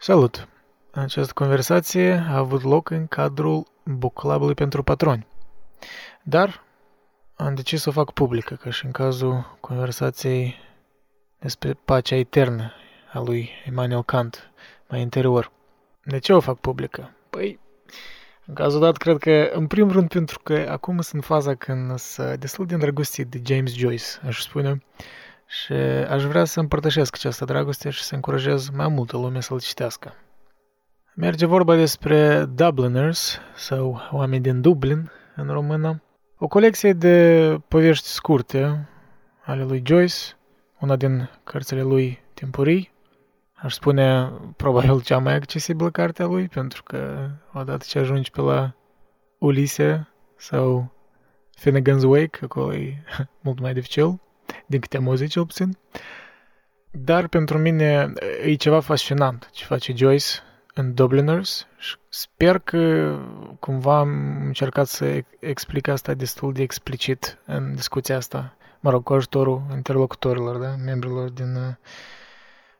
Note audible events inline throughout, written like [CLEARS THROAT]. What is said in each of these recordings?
Salut! Această conversație a avut loc în cadrul Book Club-ului pentru patroni. Dar am decis să o fac publică, ca și în cazul conversației despre pacea eternă a lui Immanuel Kant mai interior. De ce o fac publică? Păi, în cazul dat, cred că, în primul rând, pentru că acum sunt în faza când sunt destul de îndrăgostit de James Joyce, aș spune, și aș vrea să împărtășesc această dragoste și să încurajez mai multă lume să-l citească. Merge vorba despre Dubliners, sau oameni din Dublin, în română, o colecție de povești scurte ale lui Joyce, una din cărțile lui timpurii, aș spune probabil cea mai accesibilă carte a lui, pentru că odată ce ajungi pe la Ulise sau Finnegan's Wake, acolo e [LAUGHS] mult mai dificil din câte am auzit cel puțin. Dar pentru mine e ceva fascinant ce face Joyce în Dubliners și sper că cumva am încercat să explic asta destul de explicit în discuția asta, mă rog, cu ajutorul interlocutorilor, da, membrilor din,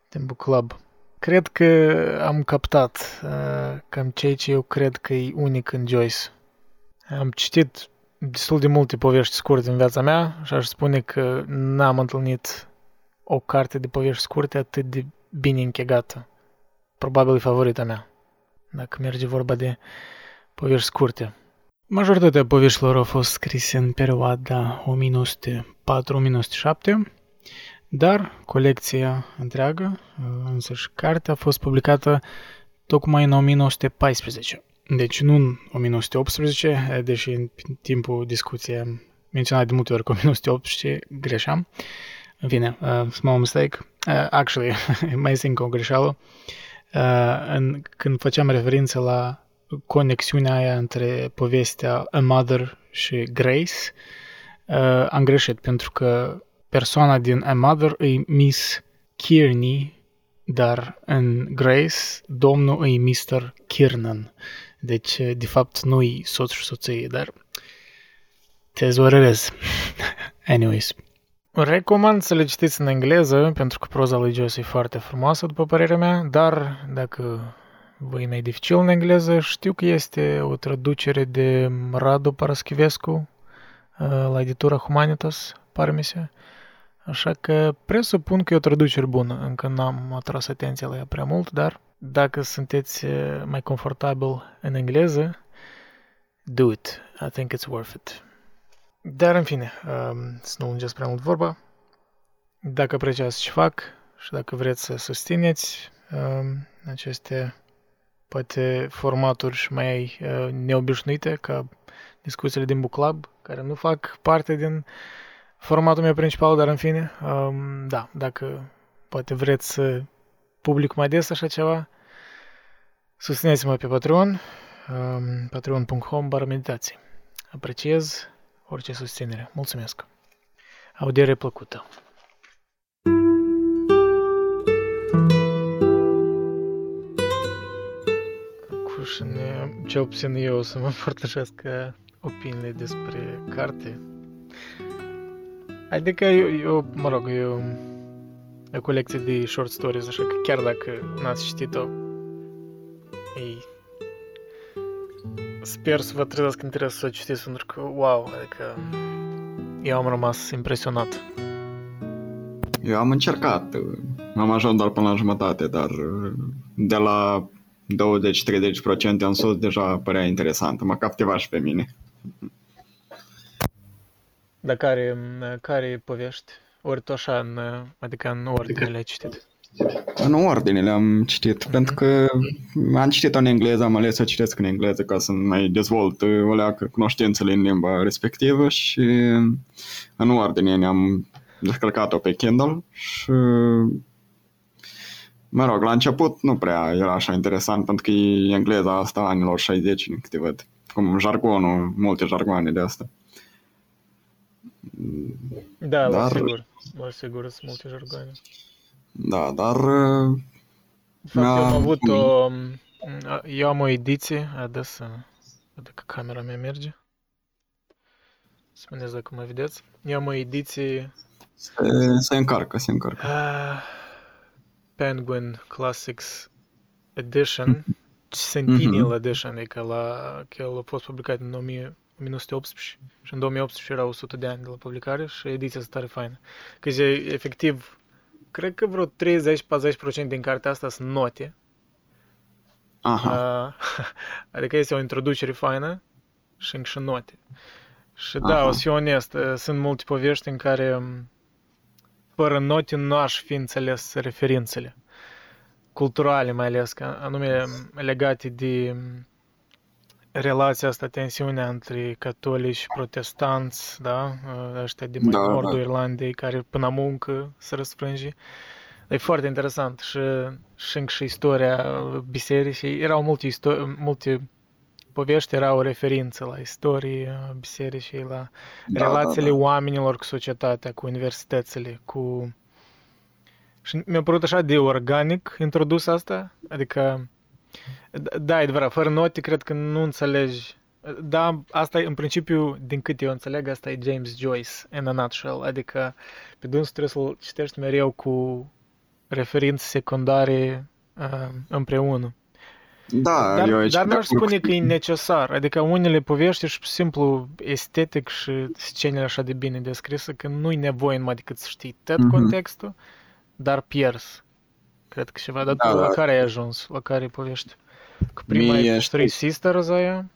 din Book Club. Cred că am captat uh, cam ceea ce eu cred că e unic în Joyce. Am citit destul de multe povești scurte în viața mea și aș spune că n-am întâlnit o carte de povești scurte atât de bine închegată. Probabil e favorita mea, dacă merge vorba de povești scurte. Majoritatea poveștilor au fost scrise în perioada 1904-1907, dar colecția întreagă, însăși cartea, a fost publicată tocmai în 1914. Deci nu în 1918, deși în timpul discuției am menționat de multe ori că 1918 greșeam. În fine, uh, small mistake. Uh, actually, [LAUGHS] mai este încă o greșeală. Uh, în, când făceam referință la conexiunea aia între povestea A Mother și Grace, uh, am greșit pentru că persoana din A Mother e Miss Kearney, dar în Grace domnul e Mr. Kiernan. Deci, de fapt, nu-i soț și soție, dar te zorărez. [LAUGHS] Anyways. Recomand să le citiți în engleză, pentru că proza lui Joyce e foarte frumoasă, după părerea mea, dar dacă vă e mai dificil în engleză, știu că este o traducere de Radu Paraschivescu uh, la editura Humanitas, pare mi se. Așa că presupun că e o traducere bună, încă n-am atras atenția la ea prea mult, dar dacă sunteți mai confortabil în engleză, do it. I think it's worth it. Dar, în fine, um, să nu lungesc prea mult vorba. Dacă apreciați ce fac și dacă vreți să susțineți um, aceste poate formaturi mai uh, neobișnuite ca discuțiile din Book Club, care nu fac parte din formatul meu principal, dar în fine, um, da, dacă poate vreți să public mai des așa ceva, susțineți-mă pe Patreon, um, patreon.com bară meditații. Apreciez orice susținere. Mulțumesc! Audiere plăcută! Cu și ne, cel puțin eu o să mă împărtășesc opiniile despre carte. Adică eu, eu mă rog, eu o colecție de short stories, așa că chiar dacă n-ați citit-o, ei, sper să vă trezească interes să o citiți, pentru că, wow, adică eu am rămas impresionat. Eu am încercat, am ajuns doar până la jumătate, dar de la 20-30% în sus deja părea interesant, mă captiva și pe mine. Dar care, care povești? Ori tu așa, în, adică în ordine le-ai citit? În ordine le-am citit, mm-hmm. pentru că am citit în engleză, am ales să citesc în engleză ca să mai dezvolt o leacă cunoștințele în limba respectivă și în ordine ne-am descărcat-o pe Kindle și mă rog, la început nu prea era așa interesant pentru că e engleza asta anilor 60, câte văd. Cum jargonul, multe jargoane de asta. Da, dar... sigur. Mă sigur, sunt multe jargoane. Da, dar... De fapt, eu am avut o... Eu am o ediție, adesea, dacă camera mea merge. Spuneți dacă mă vedeți. Eu am o ediție... Se, se încarcă, se încarcă. Uh, Penguin Classics Edition, Sentinel Edition, adică la, că el a fost publicat în 1918 și în 2018 era 100 de ani de la publicare și ediția asta tare faină. Că e efectiv, cred că vreo 30-40% din cartea asta sunt note. Aha. Uh, [LAUGHS] adică este o introducere faină și încă și note. Și da, Aha. o să fiu onest, uh, sunt multe povești în care um, fără note nu aș fi înțeles referințele culturale mai ales, că anume legate de um, relația asta, tensiunea între catolici și protestanți, da? Uh, Ăștia de mai Da, da. nordul Irlandei, care până la muncă se răsfrânge. E foarte interesant și, și încă și istoria bisericii. Erau multe, isto- multe povești, erau referințe la istorie bisericii, la Da, relațiile da, da. oamenilor cu societatea, cu universitățile, cu... Și mi-a părut așa de organic introdus asta, adică, d- da, e adevărat, fără note cred că nu înțelegi. Da, asta e, în principiu, din cât eu înțeleg, asta e James Joyce, in a nutshell, adică pe dânsul trebuie să-l citești mereu cu referințe secundare uh, împreună. Da, Dar, eu aici dar de n-aș acord cu spune că e tine. necesar. Adică unele povești și pur și simplu estetic și scenele așa de bine descrise că nu-i nevoie numai decât să știi tot Mhm. contextul, dar pierzi. Cred că ceva. Dar Da, tu la da. care ai ajuns? La care povești? Cu prima Mie, e Three știți, Sisters aia?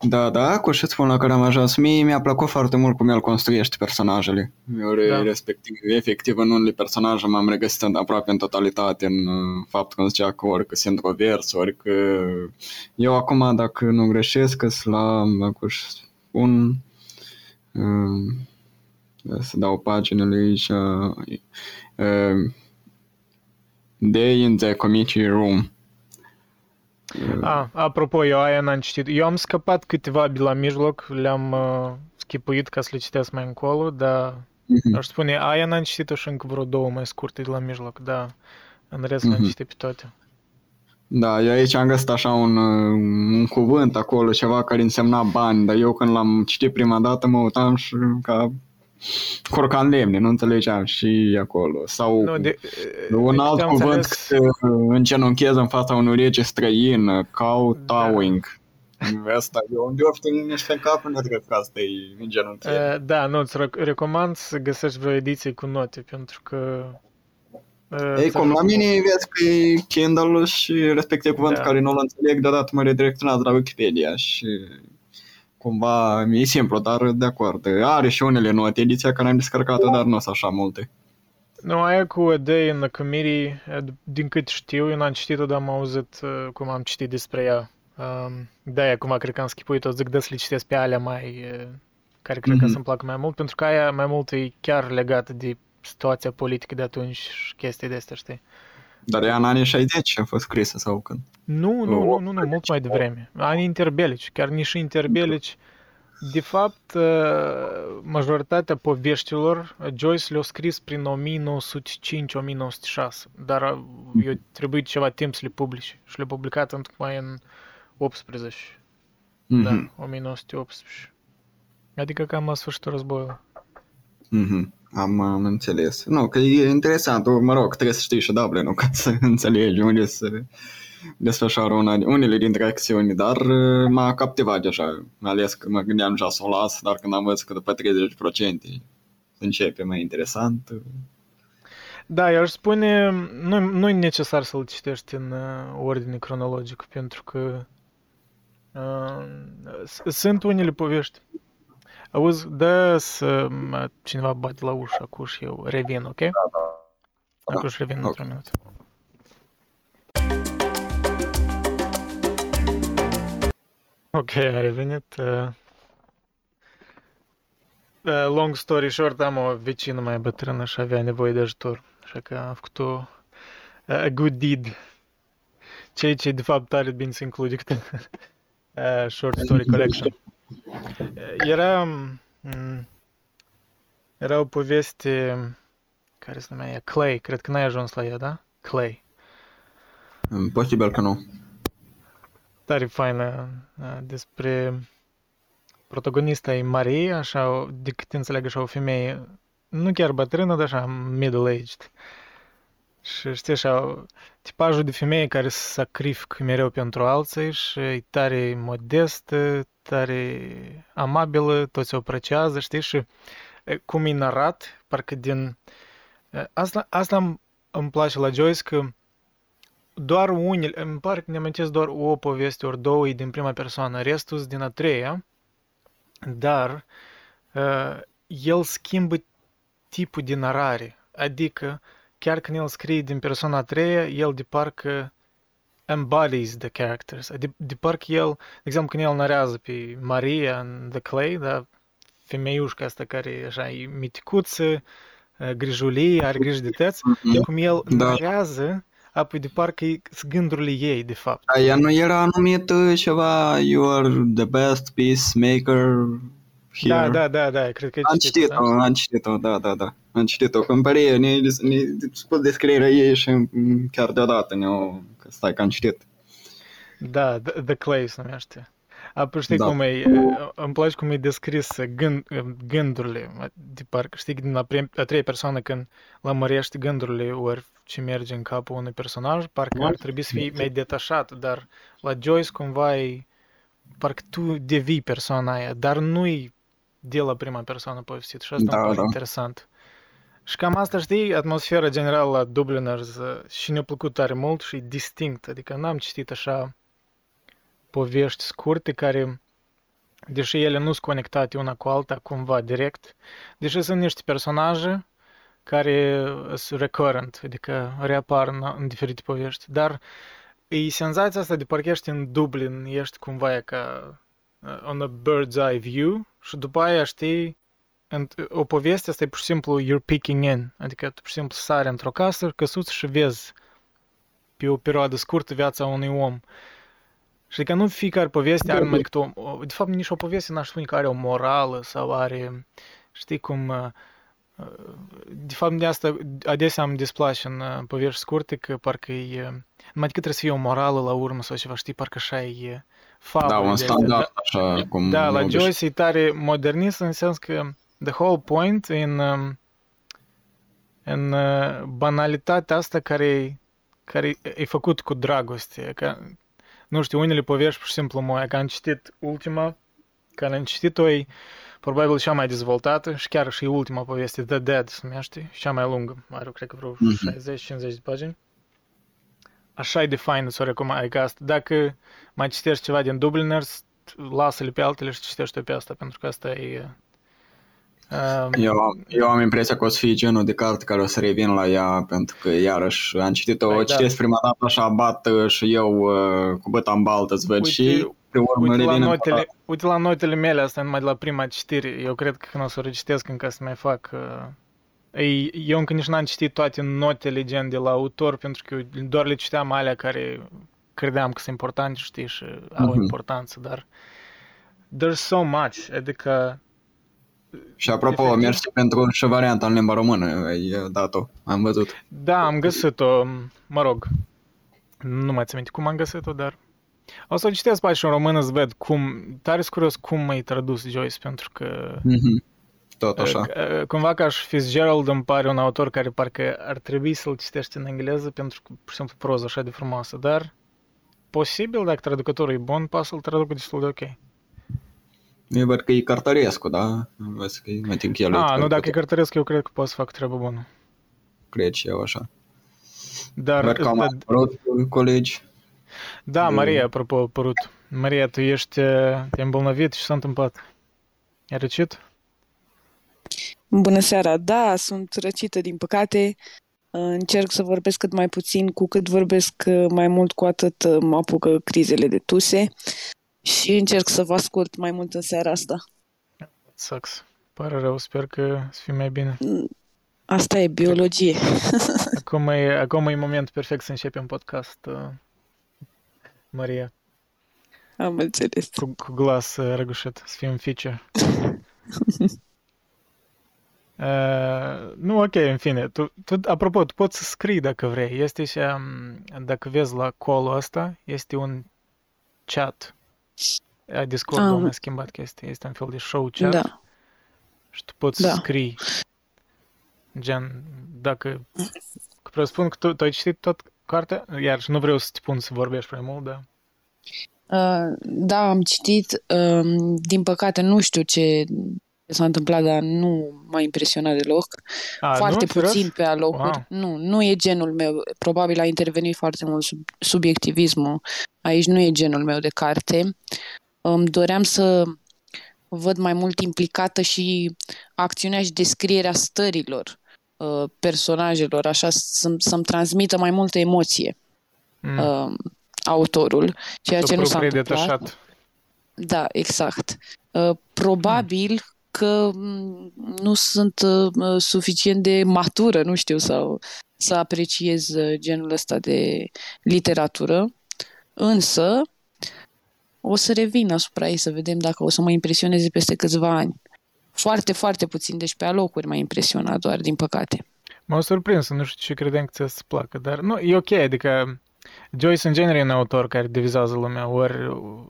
Da, da, cu ce spun la care am ajuns. Mie mi-a plăcut foarte mult cum el construiește personajele. Eu, re- Da. respectiv, efectiv, în unele personaje m-am regăsit în- aproape în totalitate în uh, faptul că zicea că ori că sunt introvers, ori că... Eu acum, dacă nu greșesc, că sunt la, dacă își spun, uh, să dau paginile aici, uh, Day in the Committee Room. A, apropo, eu aia n-am citit. Eu am scăpat câteva de la mijloc, le-am uh, schipuit ca să le citesc mai încolo, dar Mhm. aș spune, aia n-am citit-o și încă vreo două mai scurte de la mijloc, da. În rest le-am Mhm. citit pe toate. Da, eu aici am găsit așa un, uh, un cuvânt acolo, ceva care însemna bani, dar eu când l-am citit prima dată mă uitam și ca curcan lemne, nu înțelegeam și acolo. Sau Nu, de, un de alt câte am cuvânt înțeles- că te îngenunchezi în fața unui rege străin, kowtowing. Asta e unde ofti niște în cap, nu cred că asta e îngenunchiere. Uh, Da, nu, îți rec- recomand să găsești vreo ediție cu note, pentru că... uh, Ei, ți-ar cum la fi- mine vezi că e Kindle și respectiv cuvânt Da. care nu-l înțeleg, deodată mă redirecționează la Wikipedia și cumva e simplu, dar de acord. Are și unele note, ediția care am descărcat-o, dar nu sunt așa multe. Nu, aia cu A Day in the Committee, uh, din cât știu, eu n-am citit-o, dar am auzit uh, cum am citit despre ea. Um, de-aia, acum, cred că am schipuit-o, zic de să le citesc pe alea mai... uh, care cred că Mhm. să-mi placă mai mult, pentru că aia mai mult e chiar legată de situația politică de atunci și chestii de astea, știi? Dar ea în anii 60 a fost scrisă sau când. Nu, nu, Oh. nu, nu, nu, mult mai devreme. Anii interbelici, chiar nici interbelici. De fapt, uh, majoritatea poveștilor uh, Joyce le-a scris prin 1905-1906, dar uh, eu trebuie ceva timp să le publice și le-a publicat întocmai în 18, da, Mhm, 1918. Adică cam la sfârșitul războiului. mhm. Am, am înțeles. Nu, că e interesant. Mă rog, trebuie să știi și Dublin, [LAUGHS] ca să înțelegi unde se desfășoară una, unele dintre acțiuni, dar uh, m-a captivat deja. Ales că mă gândeam deja să o las, dar când am văzut că după 30% începe mai interesant. uh, Da, eu aș spune, nu, nu e necesar să-l citești în uh, ordine cronologică, pentru că uh, s- sunt unele povești. Auzi, dă să mă- cineva bate la ușă acum și eu revin, ok? Acum și revin Ok. într-un minut. Ok, a revenit. Uh, uh, long story short, am o vecină mai bătrână și avea nevoie de ajutor. Așa că am făcut o a good deed. Ceea ce de fapt are bine să include câte [LAUGHS] uh, short story collection. Uh, Era, mm, era poveste care se numea Clay, cred că n-ai ajuns la ea, da? Clay. Posibil că nu. Tare faină uh, despre protagonista e Marie, așa, de cât înțeleg așa, o femeie, nu chiar bătrână, dar așa, middle-aged. Și știi așa, tipajul de femeie care se sacrifică mereu pentru alții și e tare modestă, tare amabilă, toți o apreciază, știi? Și cum e narat, parcă din... Asta, asta îmi, îmi place la Joyce, că doar unele, îmi pare că ne amintesc doar o poveste ori două din prima persoană, restul din a treia, dar uh, el schimbă tipul de narare, adică chiar când el scrie din persoana a treia, el de parcă embodies the characters, de, de parcă el, de exemplu, când el narează pe Maria în The Clay, da, femeiușca asta care așa e miticuță, grijulie, are grijă de tăți, mm-hmm. cum el da. narează, apoi de parcă e gândurile ei, de fapt. Da, ea nu era numit ceva You are the best peacemaker here. Da, da, da, da, cred că Am citit-o, da? am citit-o, da, da, da. Am citit-o, când pare, ne, ne spus descrierea ei și chiar deodată ne-o, că stai că am citit. Da, The, the Clay se numește. Apoi știi da. cum e, îmi place cum e descris gând, gândurile, de parcă știi din a, prim, a treia persoană când lămărești gândurile ori ce merge în capul unui personaj, parcă ar trebui să fii mai detașat, dar la Joyce cumva e, parcă tu devii persoana aia, dar nu-i de la prima persoană povestit și asta da, e da. interesant. Și cam asta, știi, atmosfera generală la Dubliners și ne-a plăcut tare mult și distinct, adică n-am citit așa povești scurte care, deși ele nu sunt conectate una cu alta cumva direct, deși sunt niște personaje care sunt recurrent, adică reapar în, în diferite povești, dar e senzația asta de parcă ești în Dublin, ești cumva ca uh, on a bird's eye view și după aia știi o poveste asta e pur și simplu you're picking in, adică tu pur și simplu sari într-o casă, căsuți și vezi pe o perioadă scurtă viața unui om. Și adică nu fiecare poveste are numai decât o... De fapt, nici o poveste n-aș spune că are o morală sau are... Știi cum... Uh, uh, de fapt, de asta adesea am displace în uh, povești scurte că parcă e... Numai decât trebuie să fie o morală la urmă sau ceva, știi, parcă așa e fabul. Da, un standard da, așa cum... Da, la Joyce e tare modernist în sens că the whole point în, um, în banalitatea asta care, care e făcut cu dragoste. Că nu știu, unele povești pur și simplu mă, că am citit ultima, care am citit-o e probabil cea mai dezvoltată și chiar și ultima poveste, The Dead se numește, cea mai lungă, are cred că vreo mm-hmm. 60-50 de pagini. Așa e de fain să o recomand, adică asta, dacă mai citești ceva din Dubliners, lasă-le pe altele și citește pe asta, pentru că asta e Um, eu, eu am impresia că o să fie genul de carte care o să revin la ea pentru că iarăși am citit-o, o citesc da. prima dată așa, bat și eu uh, cu băta în baltă îți văd uite, și pe urmă uite la, notele, uite la notele mele, asta numai de la prima citire, eu cred că când o să o recitesc încă să mai fac uh, eu încă nici n-am citit toate notele gen de la autor pentru că eu doar le citeam alea care credeam că sunt importante, știi, și au uh-huh. importanță, dar there's so much, adică și apropo, Efectiv. mersi pentru și varianta în limba română, ai dat-o, am văzut. Da, am găsit-o, mă rog, nu mai țin minte cum am găsit-o, dar o să o citesc pe în română să ved cum, tare curios cum mai tradus Joyce, pentru că mm-hmm. Tot așa. Cumva ca și Fitzgerald îmi pare un autor care parcă ar trebui să-l citești în engleză pentru că, pur și simplu, proză așa de frumoasă, dar posibil, dacă traducătorul e bun, poate să-l traducă destul de ok. Eu văd că e Cărtărescu, da? Vezi că e mai timp el. Ah, nu, dacă e Cărtărescu, eu cred că pot să fac treabă bună. Cred și eu așa. Dar... Văd că am da, apărut colegi. Da, Maria, apropo, a apărut. Maria, tu ești, te îmbolnăvit și s-a întâmplat? Ai răcit? Bună seara, da, sunt răcită, din păcate. Încerc să vorbesc cât mai puțin, cu cât vorbesc mai mult, cu atât mă apucă crizele de tuse și încerc să vă ascult mai mult în seara asta. Sucks. Pare rău, sper că să fie mai bine. Asta e biologie. [LAUGHS] Acum e, acum e moment perfect să începem podcast, uh, Maria. Am înțeles. Cu, cu glas uh, răgușit, să fim feature. [LAUGHS] Uh, nu, ok, în fine. Tu, tu, apropo, tu poți să scrii dacă vrei. Este și, um, dacă vezi la call ăsta, este un chat Discord am mai schimbat chestia. Este un fel de show chat. Da. Și tu poți da. scrii. Gen, dacă Că presupun că tu, tu ai citit tot cartea? Iar nu vreau să te pun să vorbești prea mult, dar... Uh, da, am citit. Uh, din păcate, nu știu ce s-a întâmplat, dar nu m-a impresionat deloc. A, foarte nu? puțin Serios? pe alocuri. Wow. Nu, nu e genul meu. Probabil a intervenit foarte mult sub, subiectivismul. Aici nu e genul meu de carte. Îmi doream să văd mai mult implicată și acțiunea și descrierea stărilor uh, personajelor, așa să-mi, să-mi transmită mai multă emoție Mm. uh, autorul, ceea Să ce nu s-a proprie întâmplat. detașat. Da, exact. Uh, Probabil că mm, nu sunt uh, suficient de matură, nu știu, sau să apreciez uh, genul ăsta de literatură, însă o să revin asupra ei să vedem dacă o să mă impresioneze peste câțiva ani. Foarte, foarte puțin, deci pe alocuri m-a impresionat doar, din păcate. M-a surprins, nu știu ce credeam că ți-o să placă, dar nu, e ok, adică Joyce în genere e un autor care divizează lumea, ori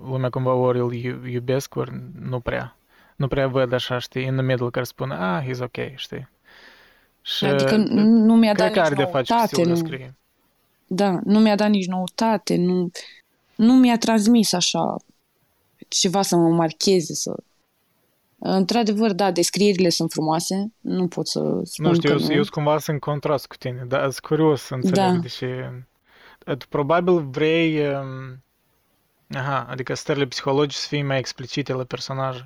lumea cumva ori îl iu- iubesc, ori nu prea. Nu prea văd așa, știi, în the middle care spune, ah, he's ok, știi. Și Adică nu nu mi-a dat cred că nici are de face cu noutate, stilul de nu, scrie. Da, nu mi-a dat nici noutate, nu, nu mi-a transmis așa ceva să mă marcheze, să... Într-adevăr, da, descrierile sunt frumoase, nu pot să spun Nu știu, că eu, nu. eu sunt cumva sunt în contrast cu tine, dar sunt curios să înțeleg, Da. deși... Tu probabil vrei... um, Aha, adică stările psihologice să fie mai explicite la personaj.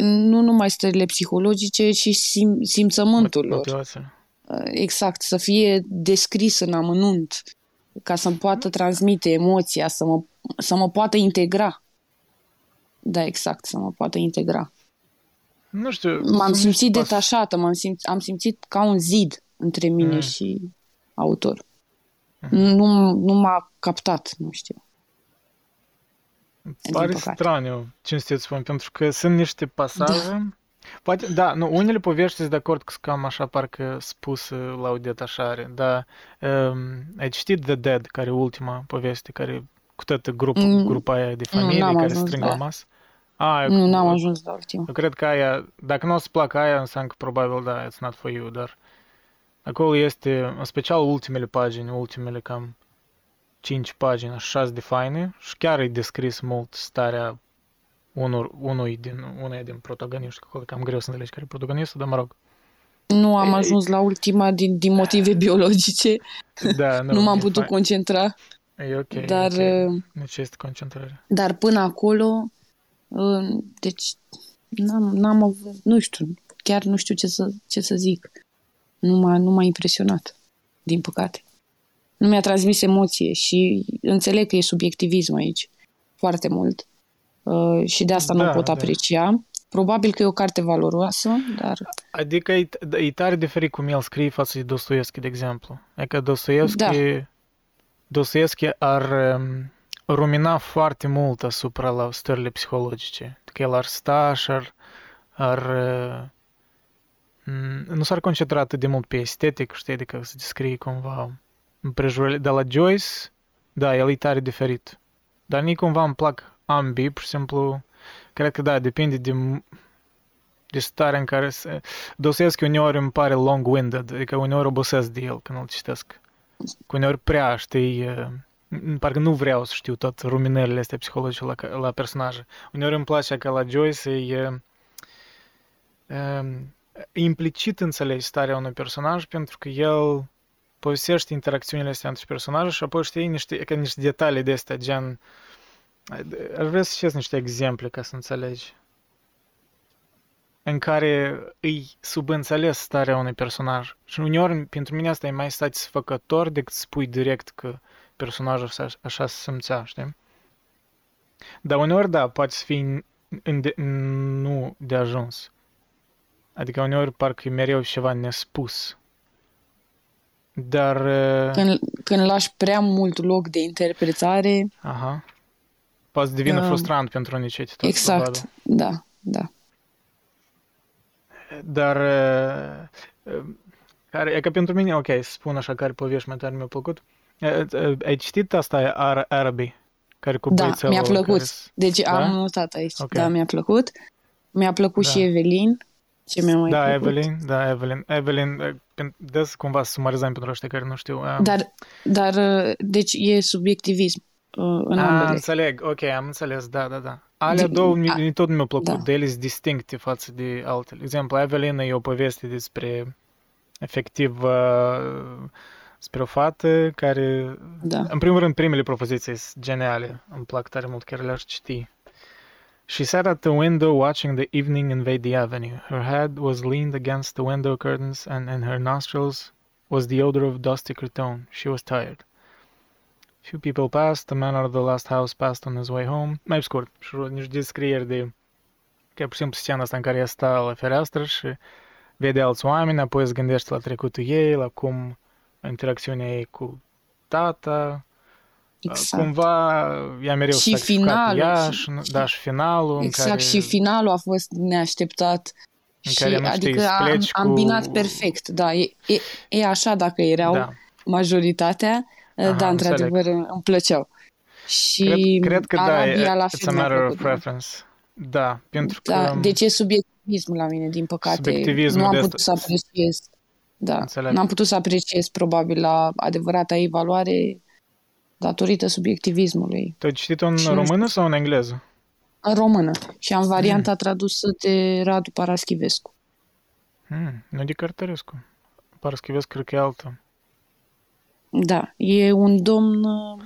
Nu numai stările psihologice, ci sim- simțământul lor. Motivația. Exact, să fie descris în amănunt, ca să-mi poată transmite emoția, să mă, să mă poată integra. Da, exact, să mă poată integra. Nu știu... M-am sunt simțit niște pas- detașată, m-am simț, am simțit ca un zid între mine Mm. și autor. Nu, nu m-a captat, nu știu. Îmi din pare păcate. straniu, cinstit spun, pentru că sunt niște pasaje... Poate, da, nu, unele povești sunt de acord că sunt cam așa parcă spus la o detașare, dar um, ai citit The Dead, care e ultima poveste, care cu toată grupul, Mm, grupa aia de familie n-am care ajuns strâng la- la masă? A, eu, Nu, n-am eu- ajuns la ultima. eu cred că aia, dacă nu o să placă aia, înseamnă că probabil da, it's not for you, dar acolo este, în special ultimele pagini, ultimele cam 5 pagini, așa de faine și chiar e descris mult starea unor, unui din, unei din protagoniști, acolo e cam greu să înțelegi care e protagonistul, dar mă rog. Nu am E- ajuns la ultima din, din motive [LAUGHS] biologice. Da, [LAUGHS] nu, Nu m-am e putut fain. concentra. E ok, Dar, e ok. uh, Necesită concentrare. Dar până acolo, uh, deci n-am, n-am avut, nu știu, chiar nu știu ce să, ce să zic. Nu m-a, nu m-a impresionat, din păcate. Nu mi-a transmis emoție și înțeleg că e subiectivism aici, foarte mult. Uh, și de asta Da, nu pot da. aprecia. Probabil că e o carte valoroasă, dar Adică e, e tare diferit cum el scrie față de Dostoevski, de exemplu. Adică Dostoevski, Da. Dostoevski ar um, rumina foarte mult asupra la stările psihologice. Adică el ar sta și ar, ar uh, m, nu s-ar concentra atât de mult pe estetic, știi, adică să descrie cumva împrejurările. Dar la Joyce, da, el e tare diferit. Dar nici cumva îmi plac ambii, pur și simplu, cred că da, depinde de de starea în care se... Dostoevski uneori îmi pare long-winded, adică uneori obosesc de el când îl citesc. Că uneori prea, știi, e, m- parcă nu vreau să știu tot ruminările astea psihologice la, ca- la personaje. Uneori îmi place că la Joyce e, e, e implicit înțelegi starea unui personaj pentru că el povestește interacțiunile astea între personaje și apoi știi niște, ca niște detalii de astea, gen... Aș vrea să citesc niște exemple ca să înțelegi în care îi subînțeles starea unui personaj. Și uneori, pentru mine asta e mai satisfăcător decât să spui direct că personajul așa, așa se simțea, știi? Dar uneori, da, poate să fie în de, nu de ajuns. Adică uneori parcă e mereu ceva nespus. Dar... uh, când, când lași prea mult loc de interpretare, Aha. Poate să devină Da. frustrant pentru unii cititori. exact, probabil. da, da. Dar uh, uh, care, e că pentru mine, ok, să spun așa care povești mai tare mi-a plăcut. Uh, uh, Ai citit asta Ar- Arabii? Care cu Da, băiețelul mi-a plăcut. care s- Deci Da? am notat aici. Ok. Da, mi-a plăcut. Mi-a plăcut Da. și Evelin. Ce mi-a mai Da, plăcut? Evelyn, da, Evelyn. Evelyn, uh, dă cumva să sumarizăm pentru ăștia care nu știu. Um, Dar, dar uh, deci e subiectivism uh, în a, ambele. înțeleg, ok, am înțeles, da, da, da. Alea Din- două a- mi, mi tot mi-au plăcut, da. de ele sunt distincte față de altele. Exemplu, Evelina e o poveste despre, efectiv, uh, despre o fată care Da. În primul rând, primele propoziții sunt geniale. Îmi plac tare mult, chiar le-aș citi. She sat at the window watching the evening invade the avenue. Her head was leaned against the window curtains and in her nostrils was the odor of dusty cretonne. She was tired. Few people passed. The man out of the last house passed on his way home. Mai scurt, și niște descrieri de... Că pur și simplu scena asta în care ea stă la fereastră și vede alți oameni, apoi se gândește la trecutul ei, la cum interacțiunea ei cu tata, Exact. Cumva ea mereu Și s-a sacrificat finalul, ea, și- și, da, și finalul Exact, în care, și finalul a fost neașteptat. în și, care nu știi, adică îți am, pleci am cu... binat perfect, da. E, e, e așa dacă erau Da. majoritatea, Aha, da, înțeleg. într-adevăr îmi plăceau. Și Cred, cred că da, Arabia e, la it's fel a mi-a matter of plăcut, da. preference. Da, pentru Da, că... deci e subiectivismul la mine, din păcate. Subiectivismul nu am de putut să asta- apreciez. Da, Înțeleg. n-am putut să apreciez probabil la adevărata ei valoare datorită subiectivismului. Tu ai citit-o în Și nu română sau în engleză? În română. Și am varianta Mm. tradusă de Radu Paraschivescu. Hmm, nu de Cărtărescu. Paraschivescu cred că e altă. Da, e un domn, uh,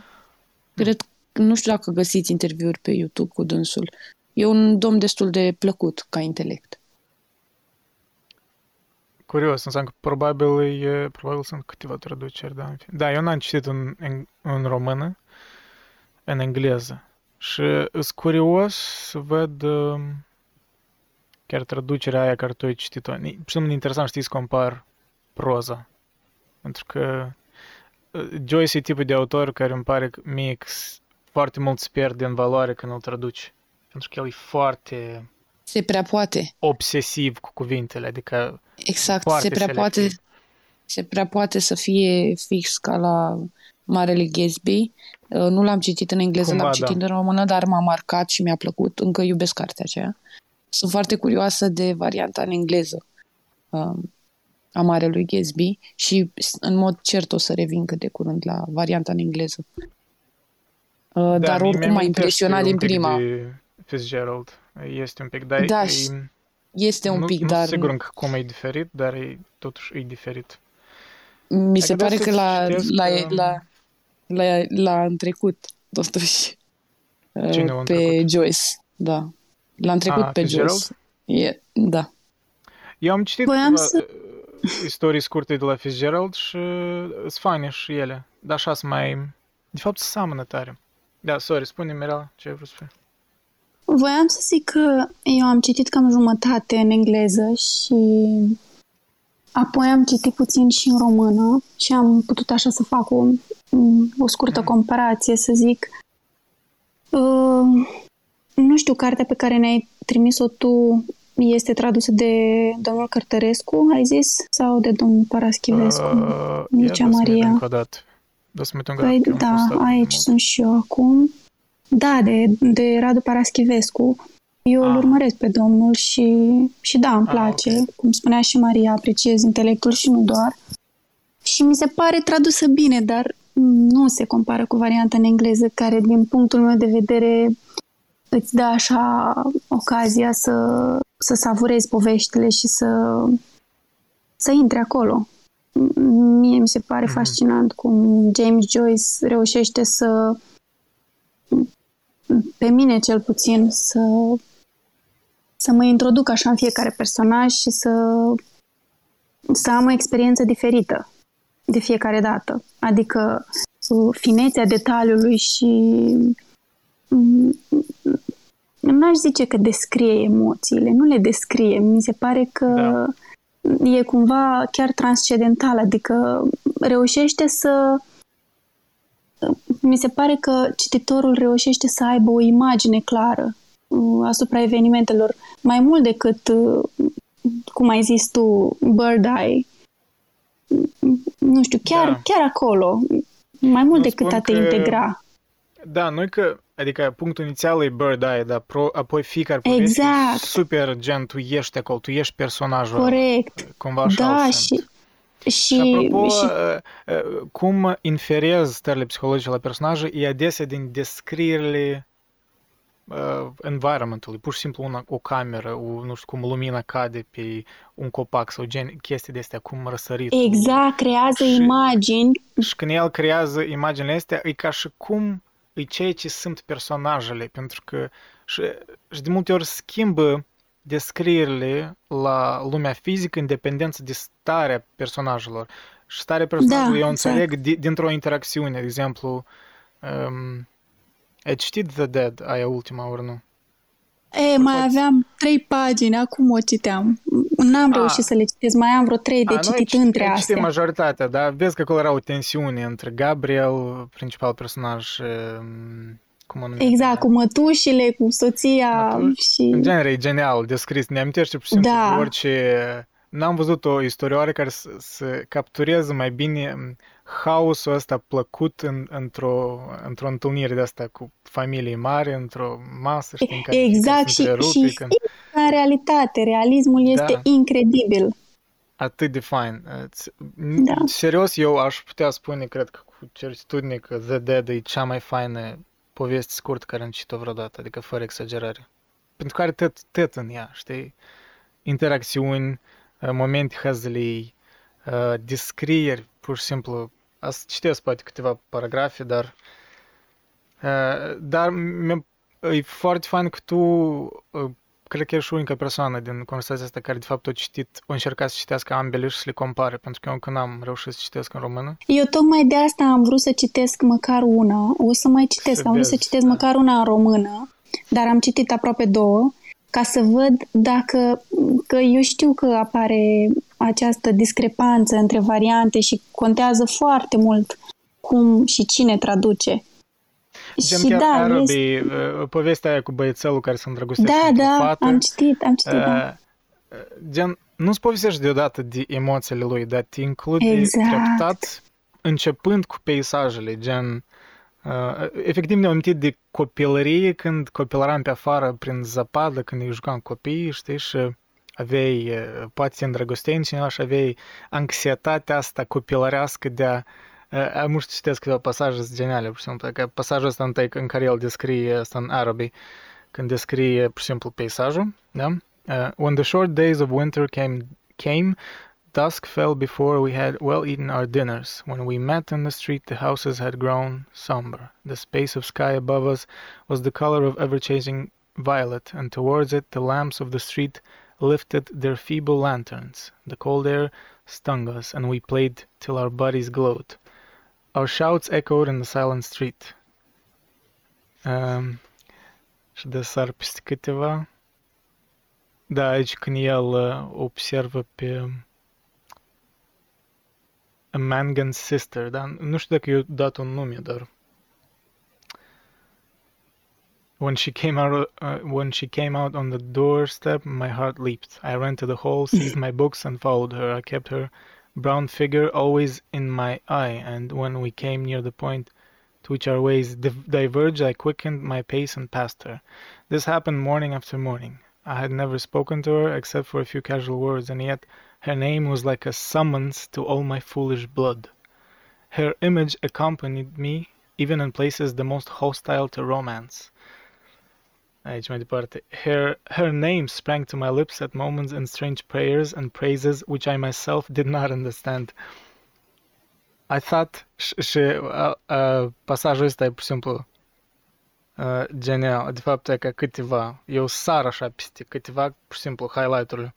cred, nu știu dacă găsiți interviuri pe YouTube cu dânsul. E un domn destul de plăcut ca intelect. Curios, înseamnă că probabil, e, probabil sunt câteva traduceri, da. în fine. Da, eu n-am citit în, în, în română, în engleză. Și sunt curios să văd um, chiar traducerea aia care tu ai citit-o. Ni- Și nu interesant, știi, să compar proza. Pentru că uh, Joyce e tipul de autor care îmi pare că mie că s- foarte mult se pierde în valoare când îl traduci. Pentru că el e foarte Se prea poate. obsesiv cu cuvintele, adică Exact, Foarte se prea poate selectiv. se prea poate să fie fix ca la Marele Gatsby. Uh, Nu l-am citit în engleză, Cumva, l-am da. citit în română, dar m-a marcat și mi-a plăcut. Încă iubesc cartea aceea. Sunt foarte curioasă de varianta în engleză um, a Marelui Gatsby și s- în mod cert o să revin cât de curând la varianta în engleză. Uh, Da, dar mie oricum m-a mi-amintește impresionat un din pic prima. De Fitzgerald. Este un pic, dar Da, e, și Este un nu, pic, nu dar sunt sigur încă cum e diferit, dar e, totuși e diferit. mi se Dacă pare da că să la, citesc, la, um, la, la, la în trecut, totuși, [LAUGHS] uh, Cine l-a pe întrecut? Joyce, da. L-am trecut Ah, pe Fitzgerald? Joyce. E, da. Eu am citit Voiam câteva, să- uh, istorii scurte de la Fitzgerald și uh, sunt faine și ele. Dar așa sunt mai... De fapt, seamănă tare. Da, sorry, spune Mirela ce ai vrut să spui. Voiam să zic că eu am citit cam jumătate în engleză și apoi am citit puțin și în română și am putut așa să fac o, o scurtă comparație, să zic. Uh, nu știu, cartea pe care ne-ai trimis-o tu este tradusă de domnul Cărtărescu, ai zis? Sau de domnul Paraschivescu? Uh, Mircea ia, da să Maria. încă o dată. Da să mă uit încă o Păi dată, că am da, postat aici mult. sunt și eu acum. Da, de, de Radu Paraschivescu. Eu îl Ah. urmăresc pe domnul și, și da, îmi Ah, place. ok. Cum spunea și Maria, apreciez intelectul și nu doar. Și mi se pare tradusă bine, dar nu se compară cu varianta în engleză, care, din punctul meu de vedere, îți dă așa ocazia să, să savurezi poveștile și să, să intri acolo. Mie mi se pare Mhm. fascinant cum James Joyce reușește să, pe mine cel puțin, să, să mă introduc așa în fiecare personaj și să, să am o experiență diferită de fiecare dată. Adică uh, finețea detaliului și mm, n-aș zice că descrie emoțiile, nu le descrie. Mi se pare că Da. e cumva chiar transcendental, adică reușește să mi se pare că cititorul reușește să aibă o imagine clară uh, asupra evenimentelor, mai mult decât, uh, cum ai zis tu, bird eye. Nu știu, chiar, Da. chiar acolo, mai mult Nu decât spun a te că- integra. Da, nu că, adică punctul inițial e bird eye, dar pro, apoi fiecare poveste Exact. e super gen, tu ești acolo, tu ești personajul. Corect. Cumva așa Da, îl și simt. Și, Și apropo, și uh, uh, cum inferez stările psihologice la personaje, e adesea din descrierile uh, environmentului, pur și simplu una, o cameră, o, nu știu cum lumina cade pe un copac sau gen chestii de astea, cum răsărit. exact, creează Și- imagini Și când el creează imaginile astea, e ca și cum e ceea ce sunt personajele, pentru că și, și de multe ori schimbă descrierile la lumea fizică în dependență de starea personajelor. Și starea personajelor Da, eu exact. înțeleg di- dintr-o interacțiune, de exemplu, um, ai citit The Dead, aia ultima ori, nu? E, mai aveam trei pagini, acum o citeam. N-am A. reușit să le citesc, mai am vreo trei de A, nu ai citit citit- între ai citit astea. majoritatea, dar vezi că acolo era o tensiune între Gabriel, principal personaj, și, um, cum o numește? Exact, cu mătușile, cu soția Mătuși. și... În genere e genial descris. Ne amintește pur și simplu Da. de orice... N-am văzut o istorioară care să, să captureze mai bine m, haosul ăsta plăcut în, într-o, într-o întâlnire de asta cu familie mare, într-o masă, știi, în care Exact, se și, întrerupe, și când... în realitate, realismul este Da. incredibil. Atât de fain. Îți- Da. Serios, eu aș putea spune, cred că cu certitudine, că The Dead e cea mai faină poveste scurtă care am citit-o vreodată, adică fără exagerare. Pentru că are tot, tot în ea, știi? Interacțiuni, uh, momente hazlii, uh, descrieri, pur și simplu. Asta citesc poate câteva paragrafe, dar uh, dar mi e foarte fain că tu uh, cred că ești unica persoană din conversația asta care de fapt a citit, a încercat să citească ambele și să le compare, pentru că eu încă n-am reușit să citesc în română. Eu tocmai de asta am vrut să citesc măcar una. O să mai citesc, Să am vrut să vezi, citesc da. măcar una în română, dar am citit aproape două, ca să văd dacă... Că eu știu că apare această discrepanță între variante și contează foarte mult cum și cine traduce. Gen și chiar da, Arabii, este... uh, povestea aia cu băiețelul care se îndrăgostește Da, într-o da, fată. am citit, am citit, da. Uh, gen, nu-ți povestești deodată de emoțiile lui, dar te include Exact. treptat, începând cu peisajele, gen... Uh, efectiv ne-am amintit de copilărie când copilăram pe afară prin zăpadă, când ne jucam copii, știi, și aveai, uh, poate te îndrăgosteai în cineva și aveai anxietatea asta copilărească de a Uh, am știu citesc câteva pasaje geniale, pur și simplu, că pasajul ăsta întâi în care el descrie asta în arabii, când descrie pur și simplu peisajul? Uh, when the short days of winter came, came, dusk fell before we had well eaten our dinners. When we met in the street, the houses had grown somber. The space of sky above us was the color of ever-changing violet, and towards it the lamps of the street lifted their feeble lanterns. The cold air stung us, and we played till our bodies glowed. Our shouts echoed in the silent street. Um, și de sar peste câteva. Da, aici când el observă pe a Mangan's sister, dar nu știu dacă i-a dat un nume, dar when she came out uh, when she came out on the doorstep, my heart leaped. I ran to the hall, seized my books, and followed her. I kept her brown figure always in my eye, and when we came near the point to which our ways div- diverged, I quickened my pace and passed her. This happened morning after morning. I had never spoken to her except for a few casual words, and yet her name was like a summons to all my foolish blood. Her image accompanied me even in places the most hostile to romance. Aici mai departe. Her, her name sprang to my lips at moments in strange prayers and praises which I myself did not understand. I thought și, și uh, uh, pasajul ăsta e pur și simplu uh, genial. De fapt, e ca câteva, eu sar așa peste câteva, pur și simplu, highlight-urile.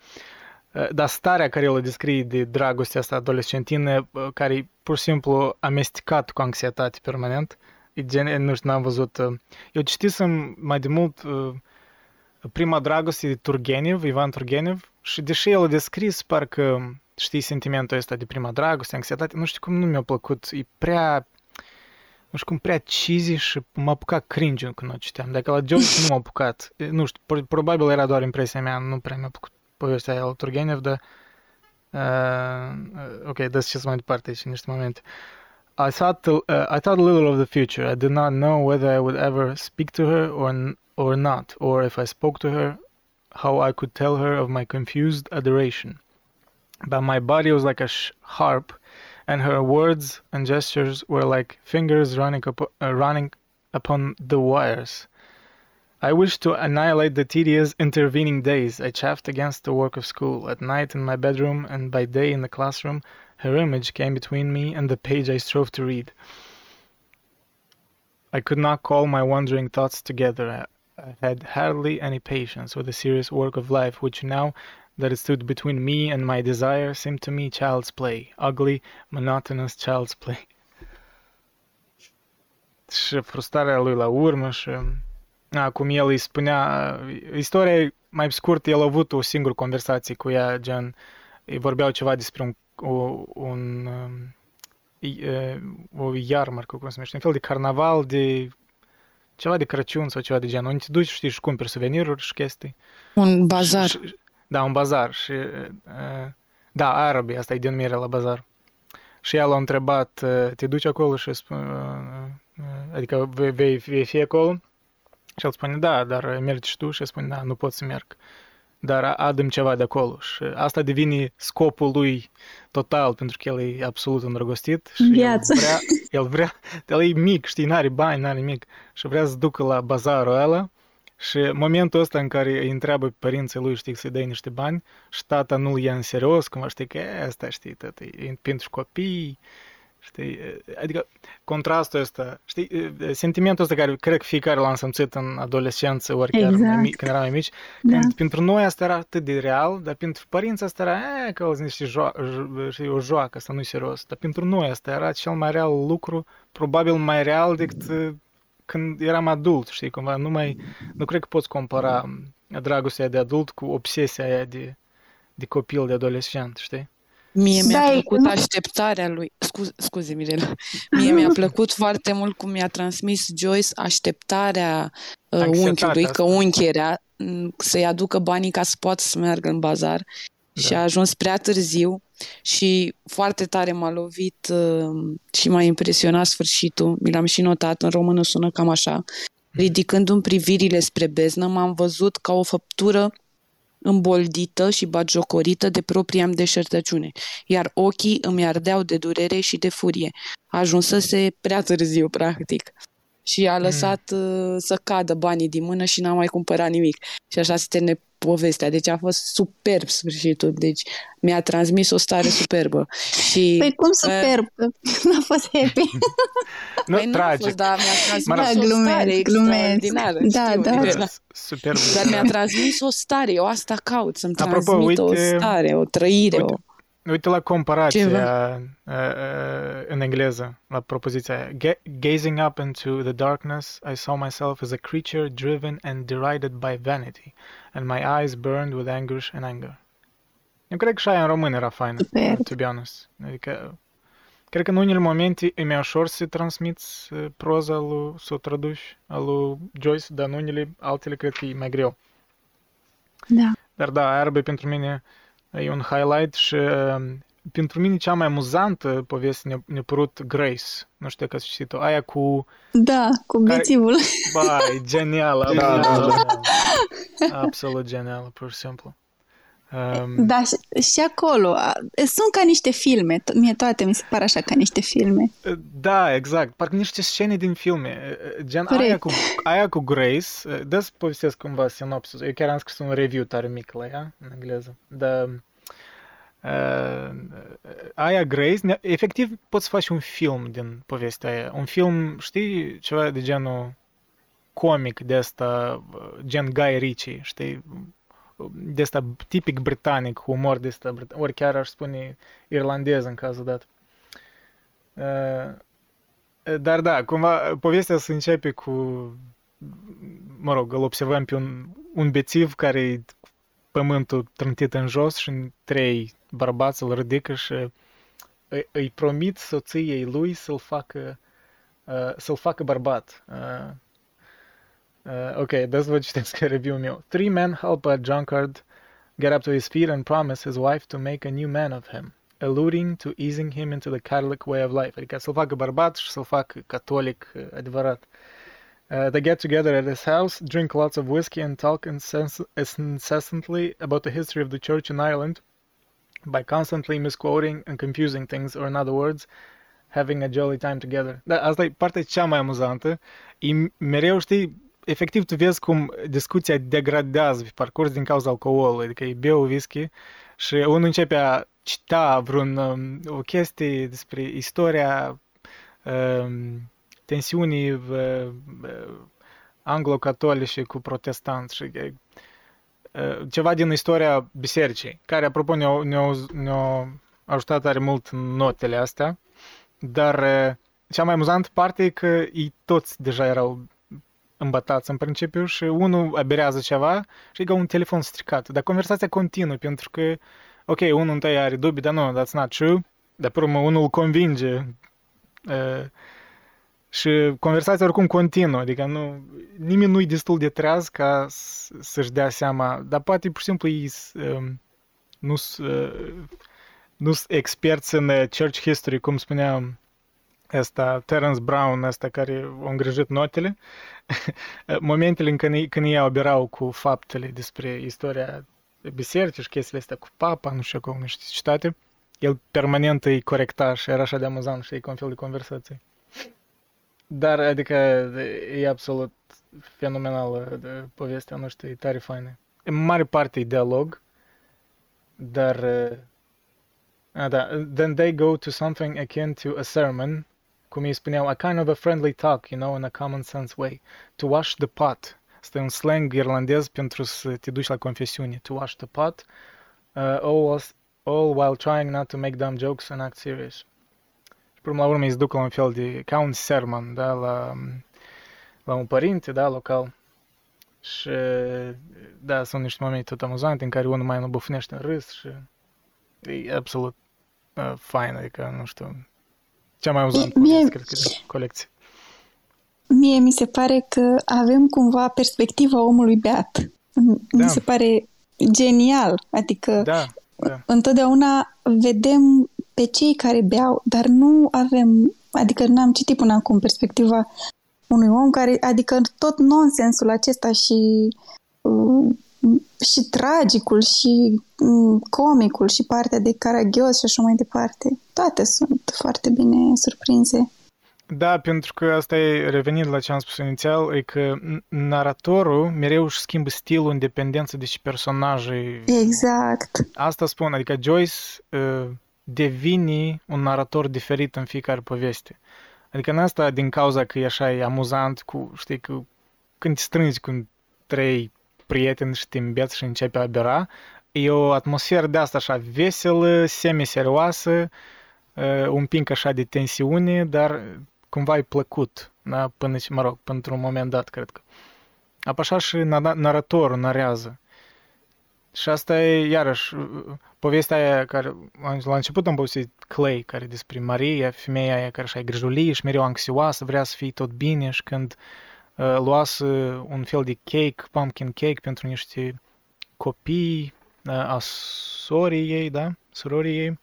Uh, dar starea care el o descrie de dragostea asta adolescentină, uh, care e pur și simplu amestecat cu anxietate permanent, e gen, nu știu, n-am văzut. Uh, eu citisem mai de mult uh, prima dragoste de Turgenev, Ivan Turgenev, și deși el a descris parcă știi sentimentul ăsta de prima dragoste, anxietate, nu știu cum nu mi-a plăcut, e prea, nu știu cum prea cheesy și m-a apucat cringe când o citeam. Dacă la Joyce nu m-a apucat, e, nu știu, pro- probabil era doar impresia mea, nu prea mi-a plăcut povestea aia lui Turgenev, dar uh, ok, dă ce mai departe aici în niște momente. I thought, uh, I thought a little of the future. I did not know whether I would ever speak to her or, or not, or if I spoke to her, how I could tell her of my confused adoration. but my body was like a harp, and her words and gestures were like fingers running, up- uh, running upon the wires. I wished to annihilate the tedious intervening days. I chafed against the work of school. At night in my bedroom and by day in the classroom, her image came between me and the page I strove to read. I could not call my wandering thoughts together. I had hardly any patience with the serious work of life, which now that it stood between me and my desire seemed to me child's play, ugly, monotonous child's play. [LAUGHS] Și frustrarea lui la urmă și a, cum el îi spunea, istoria e mai scurt, el a avut o singură conversație cu ea, gen, îi vorbeau ceva despre un, o, un um, e, o iarmarcă, cum se numește, un fel de carnaval, de ceva de Crăciun sau ceva de genul, unde te duci, știi, și cumperi suveniruri și chestii. Un bazar. Și, da, un bazar și, uh, da, arabii, asta e denumirea la bazar. Și el a întrebat, uh, te duci acolo și spune, uh, uh, adică vei, vei, vei fi acolo? Și el spune, da, dar mergi și tu? Și el spune, da, nu pot să merg. Dar adăm ceva de acolo. Și asta devine scopul lui total, pentru că el e absolut îndrăgostit. Și Viață. El vrea, el vrea, el e mic, știi, n-are bani, n-are nimic. Și vrea să ducă la bazarul ăla și momentul ăsta în care îi întreabă pe părinții lui, știi, să-i dai niște bani și tata nu-l ia în serios, cumva știi că e, asta, știi, tata, e pentru copii, știi, adică contrastul ăsta, știi, sentimentul ăsta care cred că fiecare l-a simțit în adolescență, ori chiar Exact. mic, când eram mai mici, Da. când pentru noi asta era atât de real, dar pentru părinți asta era, e, că auzi niște jo- jo- știi, o joacă, asta nu e serios, dar pentru noi asta era cel mai real lucru, probabil mai real decât uh, când eram adult, știi, cumva, nu mai, nu cred că poți compara dragostea de adult cu obsesia aia de, de copil, de adolescent, știi? Mie mi-a Da, e- plăcut nu- așteptarea lui. Scuze, scuze Mirela. Mie mi-a [LAUGHS] plăcut foarte mult cum mi-a transmis Joyce așteptarea uh, Anxietatea unchiului, asta. că unchi era m, să-i aducă banii ca să poată să meargă în bazar și Da. a ajuns prea târziu și foarte tare m-a lovit uh, și m-a impresionat sfârșitul. Mi l-am și notat, în română sună cam așa. Ridicându-mi privirile spre beznă, m-am văzut ca o făptură îmboldită și bagiocorită de propria îmi deșertăciune, iar ochii îmi ardeau de durere și de furie. Ajunsese prea târziu, practic. Și a lăsat uh, să cadă banii din mână și n-a mai cumpărat nimic. Și așa se termine povestea. Deci a fost superb sfârșitul. Deci mi-a transmis o stare superbă. Și Păi cum superb, că n-a fost happy. [LAUGHS] Nu, Păi n-a tragic. fost, dar mi-a transmis Mă rog. Da, o stare glumesc, glumesc. extraordinară. Da, știu, da. Mirela. Superb. Dar mi-a transmis o stare, eu asta caut, să-mi Apropo, transmit o uite- stare, o trăire. uite- o... Uite la comparația Ceva. uh, uh, în engleză, la propoziția aia. Ga- Gazing up into the darkness, I saw myself as a creature driven and derided by vanity, and my eyes burned with anguish and anger. Eu cred că și aia în român era faină, Superb. to be honest. Adică, cred că în unele momente e mai ușor să transmiți uh, proza lui, să o traduci a lui Joyce, dar în unele altele cred că e mai greu. Da. Dar da, Arbe pentru mine e un highlight și uh, pentru mine cea mai amuzantă poveste ne-a, ne-a părut Grace. Nu știu dacă ați citit-o. Aia cu... Da, cu Care- bețivul. [LAUGHS] Ba, e genială. Da, absolut da, da. genială. Absolut genială, pur și simplu. Um, Da, și, și acolo. a- Sunt ca niște filme. To- Mie toate mi se par așa ca niște filme. Da, exact. Parcă niște scene din filme. Gen Corect. aia cu, aia cu Grace. Dă să povestesc cumva sinopsis. Eu chiar am scris un review tare mic la ea, în engleză. Dar uh, aia Grace, ne- efectiv poți să faci un film din povestea aia. Un film, știi, ceva de genul comic de asta, gen Guy Ritchie, știi? De asta tipic britanic, humor de asta, brit- ori chiar aș spune irlandez în cazul dat. Uh, dar da, cumva povestea se începe cu, mă rog, îl observăm pe un, un bețiv care e pământul trântit în jos și trei bărbați îl ridică și îi, îi promit soției lui să-l facă, uh, să-l facă bărbat. Uh, uh, ok, that's what citesc în [LAUGHS] review meu. Three men help a drunkard get up to his feet and promise his wife to make a new man of him alluding to easing him into the Catholic way of life. Adică să-l facă bărbat și să-l facă catolic uh, adevărat. Uh, they get together at his house, drink lots of whiskey, and talk incess- incessantly about the history of the church in Ireland by constantly misquoting and confusing things, or in other words, having a jolly time together. Da, asta e partea cea mai amuzantă. E mereu, știi, efectiv tu vezi cum discuția degradează pe parcurs din cauza alcoolului, adică e beu whisky și unul începe a cita vreun, um, o chestie despre istoria um, tensiunii uh, uh, anglo-catolice cu protestanți și uh, ceva din istoria bisericii, care, apropo, ne-au, ne-au, ne-au ajutat tare mult în notele astea, dar uh, cea mai amuzant parte e că ei toți deja erau îmbătați în principiu și unul aberează ceva și e ca un telefon stricat. Dar conversația continuă pentru că, ok, unul întâi are dubii, dar nu, that's not true. Dar pe urmă unul îl convinge uh, și conversația oricum continuă, adică nu, nimeni nu e destul de treaz ca să-și dea seama, dar poate pur și simplu ei um, nu sunt uh, nu experți în uh, church history, cum spuneam ăsta, Terence Brown, ăsta care a îngrijit notele, [LAUGHS] momentele în când, când ei aberau cu faptele despre istoria bisericii și chestiile astea cu papa, nu știu cum, niște citate, el permanent îi corecta și era așa de amuzant și e cu un fel de conversație. Dar, adică, e absolut fenomenală de povestea, nu știu, e tare faină. În mare parte e dialog, dar... Uh, da, then they go to something akin to a sermon, cum îi spuneau, a kind of a friendly talk, you know, in a common sense way. To wash the pot. Asta e un slang irlandez pentru să te duci la confesiune. To wash the pot. Uh, all, all while trying not to make dumb jokes and act serious. Până la urmă îi duc la un fel de, ca un sermon, da, la, la un părinte, da, local. Și, da, sunt niște momente tot amuzante în care unul mai nu bufnește în râs și e absolut uh, fain, adică, nu știu, cea mai amuzantă mie, cred că, de colecție. Mie mi se pare că avem cumva perspectiva omului beat. Da. Mi se pare genial, adică da, da. întotdeauna vedem pe cei care beau, dar nu avem, adică n-am citit până acum perspectiva unui om care, adică tot nonsensul acesta și uh, și tragicul și uh, comicul și partea de caragios și așa mai departe. Toate sunt foarte bine surprinse. Da, pentru că asta e revenit la ce am spus inițial, e că naratorul mereu își schimbă stilul în dependență de ce personaje... Exact. Asta spun, adică Joyce uh, devine un narator diferit în fiecare poveste. Adică în asta din cauza că e așa e amuzant cu, știi, că când te strângi cu trei prieteni și te îmbeți și începe a bera, e o atmosferă de asta așa veselă, semi-serioasă, uh, un pic așa de tensiune, dar cumva e plăcut, da? până, mă rog, pentru un moment dat, cred că. Apă așa și naratorul narează. Și asta e, iarăși, povestea aia care, la început am povestit Clay, care despre Maria, femeia aia care așa e grijulie și mereu anxioasă, vrea să fie tot bine și când uh, luase un fel de cake, pumpkin cake pentru niște copii uh, a sorii ei, da, surorii ei,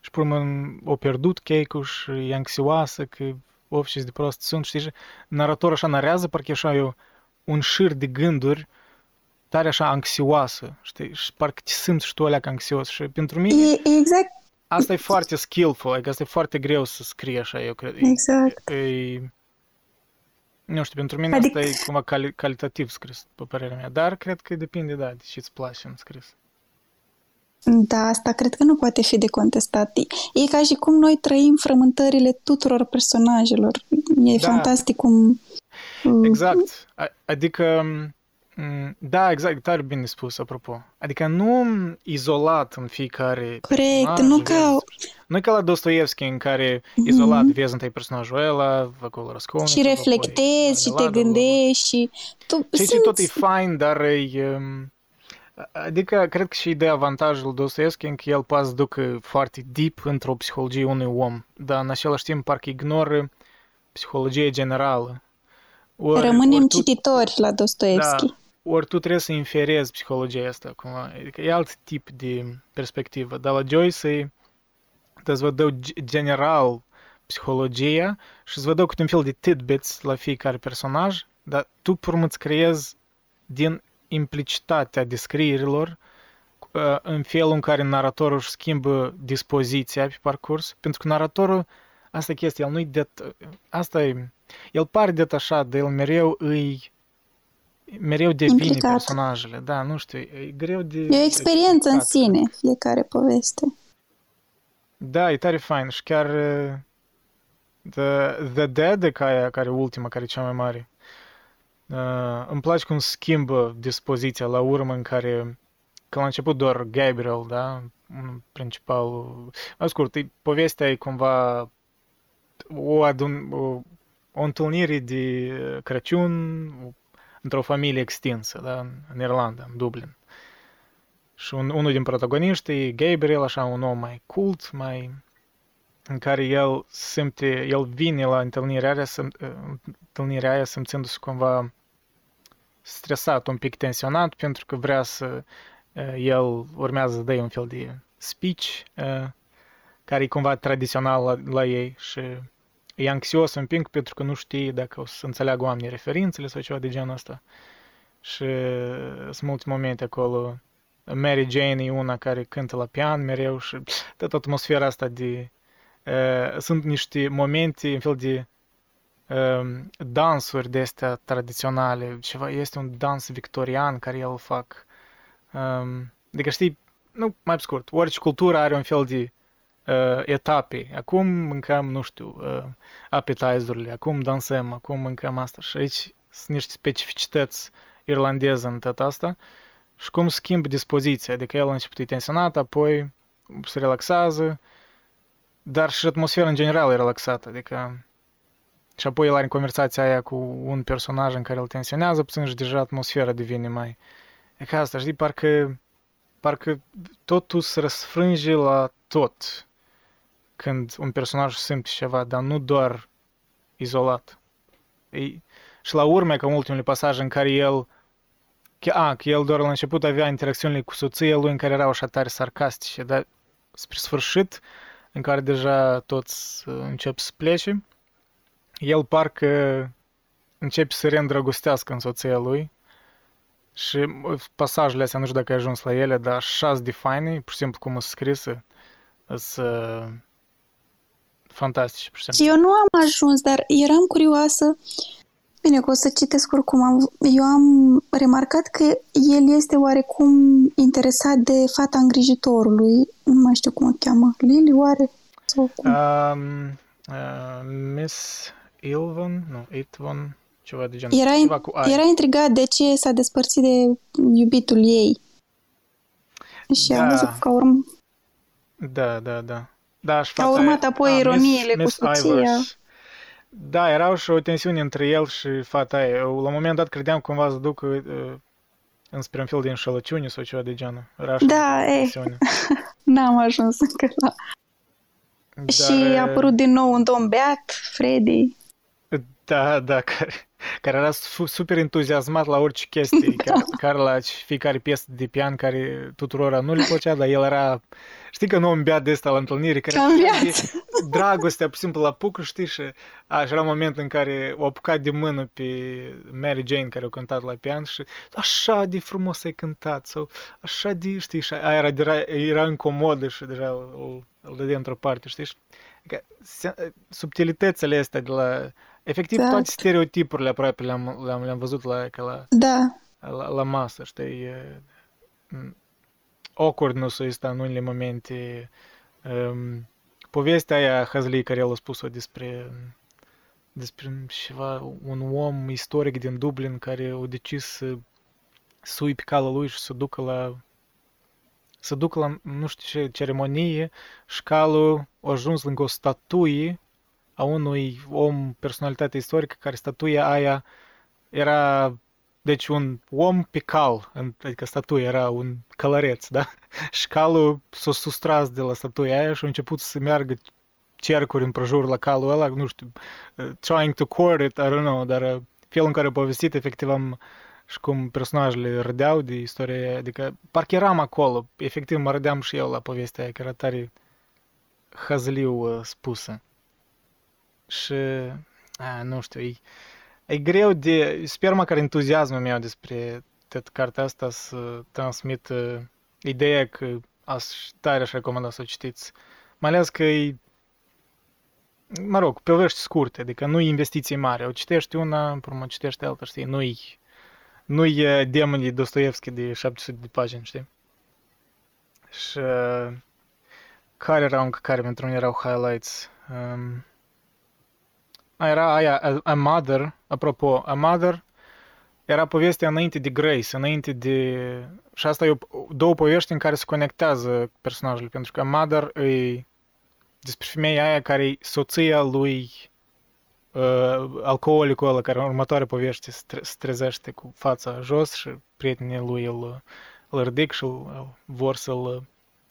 și pur urmă o pierdut cake-ul și e anxioasă că of și de prost sunt, știi, și naratorul așa narează, parcă așa e un șir de gânduri tare așa anxioasă, știi? Și parcă te simți și tu alea anxios. Și pentru mine... E, exact. Asta e foarte skillful, adică asta e foarte greu să scrie așa, eu cred. Exact. E, e, nu știu, pentru mine adică... asta e cumva cali- calitativ scris, pe părerea mea. Dar cred că depinde, da, de ce îți place în scris. Da, asta cred că nu poate fi de contestat. E ca și cum noi trăim frământările tuturor personajelor. E da. fantastic cum... Exact. Adică Mm, da, exact, tare bine spus, apropo. Adică nu izolat în fiecare Corect, nu ca... Nu e ca la Dostoevski în care mm-hmm. izolat vezi întâi personajul ăla, acolo răscunde. Și reflectezi și te gândești și... Tu și simți... tot e fain, dar e... Um, adică, cred că și de avantajul Dostoevski în că el poate să ducă foarte deep într-o psihologie unui om, dar în același timp parcă ignoră psihologia generală. Ori, Rămânem ori tu... cititori la Dostoevski. Da, ori tu trebuie să inferezi psihologia asta cumva. Adică e alt tip de perspectivă. Dar la Joyce e îți vă dau general psihologia și îți vă dau câte un fel de tidbits la fiecare personaj, dar tu pe urmă îți creezi din implicitatea descrierilor uh, în felul în care naratorul își schimbă dispoziția pe parcurs, pentru că naratorul, asta e chestia, el nu-i det... Asta e... El pare detașat, dar el mereu îi mereu devine Implicat. personajele. Da, nu știu, e greu de... E o experiență în explicat. sine, fiecare poveste. Da, e tare fain și chiar uh, The, The Dead, care, care e ultima, care e cea mai mare, uh, îmi place cum schimbă dispoziția la urmă în care, că la început doar Gabriel, da, un principalul, mai scurt, e, povestea e cumva o, adun, o, o întâlnire de Crăciun într-o familie extinsă, da, în, în Irlanda, în Dublin. Și un, unul din protagoniști e Gabriel, așa un om mai cult, mai în care el simte, el vine la întâlnirea aia, sim, întâlnirea aia simțindu-se cumva stresat, un pic tensionat, pentru că vrea să, uh, el urmează să dea un fel de speech, uh, care e cumva tradițional la, la ei și e anxios un pic pentru că nu știe dacă o să înțeleagă oamenii referințele sau ceva de genul ăsta. Și uh, sunt multe momente acolo. Mary Jane e una care cântă la pian mereu și tot atmosfera asta de... Uh, sunt niște momente, în fel de uh, dansuri de astea tradiționale. Ceva, este un dans victorian care el fac. Um, adică știi, nu, mai pe scurt, orice cultură are un fel de uh, etape. Acum mâncăm, nu știu, uh, appetizerurile, acum dansăm, acum mâncăm asta. Și aici sunt niște specificități irlandeze în tot asta. Și cum schimbă dispoziția, adică el a început e tensionat, apoi se relaxează, dar și atmosfera în general e relaxată, adică și apoi el are conversația aia cu un personaj în care îl tensionează puțin și deja atmosfera devine mai... E ca asta, știi, parcă, parcă totul se răsfrânge la tot când un personaj simte ceva, dar nu doar izolat. E, și la urmă, ca în ultimele pasaje în care el că, a, că el doar la început avea interacțiunile cu soția lui în care erau așa tare sarcastice, dar spre sfârșit, în care deja toți uh, încep să plece, el parcă începe să reîndrăgostească în soția lui și uh, pasajele astea, nu știu dacă ai ajuns la ele, dar așa de faine, pur și simplu cum sunt scrise, sunt uh, fantastice, pur și simplu. Eu nu am ajuns, dar eram curioasă. Bine, că o să citesc oricum. Am, eu am remarcat că el este oarecum interesat de fata îngrijitorului. Nu mai știu cum o cheamă. Lily, oare? Sau cum? Um, uh, Miss Ilvan, nu, Itvan, ceva de genul. Era, ceva cu ai. era intrigat de ce s-a despărțit de iubitul ei. Și am Da. văzut că urm... Da, da, da. Da, și Au fata- urmat apoi a, ironiile cu Miss soția. Ivers. Da, era și o tensiune între el și fata aia. Eu, La un moment dat credeam cumva să ducă uh, înspre un fel de înșelăciune sau ceva de genul. Era așa Da, e, tensiune. [LAUGHS] n-am ajuns încă la... Și Dar, a apărut din nou un domn beat, Freddy. Da, da, care, care era su- super entuziasmat la orice chestie, [LAUGHS] care, care la fiecare piesă de pian care tuturora nu le plăcea, dar el era, știi că nu un beat de ăsta la întâlnire, care Ca în așa de viață. [LAUGHS] dragostea, pur și simplu, la pucă, știi, și a, și era un moment în care o apucat de mână pe Mary Jane, care a cântat la pian și așa de frumos ai cântat, sau așa de, știi, și aia era, era, era incomodă și deja o, îl dădea într-o parte, știi, și, adică, se- subtilitățile astea de la Efectiv, Exact. toate stereotipurile aproape le-am, le-am, le-am văzut la, ca la, Da, la, la masă, știi? e, m, Awkwardness-ul ăsta în unele momente. Um, povestea aia Hazley care el a spus-o despre despre ceva, un om istoric din Dublin care a decis să sui pe calul lui și să ducă la să ducă la nu știu ce ceremonie și calul a ajuns lângă o statuie a unui om, personalitate istorică, care statuia aia era, deci un om pe cal, în- adică statuia era un călăreț, da? Și [LAUGHS] șcalul s-a sustras de la statuia aia și a început să meargă cercuri împrejur la calul ăla, nu știu, uh, trying to court it, I don't know, dar uh, felul în care a povestit, efectiv am și cum personajele râdeau de istoria aia, adică parcă eram acolo, efectiv mă râdeam și eu la povestea aia, că era tare hazliu uh, spusă. Și, a, nu știu, e, e greu de... Sper măcar entuziasmul meu despre tot cartea asta să transmit uh, ideea că aș tare aș recomanda să o citiți. Mai ales că e, mă rog, povești scurte, adică nu investiții mari. O citești una, pe urmă citești alta, știi, nu-i, nu-i demonii Dostoevski de 700 de pagini, știi? Și care erau încă care pentru mine erau highlights? Um, era aia, a, a Mother, apropo, A Mother era povestea înainte de Grace, înainte de... Și asta e o, două povești în care se conectează personajele, pentru că Mother e despre femeia aia care e soția lui uh, alcoolicul ăla, care în următoarea poveste se, tre- se trezește cu fața jos și prietenii lui îl, îl ridic și îl, vor să-l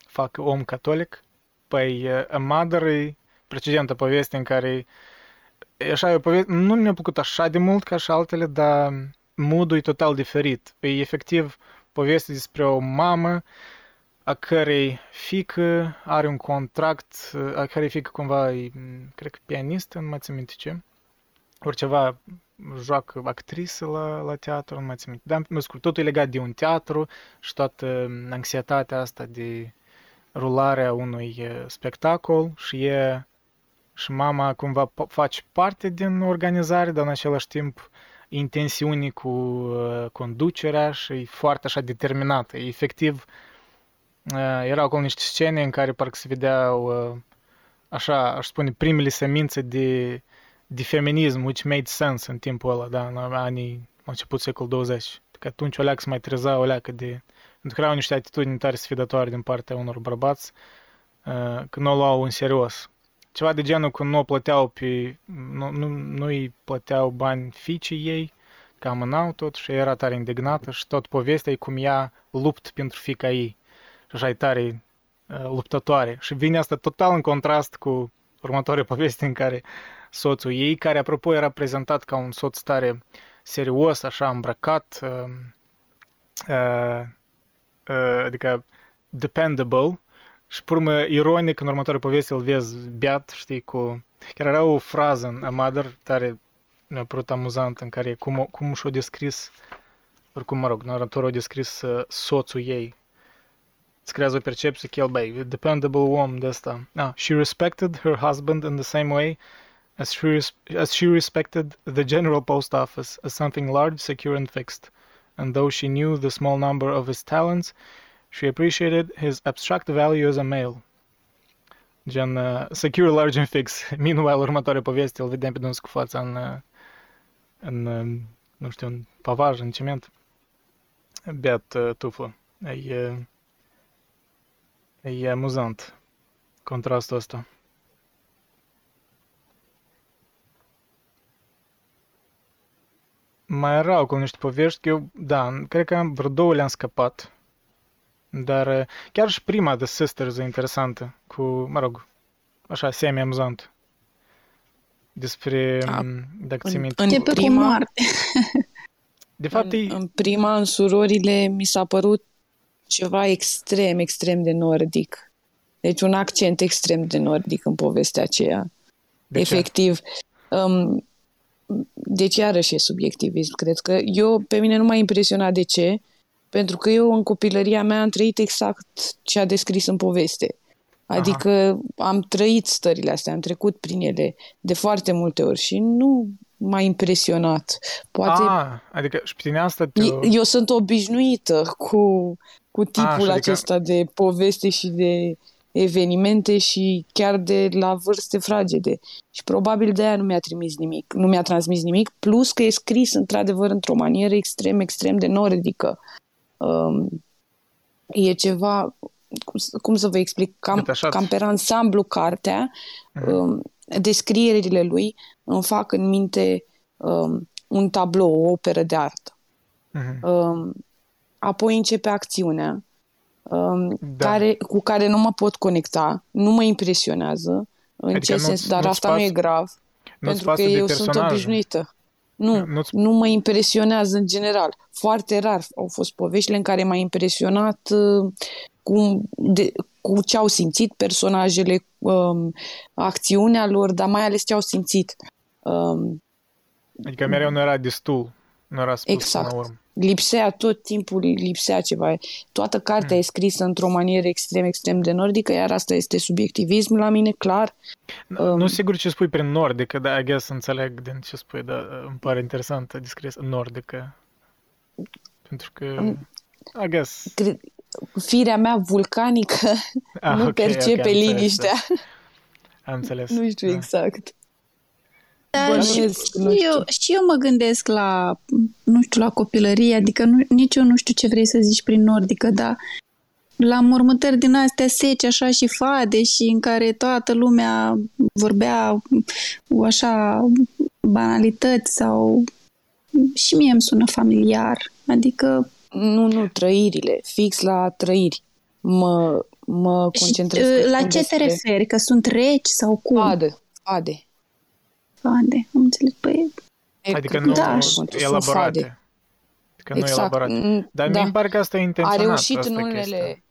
facă om catolic. Păi A Mother e precedentă poveste în care așa e o poveste, nu mi-a plăcut așa de mult ca și altele, dar modul e total diferit. E efectiv poveste despre o mamă a cărei fică are un contract, a cărei fică cumva e, cred că pianistă, nu mai țin minte ce, ori ceva joacă actrisă la, la teatru, nu mai țin minte. Dar, mă scurt, totul e legat de un teatru și toată anxietatea asta de rularea unui spectacol și e și mama cumva face parte din organizare, dar în același timp intensiuni cu uh, conducerea și e foarte așa determinată. Efectiv, uh, erau acolo niște scene în care parcă se vedeau uh, așa, aș spune, primele semințe de, de feminism, which made sense în timpul ăla, da, în anii, început secol 20. Că atunci o leacă se mai treza o leacă de... Pentru că erau niște atitudini tare sfidătoare din partea unor bărbați, că nu o luau în serios ceva de genul că nu o plăteau pe, nu, nu, nu îi plăteau bani fiicii ei, că amânau tot și era tare indignată și tot povestea e cum ea lupt pentru fica ei. Și așa e tare uh, luptătoare. Și vine asta total în contrast cu următoarea poveste în care soțul ei, care apropo era prezentat ca un soț tare serios, așa îmbrăcat, uh, uh, uh, adică dependable, și pe urmă, ironic, în următoarea poveste îl vezi beat, știi, cu... Chiar era o frază în A Mother tare mi-a părut amuzant, în care cum, cum și-o descris, oricum, mă rog, naratorul a descris uh, soțul ei. Îți creează o percepție că el, băi, dependable om de asta. Ah, she respected her husband in the same way as she, as she respected the general post office as something large, secure and fixed. And though she knew the small number of his talents, She appreciated his abstract value as a male. Gen, uh, secure, large and fix. [LAUGHS] Meanwhile, următoarea poveste îl vedem pe dânsul cu fața în, uh, în, uh, nu știu, în pavaj, în ciment. Beat uh, tuflă. E, e amuzant contrastul ăsta. Mai erau cu niște povești, că eu, da, cred că vreo două le-am scăpat dar uh, chiar și prima de Sisters e interesantă, cu, mă rog, așa, semi-amuzant. Despre, A, dacă ți minte. În, în prima, de fapt, în, e... în prima, în surorile, mi s-a părut ceva extrem, extrem de nordic. Deci un accent extrem de nordic în povestea aceea. De Efectiv. Um, deci iarăși e subiectivism, cred că. Eu, pe mine nu m-a impresionat de ce, pentru că eu în copilăria mea am trăit exact ce a descris în poveste. Adică Aha. am trăit stările astea, am trecut prin ele de foarte multe ori și nu m-a impresionat. Poate... A, adică și prin asta te... Eu sunt obișnuită cu, cu tipul A, adică... acesta de poveste și de evenimente și chiar de la vârste fragede. Și probabil de aia nu mi-a trimis nimic, nu mi-a transmis nimic, plus că e scris într-adevăr într-o manieră extrem, extrem de nordică um, e ceva, cum, cum să vă explic, cam, cam pe ansamblu cartea, uh-huh. um, descrierile lui îmi fac în minte um, un tablou, o operă de artă. Uh-huh. Um, apoi începe acțiunea, um, da. care, cu care nu mă pot conecta, nu mă impresionează, în adică ce sens, dar asta nu e grav, pentru că eu sunt obișnuită. Nu, nu, nu mă impresionează în general. Foarte rar au fost poveștile în care m-a impresionat uh, cu, de, cu ce au simțit personajele, um, acțiunea lor, dar mai ales ce au simțit. Um, adică mereu nu era destul. Nu era spus Exact. până la urmă. Lipsea tot timpul, lipsea ceva. Toată cartea Hmm. e scrisă într-o manieră extrem, extrem de nordică, iar asta este subiectivism la mine, clar. Nu Um, sigur ce spui prin nordică, dar I guess înțeleg din ce spui, dar îmi pare interesant descris nordică. Pentru că, Um, I guess... Cred, firea mea vulcanică Ah, [LAUGHS] nu ok, percepe ok, am înțeles, liniștea. da. Am înțeles. [LAUGHS] nu știu da. exact. Dar Bănuiesc, și, nu și, știu. eu, și eu mă gândesc la, nu știu, la copilărie, adică nu, nici eu nu știu ce vrei să zici prin nordică, dar la mormântări din astea seci, așa și fade și în care toată lumea vorbea așa banalități sau și mie îmi sună familiar. Adică Nu, nu, trăirile, fix la trăiri. Mă, mă și, concentrez. uh, puțin la ce te despre referi? Că sunt reci sau cum? Fade, fade. Fade, am înțeles. Păi, E, Adică că- nu Da, sunt elaborate. fade. Adică nu Exact. elaborate. mm, Dar da. mie îmi pare că asta e A intenționat. reușit asta în e unele... chestia.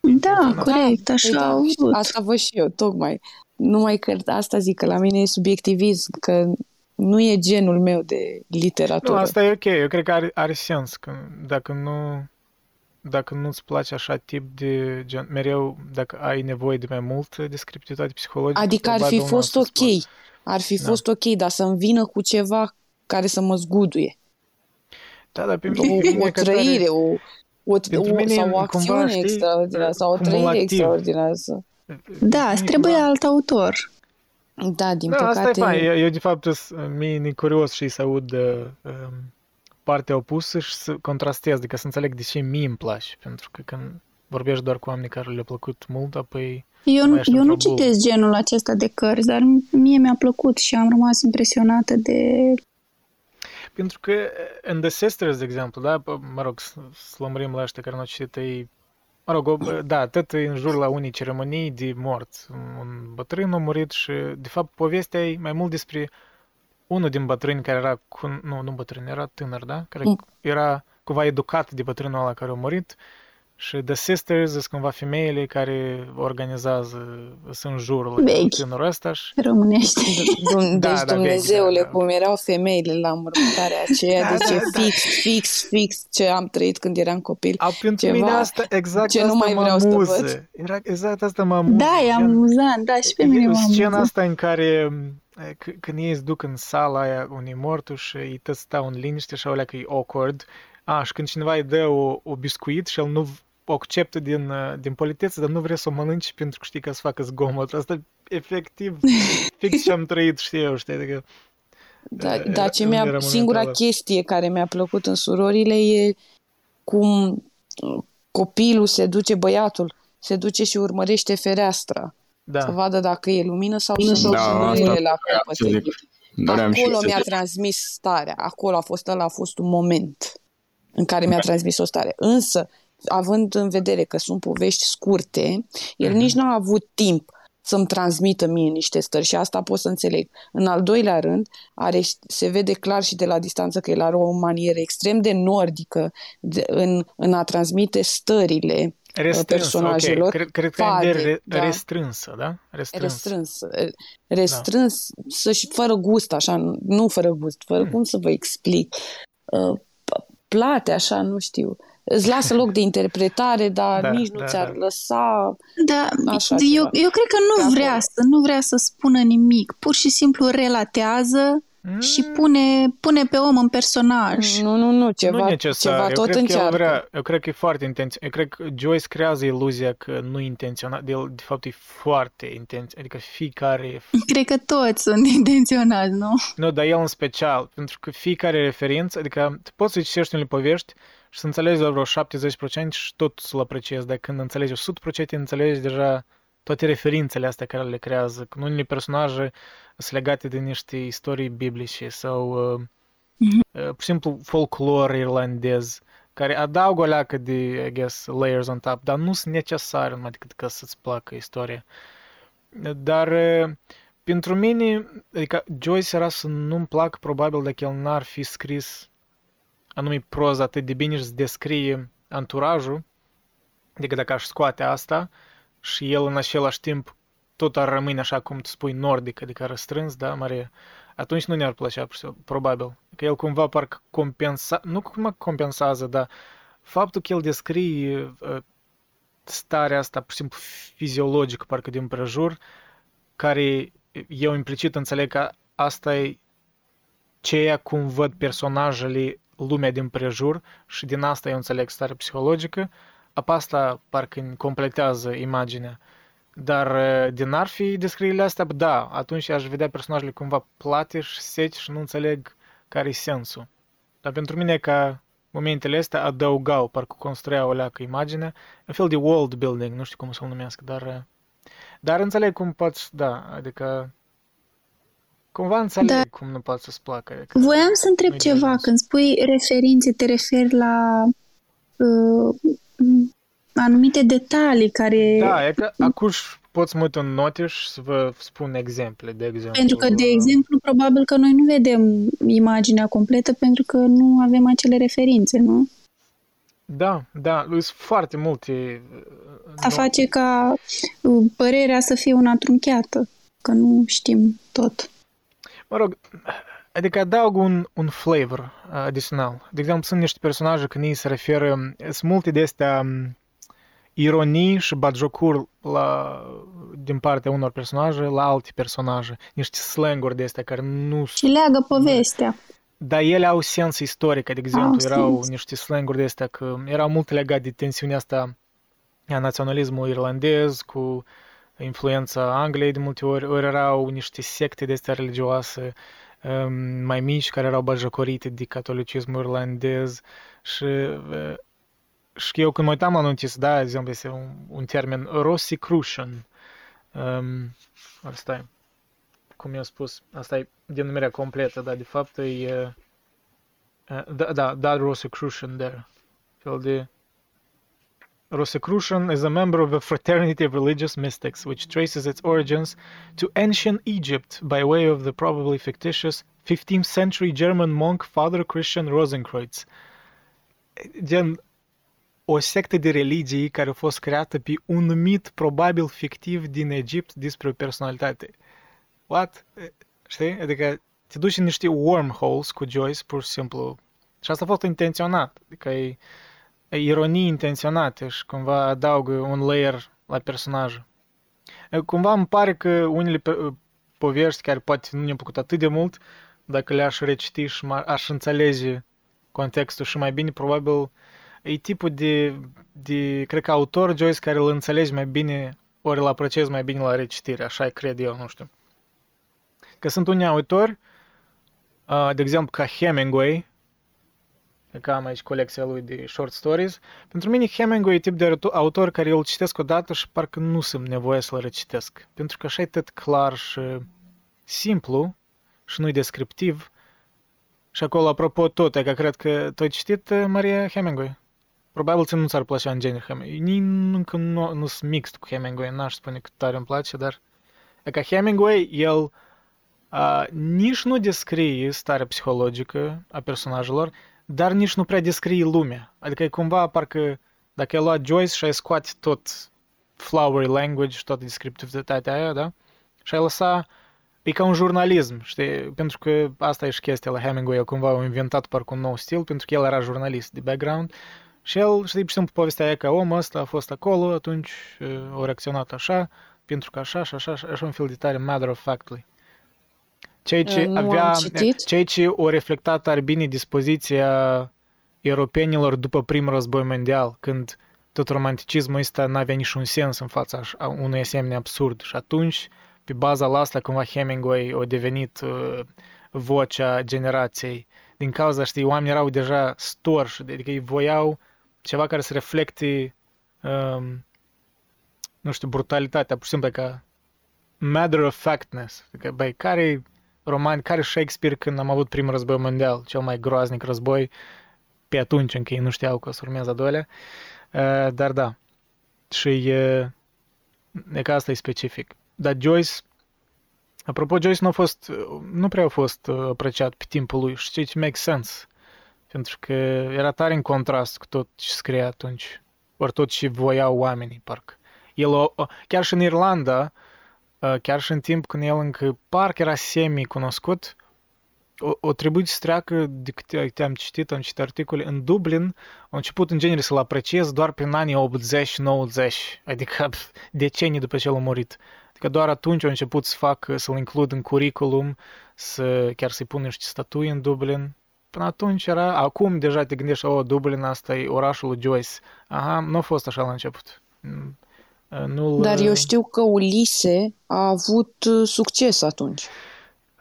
da, Da. corect, Păi așa da, au vrut. asta văd și eu, tocmai. Numai că asta zic, că la mine e subiectivism, că nu e genul meu de Nu, literatură. asta e ok. Eu cred că are, are sens. Că dacă nu dacă nu-ți place așa tip de gen, mereu, dacă ai nevoie de mai mult descriptivitate psihologică, Adică ar fi probabil nu o fost să-ți placă. Ok. Ar fi Da. fost ok, dar să-mi vină cu ceva care să mă zguduie. Da, dar pe O, mine o că tare- trăire, o, o, Pentru o, mine sau o cumva, acțiune știi, extraordinară, sau o trăire cumulativ. extraordinară. Să... Da, îți trebuie alt autor. Da, din da, păcate... asta e fain. Eu, eu de fapt, sunt mie curios și să aud uh, um, partea opusă și să contrastez, adică să înțeleg de ce mie îmi place. Pentru că când vorbești doar cu oameni care le-a plăcut mult, apoi Eu, Mai ești eu nu într-o bulă. citesc genul acesta de cărți, dar mie mi-a plăcut și am rămas impresionată de... Pentru că în The Sisters, de exemplu, da, p- mă rog, să să lămurim la ăștia care nu au citit, ei, mă rog, o- da, tot e în jur la unii ceremonii de mort. Un- Un bătrân a murit și, de fapt, povestea e mai mult despre unul din bătrâni care era, cu, nu, nu bătrân, era tânăr, da? Care Mm. era cumva educat de bătrânul ăla care a murit și The Sisters sunt cumva femeile care organizează, sunt în jurul lui Vechi. tânărul ăsta și Românește. [LAUGHS] Dum- Da, deci, da, vechi, Dumnezeule, da, da. cum erau femeile la mormântarea aceea, Da, deci da, e da. fix, fix, fix ce am trăit când eram copil. A, pentru Ceva mine asta, exact ce nu asta mai mă vreau să amuză. văd. Era exact asta mă amuză. Da, e gen- amuzant, da, și pe mine e mă scena amuză. asta în care e, c- când ei îți duc în sala aia unui mortu și ei tot stau în liniște și alea că e awkward. A, și când cineva îi dă o, o biscuit și el nu v- o acceptă din, uh, din politețe, dar nu vrea să o mănânci pentru că știi că să facă zgomot. Asta efectiv [LAUGHS] fix ce am trăit, știi eu, știi? Adică, Da, Era- dar ce era mi-a, momentul singura ăla. chestie care mi-a plăcut în surorile e cum uh, copilul se duce, băiatul, se duce și urmărește fereastra să da. vadă dacă e lumină sau sunt Da, sunările asta la vreau să capăt. zic. Doream și eu Acolo să mi-a zic. transmis starea. Acolo a fost ăla a fost un moment în care mi-a transmis o stare. Însă, având în vedere că sunt povești scurte, el Mhm. nici nu a avut timp să-mi transmită mie niște stări și asta pot să înțeleg. În al doilea rând, are, se vede clar și de la distanță că el are o manieră extrem de nordică de, în, în a transmite stările Restrânsă, personajelor. ok. Cred, cred că fade, e de re, da. restrânsă, da? Restrânsă. restrâns, restrâns da. și fără gust, așa, nu- nu fără gust, fără Hmm. cum să vă explic. Uh, p- Plate, așa, nu știu. Îți lasă loc de interpretare, dar Da, nici nu da, ți-ar da. lăsa... Da, Așa eu, ceva. eu cred că De nu vrea, acolo. să, nu vrea să spună nimic. Pur și simplu relatează și Mm. pune, pune pe om în personaj. Nu, nu, nu, ceva, nu necesar. ceva eu tot cred că el încearcă. vrea, eu cred că e foarte intenționat. Eu cred că Joyce creează iluzia că nu e intenționat. De, el, de fapt, e foarte intenționat. Adică fiecare... [LAUGHS] Cred că toți sunt [LAUGHS] intenționați, nu? Nu, dar el în special. Pentru că fiecare referință, adică tu poți să citești unele povești și să înțelegi doar vreo 70% și tot să-l apreciezi. Dar când înțelegi 100%, înțelegi deja toate referințele astea care le creează. Când unele personaje sunt legate de niște istorii biblice sau uh, Mhm. uh, pur și simplu folclor irlandez care adaugă o leacă de, I guess, layers on top, dar nu sunt necesare numai decât ca să-ți placă istoria. Dar uh, pentru mine, adică Joyce era să nu-mi placă probabil dacă el n-ar fi scris anume proză atât de bine și să descrie anturajul, adică dacă aș scoate asta și el în același timp tot ar rămâne așa cum tu spui nordic, adică răstrâns, da, Maria? atunci nu ne-ar plăcea, probabil. Că el cumva parcă compensa, nu cum compensează, dar faptul că el descrie uh, starea asta, pur și simplu fiziologică, parcă din prejur, care eu implicit înțeleg că asta e ceea cum văd personajele lumea din prejur și din asta eu înțeleg starea psihologică, apa asta parcă completează imaginea. Dar din ar fi descrierile astea, da, atunci aș vedea personajele cumva plate și seci și nu înțeleg care e sensul. Dar pentru mine ca momentele astea adăugau, parcă construiau o leacă imagine, un fel de world building, nu știu cum să o numesc, dar, dar înțeleg cum poți, da, adică Cumva înțeleg da. cum nu poate să-ți placă. Voiam să întreb ceva. Când spui referințe, te referi la uh, anumite detalii care... Da, e că acuși pot să mă uit în note și să vă spun exemple, de exemplu. Pentru că, de exemplu, probabil că noi nu vedem imaginea completă pentru că nu avem acele referințe, nu? Da, da, sunt foarte multe... A face ca uh, părerea să fie una trunchiată, că nu știm tot. Mă rog, adică adaug un, un flavor adițional. De exemplu, sunt niște personaje când ei se referă, sunt multe de astea ironii și batjocuri la, din partea unor personaje la alte personaje. Niște slanguri de astea care nu... Și leagă povestea. Dar ele au sens istoric, de exemplu, au erau sens. niște slanguri de astea că erau mult legate de tensiunea asta a naționalismul irlandez cu influența Angliei de multe ori, ori erau niște secte de astea religioase um, mai mici care erau bajocorite de catolicismul irlandez și uh, și eu când mă uitam la notițe, da, de exemplu, este un, un termen Rosicrucian. Um, asta e, cum i-am spus, asta e denumirea completă, dar de fapt e, uh, da, da, da, Rosicrucian there. Fel de Rosicrucian is a member of a fraternity of religious mystics, which traces its origins to ancient Egypt by way of the probably fictitious 15th century German monk Father Christian Rosenkreuz. Gen, o sectă de religii care a fost creată pe un mit probabil fictiv din Egipt despre o personalitate. What? Știi? Adică te duci în niște wormholes cu Joyce, pur și simplu. Și asta a fost intenționat. Adică e ironii intenționate și cumva adaugă un layer la personaj. Cumva îmi pare că unele povești care poate nu ne-au plăcut atât de mult, dacă le-aș reciti și aș înțelege contextul și mai bine, probabil e tipul de, de cred că autor Joyce care îl înțelegi mai bine ori îl apreciezi mai bine la recitire, așa cred eu, nu știu. Că sunt unii autori, de exemplu ca Hemingway, că am aici colecția lui de short stories. Pentru mine Hemingway e tip de autor care îl citesc odată și parcă nu sunt nevoie să-l recitesc. Pentru că așa e tot clar și simplu și nu-i descriptiv. Și acolo, apropo, tot, că cred că tu ai citit uh, Maria Hemingway. Probabil ți nu ți-ar plăcea în genere Hemingway. Nici încă nu, nu sunt mixt cu Hemingway, n-aș spune că tare îmi place, dar... E ca Hemingway, el uh, nici nu descrie starea psihologică a personajelor, dar nici nu prea descrie lumea. Adică e cumva parcă dacă ai luat Joyce și ai scoate tot flowery language și toată descriptivitatea aia, da? Și ai lăsa E ca un jurnalism, știi? Pentru că asta e și chestia la Hemingway, el cumva a inventat parcă un nou stil, pentru că el era jurnalist de background și el, știi, pur și simplu povestea aia că omul ăsta a fost acolo, atunci uh, a reacționat așa, pentru că așa și așa, așa un fel de tare matter of factly. Ceea ce, nu avea, ceea ce o reflectat ar bine dispoziția europenilor după primul război mondial, când tot romanticismul ăsta n-avea niciun sens în fața unui asemenea absurd. Și atunci, pe baza la asta, cumva Hemingway a devenit uh, vocea generației. Din cauza, știi, oamenii erau deja storși, adică ei voiau ceva care să reflecte, um, nu știu, brutalitatea, pur și simplu, ca matter of factness. Adică, băi, care roman, care Shakespeare când am avut primul război mondial, cel mai groaznic război, pe atunci încă ei nu știau că o să urmează a doilea, uh, dar da, și e, e că asta e specific. Dar Joyce, apropo, Joyce nu a fost, nu prea a fost uh, apreciat pe timpul lui și ce make sense, pentru că era tare în contrast cu tot ce scria atunci, ori tot ce voiau oamenii, parcă. El, o, chiar și în Irlanda, uh, chiar și în timp când el încă parcă era semi-cunoscut, o, o trebuit să treacă, de câte te-am citit, am citit articole, în Dublin au început în genere să-l apreciez doar prin anii 80-90, adică decenii după ce l-a murit. Adică doar atunci au început să fac, să-l includ în curriculum, să chiar să-i pun niște statui în Dublin. Până atunci era, acum deja te gândești, o, Dublin asta e orașul lui Joyce. Aha, nu a fost așa la început. Nu Dar eu știu că Ulise a avut uh, succes atunci.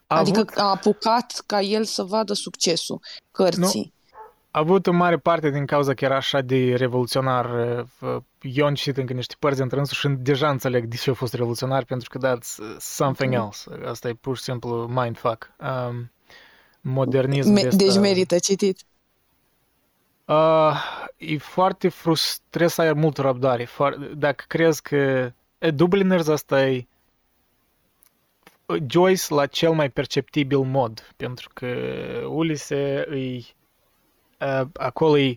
A adică avut... a apucat ca el să vadă succesul cărții. Nu. A avut în mare parte din cauza că era așa de revoluționar. Uh, eu am citit încă niște părți între însuși și deja înțeleg de ce a fost revoluționar, pentru că that's something okay. else. Asta e pur și simplu mindfuck. Um, modernism Me- Deci ăsta... merită citit. Uh, e foarte frustrant, trebuie să ai mult răbdare. Dacă crezi că Dubliners asta e Joyce la cel mai perceptibil mod, pentru că Ulise îi uh, acolo e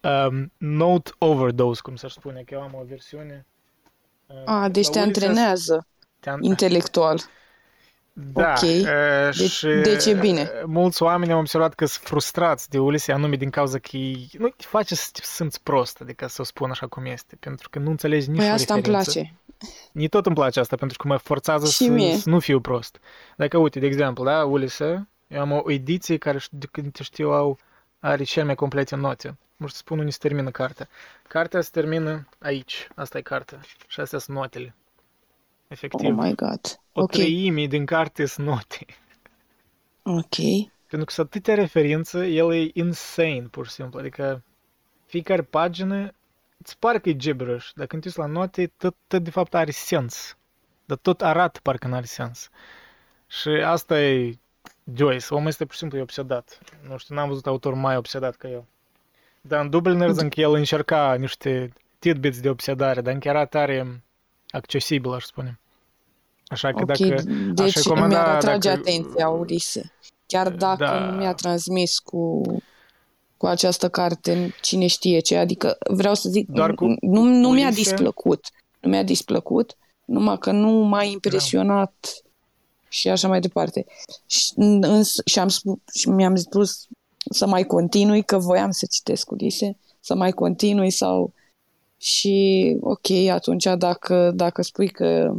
um, note overdose, cum s-ar spune, că eu am o versiune. Uh, ah, deci te antrenează te an... intelectual. [LAUGHS] Da, ok, uh, deci, și deci e bine. Mulți oameni au observat că sunt frustrați de Ulise anume din cauza că e, nu te face să te simți prost, adică să o spun așa cum este, pentru că nu înțelegi nici păi asta referință. îmi place. Ni tot îmi place asta, pentru că mă forțează să, să nu fiu prost. Dacă, uite, de exemplu, da, Ulise, eu am o ediție care, de când te știu, au, are cel mai complete note. Nu știu să spun unde se termină cartea. Cartea se termină aici. Asta e cartea. Și astea sunt notele. Efectiv. Oh my god. O okay. treime din carte sunt note. Ok. Pentru că sunt atâtea referințe, el e insane, pur și simplu. Adică fiecare pagină îți pare că e gibberish, dar când te uiți la note, tot, tot de fapt are sens. Dar tot arată parcă nu are sens. Și asta e Joyce. Omul este pur și simplu obsedat. Nu știu, n-am văzut autor mai obsedat ca el. Dar în Dubliners încă el încerca niște tidbits de obsedare, dar încă era tare accesibil, aș spune. Așa că okay, dacă deci aș recomanda, mi-ar atrage dacă... atenția Ulise. Chiar dacă da. nu mi-a transmis cu, cu această carte cine știe ce, adică vreau să zic, Doar cu nu, nu mi-a displăcut. Nu mi-a displăcut, numai că nu m-a impresionat da. și așa mai departe. Și, îns, și, am spus, și mi-am spus să mai continui, că voiam să citesc Ulise, să mai continui sau... Și ok, atunci dacă, dacă spui că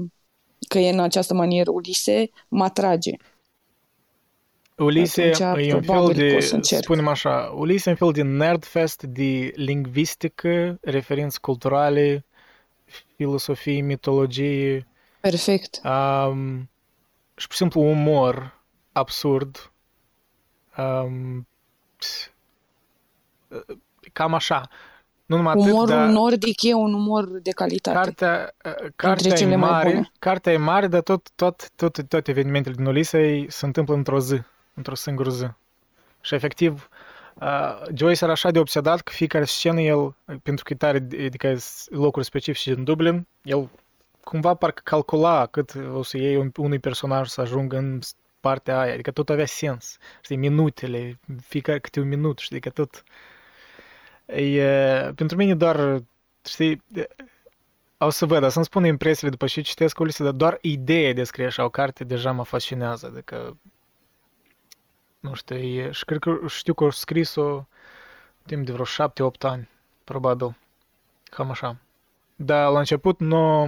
că e în această manieră Ulise, mă atrage. Ulise e un fel de, spunem așa, Ulise e un fel de nerdfest de lingvistică, referințe culturale, filosofie, mitologie. Perfect. Um, și, pur și simplu, umor absurd. Um, cam așa. Nu numai Umorul atât, dar nordic e un umor de calitate. Cartea, uh, cartea e mare, cartea e mare, dar tot, tot, tot, toate evenimentele din Ulisei se întâmplă într-o zi, într-o singură zi. Și efectiv, uh, Joyce era așa de obsedat că fiecare scenă el, pentru că e tare, adică locuri specifice din Dublin, el cumva parcă calcula cât o să iei unui personaj să ajungă în partea aia, adică tot avea sens, știi, minutele, fiecare câte un minut, știi, că tot E, pentru mine doar, știi, o să văd, o să-mi spun impresiile după ce citesc Ulise, dar doar ideea de scrie așa o carte deja mă fascinează, adică, nu știu, e, și cred că știu că au scris-o timp de vreo șapte-opt ani, probabil, cam așa. Dar la început nu,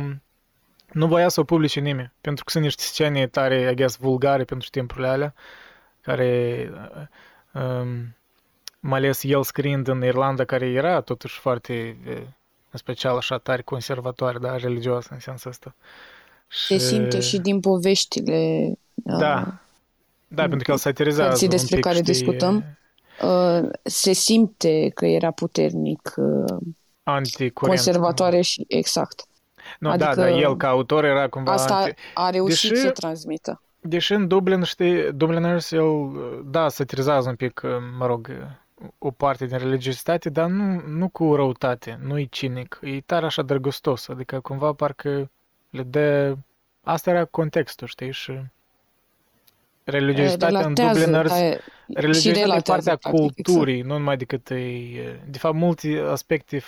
nu voia să o publice nimeni, pentru că sunt niște scene tare, I guess, vulgare pentru timpurile alea, care um, mai ales el scriind în Irlanda, care era totuși foarte, în special așa tare conservatoare, da, religioasă în sensul ăsta. Se și... simte și din poveștile da. Uh, da, pentru că el satirizează despre un pic, care știi, discutăm. Uh, se simte că era puternic uh, conservatoare și exact. Nu, da, adică da, dar el ca autor era cumva... Asta anti... a reușit Deși... să transmită. Deși în Dublin, știi, Dubliners, el, da, satirizează un pic, mă rog, o parte din religiositate, dar nu, nu cu răutate, nu e cinic, e tare așa drăgostos, adică cumva parcă le dă... Asta era contextul, știi, și religiozitatea în Dubliners, religiozitatea e partea culturii, exact. nu numai decât e... De fapt, multe aspecte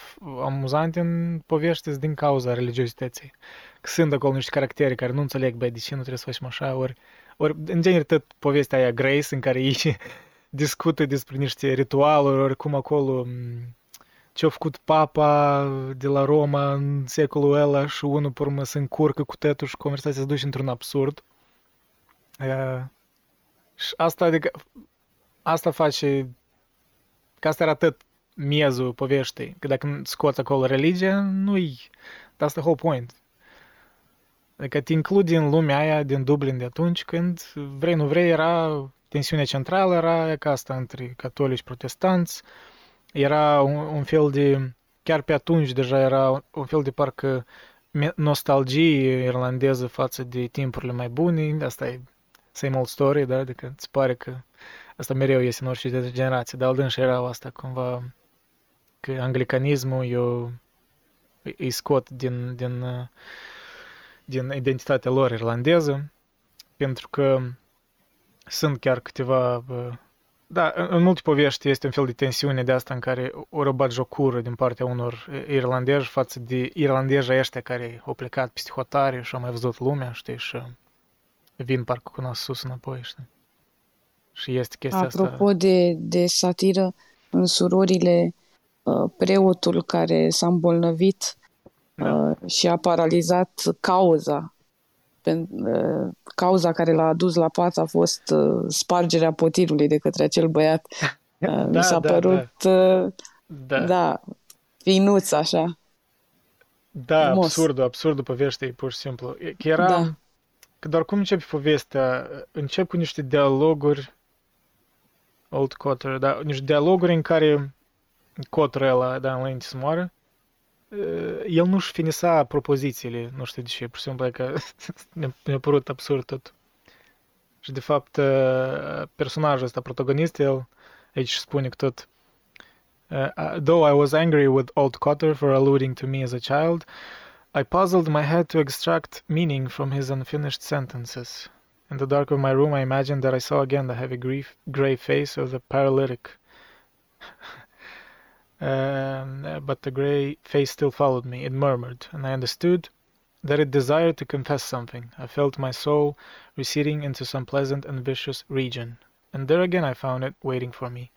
amuzante în povești din cauza religiozității. Că sunt acolo niște caractere care nu înțeleg, băi, de ce nu trebuie să facem așa, ori ori în genere tot povestea aia Grace în care ei discută despre niște ritualuri, oricum acolo ce-a făcut papa de la Roma în secolul ăla și unul pe urmă se încurcă cu tetul și conversația se duce într-un absurd. Uh, și asta, adică, asta face, că asta era atât miezul poveștii, că dacă scoți acolo religia, nu-i, that's the whole point. Adică te includi în lumea aia din Dublin de atunci când, vrei nu vrei, era tensiunea centrală, era ca asta între catolici și protestanți, era un, un fel de, chiar pe atunci deja era un fel de parcă nostalgie irlandeză față de timpurile mai bune, asta e same old story, da, adică îți pare că asta mereu este în orice generație, dar al și era asta cumva că anglicanismul eu îi scot din, din, din identitatea lor irlandeză, pentru că sunt chiar câteva da, în multe povești este un fel de tensiune de asta în care o răbat jocură din partea unor irlandezi față de irlandezii ăștia care au plecat peste hotare și au mai văzut lumea, știi, și vin parcă cu nas sus înapoi, știi? Și este chestia Apropo asta. Apropo de, de satiră, în surorile, uh, preotul care s-a îmbolnăvit da. Uh, și a paralizat cauza Uh, cauza care l-a adus la pat a fost uh, spargerea potirului de către acel băiat. [LAUGHS] da, Mi s-a da, părut, da. da. da, finuț așa. Da, Frumos. absurdul, absurdul povestea pur și simplu. Că era, da. că doar cum începe povestea, încep cu niște dialoguri Old Cotter, da, niște dialoguri în care Cotter ăla, da, înainte să moară, el nu-și finisa propozițiile, nu știu de ce, pur și simplu, că [LAUGHS] mi-a părut absurd tot. Și de fapt, personajul ăsta, protagonist, el aici spune că tot uh, though I was angry with old Cotter for alluding to me as a child, I puzzled my head to extract meaning from his unfinished sentences. In the dark of my room, I imagined that I saw again the heavy grief, gray face of the paralytic. Um, but the grey face still followed me. It murmured, and I understood that it desired to confess something. I felt my soul receding into some pleasant and vicious region. And there again I found it waiting for me.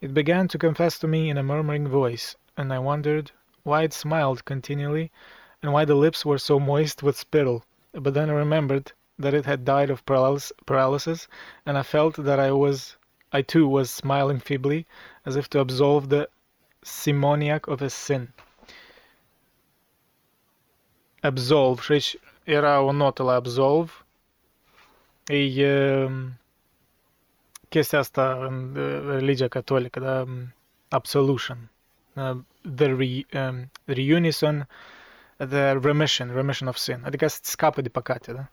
It began to confess to me in a murmuring voice, and I wondered why it smiled continually and why the lips were so moist with spittle. But then I remembered that it had died of paralysis, and I felt that I was I too was smiling feebly, as if to absolve the simoniac of a sin. Absolve. Și aici era o notă la absolve. E uh, chestia asta în uh, religia catolică, da? Absolution. Uh, the, re, um, reunison, the remission, remission of sin. Adică să scapă de păcate, da?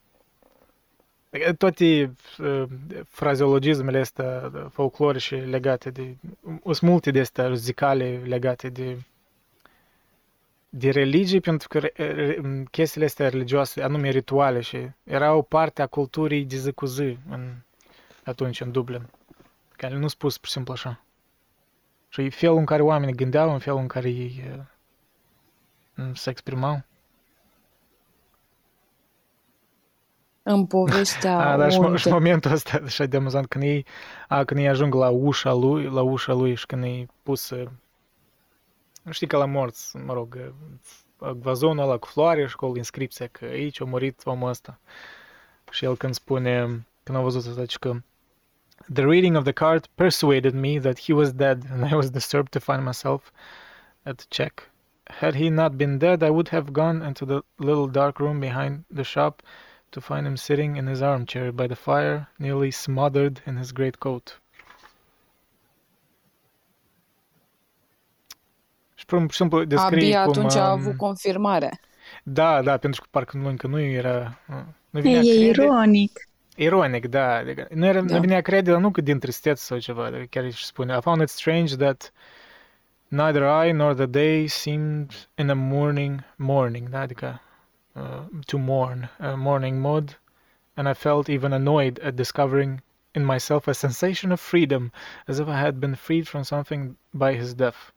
Toate uh, frazeologismele astea folclorice legate de... Sunt multe de astea zicale legate de de religie, pentru că chestiile astea religioase, anume rituale, și erau parte a culturii de zi cu zi în, atunci în Dublin, care nu spus pur și simplu așa. Și felul în care oamenii gândeau, în felul în care ei uh, se exprimau. În povestea a, da, și, și momentul ăsta așa de amuzant când ei, a, când ei ajung la ușa lui, la ușa lui și când ei pus știi că la morți, mă rog, vazonul ăla cu floare și cu inscripția că aici a murit omul ăsta. Și el când spune, când a văzut asta, că The reading of the card persuaded me that he was dead, and I was disturbed to find myself at check. Had he not been dead, I would have gone into the little dark room behind the shop to find him sitting in his armchair by the fire, nearly smothered in his great coat. Și pur și simplu descrie Abia cum, atunci a avut confirmare. Da, da, pentru că parcă nu, încă nu era... Nu vinea e crede. ironic. Ironic, da. Adică nu, era, da. nu vinea crede, nu că din tristețe sau ceva, adică chiar își spune. I found it strange that neither I nor the day seemed in a morning morning, da? Adică uh, to mourn, uh, mourning mode, and I felt even annoyed at discovering in myself a sensation of freedom, as if I had been freed from something by his death.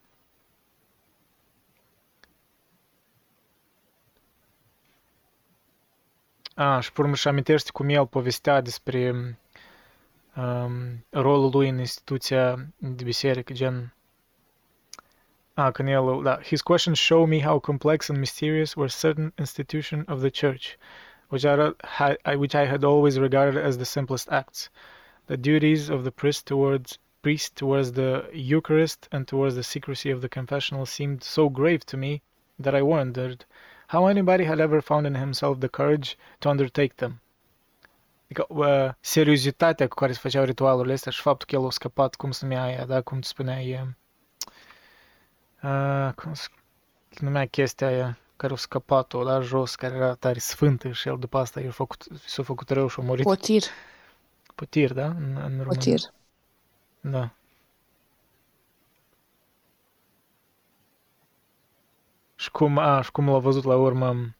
A, și pe urmă și amintește cum el povestea despre um, rolul lui în instituția de biserică, gen... Ah, a, când el, da, his questions show me how complex and mysterious were certain institutions of the church, which I, had, which I had always regarded as the simplest acts. The duties of the priest towards priest towards the Eucharist and towards the secrecy of the confessional seemed so grave to me that I wondered how anybody had ever found in himself the courage to undertake them. Seriozitatea cu care se făceau ritualurile astea și faptul că el a scăpat, cum se aia, da? Cum tu spuneai, uh, cum se numea chestia aia, care a scăpat-o, da, jos, care era tare sfântă și el după asta i-a făcut, s-a făcut rău și a murit. Potir. Potir, da? În, în română. Potir. Da. Și cum, a, și cum l-a văzut la urmă...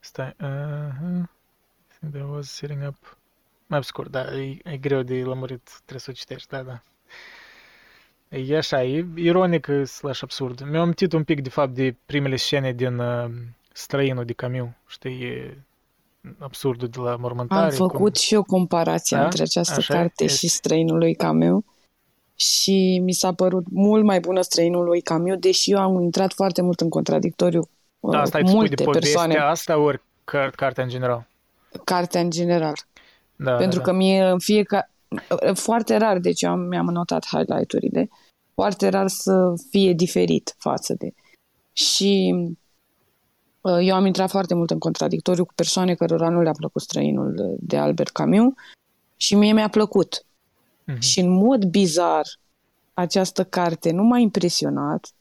Stai, uh, I think there was sitting up... Mai pe scurt, da, e, e greu de lămurit, trebuie să o citești, da, da. E așa, e ironic slash absurd. Mi-am amintit un pic, de fapt, de primele scene din uh, Străinul de Camus, știi, e absurdul de la mormântare. Am făcut cum... și o comparație Da? între această Așa carte este. și Străinul lui Camus și mi s-a părut mult mai bună Străinul lui Camus, deși eu am intrat foarte mult în contradictoriu Da, uh, asta cu ai spui multe de povestea persoane, asta ori car- cartea în general? cartea în general. Da, Pentru da, că mie în fiecare... Foarte rar, deci eu am, mi-am notat highlight-urile, foarte rar să fie diferit față de... Și uh, eu am intrat foarte mult în contradictoriu cu persoane cărora nu le-a plăcut străinul de Albert Camus și mie mi-a plăcut. Mhm. Și în mod bizar, această carte nu m-a impresionat,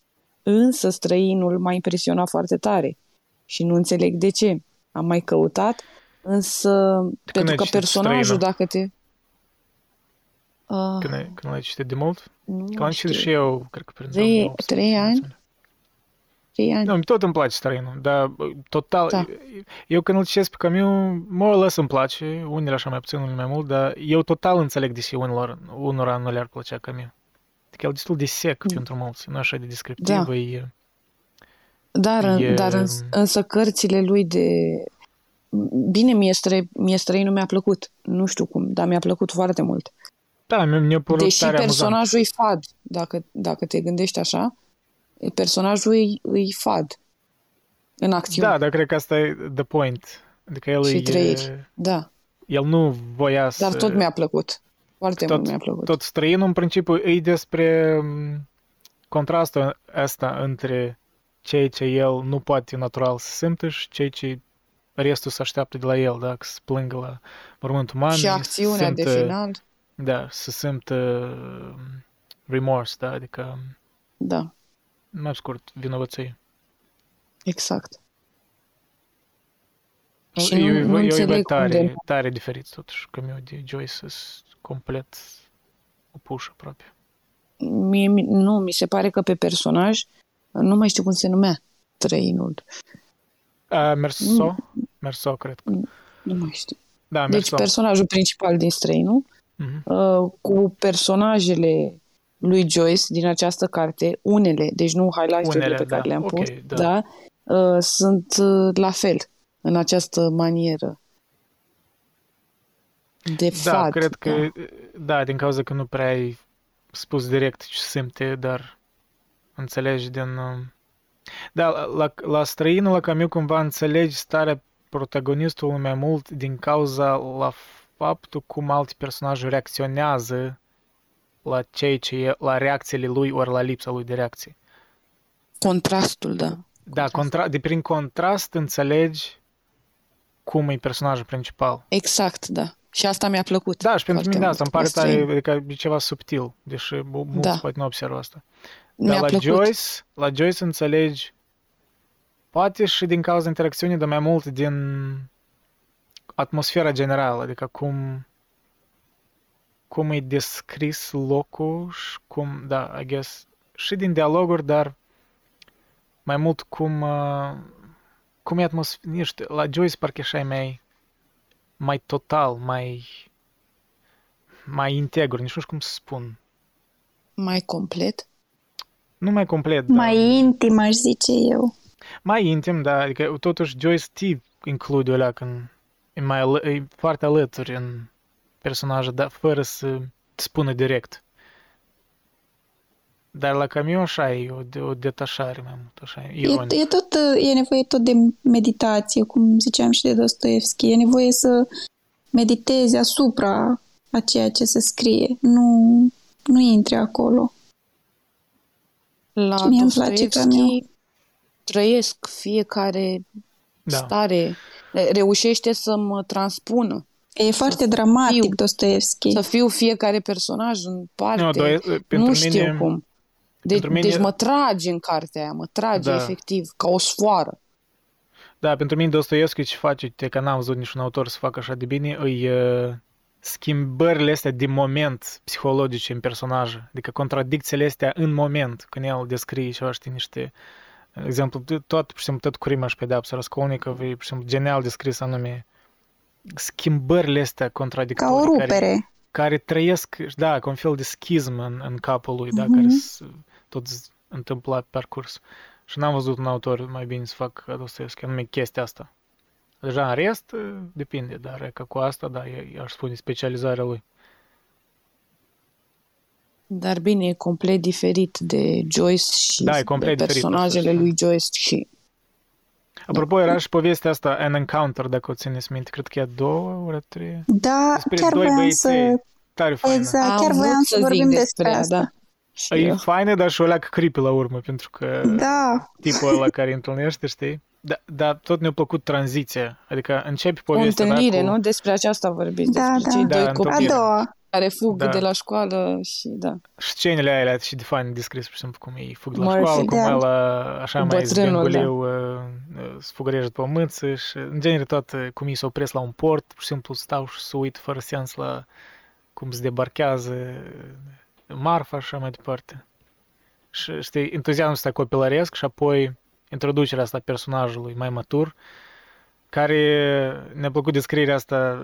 însă străinul m-a impresionat foarte tare. Și nu înțeleg de ce. Am mai căutat, însă pentru ai că citit personajul, Străinul? dacă te... Uh, Când, ai- când l-ai citit de mult? nu Că l-am citit știu. și eu, cred că prin Trei- 2018, trei ani? sau- Trei ani. Nu, tot îmi place străinul, dar bă, total... Da. Eu când îl citesc pe Camus, more or less îmi place, unele așa mai puțin, unele mai mult, dar eu total înțeleg de ce unor, unora nu le-ar plăcea Camus. Adică el e destul de sec Mm. pentru mulți, nu așa de descriptiv, Da. e... Dar, E- dar îns, însă cărțile lui de... Bine, mie, stră, mie străinul mi-a plăcut. Nu știu cum, dar mi-a plăcut foarte mult. Da, mi- mi-a părut Deși tare amuzant. personajul e fad, dacă, dacă te gândești așa, personajul e, e fad în acțiune Da, dar cred că asta e the point. Adică el, și e, trăiri. Da, el nu voia să... dar tot mi-a plăcut. Foarte tot, mult mi-a plăcut. tot străinul, în principiu, e despre m, contrastul ăsta între ceea ce el nu poate natural să simtă și ceea ce restul se așteaptă de la el, da? Că să plângă la mormântul uman. și acțiunea să de simtă, final, Da, să simtă m, remorse, da? Adică, da, mai scurt, vinovăție. exact. Nu, Și nu, eu, nu eu, eu înțeleg e cum tare, de... tare diferit totuși, că meu de Joyce sunt complet opuși aproape. Mie, mi- nu, mi se pare că pe personaj, nu mai știu cum se numea, trăinul. Uh, Merso? Merso, cred că. Nu mai știu. Da, Deci Merso. personajul principal din străinul, Mhm. uh, cu personajele lui Joyce din această carte, unele, deci nu highlight-urile Unele, pe care da. le-am Ok, pus, da. da, uh, sunt uh, la fel, în această manieră. De Da, fad. cred că, da. da, din cauza că nu prea ai spus direct ce simte, dar înțelegi din... um, Da, la, la, la străinul, la Camus, cumva înțelegi starea protagonistului mai mult din cauza la faptul cum alte personaje reacționează la ceea ce e, la reacțiile lui ori la lipsa lui de reacție. Contrastul, da. Da, contra- de prin contrast înțelegi cum e personajul principal. Exact, da. Și asta mi-a plăcut. Da, și pentru foarte mine mult asta îmi pare la tare, străin. adică e ceva subtil, deși mu- mulți Da. poate nu observă asta. Mi-a Dar la plăcut. Joyce, la Joyce înțelegi, poate și din cauza interacțiunii, dar mai mult din atmosfera generală, adică cum cum e descris locul și cum, da, I guess, și din dialoguri, dar mai mult cum uh, cum e atmosfera, nu știu, la Joyce parcă așa e mai mai total, mai mai integru, nici nu știu cum să spun. Mai complet. Nu mai complet, dar Mai intim, aș zice eu. mai intim, da, adică totuși Joyce te include o leac în... E, mai, ală- e foarte alături în personaje, dar fără să spună direct. Dar la Camus așa e o, de, o detașare mai mult, așa e E, ironic. e, tot, e nevoie tot de meditație, cum ziceam și de Dostoevski. E nevoie să meditezi asupra a ceea ce se scrie. Nu, nu intri acolo. La Mie îmi place Dostoevski Camus. trăiesc fiecare Da. stare, reușește să mă transpună, E foarte dramatic fiu. Dostoevski. să fiu fiecare personaj în parte. Nu, doi, pentru nu mine, știu cum. De, pentru mine- Deci mă trage în cartea aia, mă trage Da. efectiv, ca o sfoară. Da, pentru mine Dostoevski ce face, uite că n-am văzut niciun autor să facă așa de bine, îi uh, schimbările astea de moment psihologice în personaje, adică contradicțiile astea în moment, când el descrie ceva, știi, niște de exemplu, tot, pur și simplu, tot crima și pedeapsa Raskolnikov e, pur și simplu, genial descris anume schimbările astea Ca contradictorii o care, rupere. care trăiesc, da, ca un fel de schism în, în capul lui, da, Mhm. care s- tot se întâmpla pe parcurs. Și n-am văzut un autor mai bine să fac ca Dostoevski, anume chestia asta. Deja în rest, depinde, dar e că cu asta, da, e, aș spune specializarea lui. Dar bine, e complet diferit de Joyce și Da, e complet de diferit, personajele asta, lui Joyce și Apropo, era și povestea asta, An Encounter, dacă o țineți minte, cred că e a doua ori a treia. Da, Despre chiar doi voiam băieței. să... Tare faină. Exact, Am chiar vrut voiam să zic vorbim despre ea, asta. Da. Și E eu. faină, dar și o leacă creepy la urmă, pentru că Da, tipul ăla care îi întâlnește, știi? Dar da, tot ne-a plăcut tranziția. Adică începi O povestea întâlnire, da, cu... nu? Despre aceasta vorbiți, Da, despre da. cei Da, doi în copii a Bine. doua. Care fug Da. de la școală și da. Scenele aia și de fain descris, pur și simplu, cum ei fug de la Murphy, școală, cum da. ăla așa Cu mai bătrânul, zbenguliu, uh, sfugărește pe mâță și în genere tot uh, cum ei se opresc la un port, pur și simplu stau și se uit fără sens la cum se debarchează uh, marfa și așa mai departe. Și știi, entuziasmul ăsta copilăresc și apoi introducerea asta a personajului mai matur, care ne-a plăcut descrierea asta,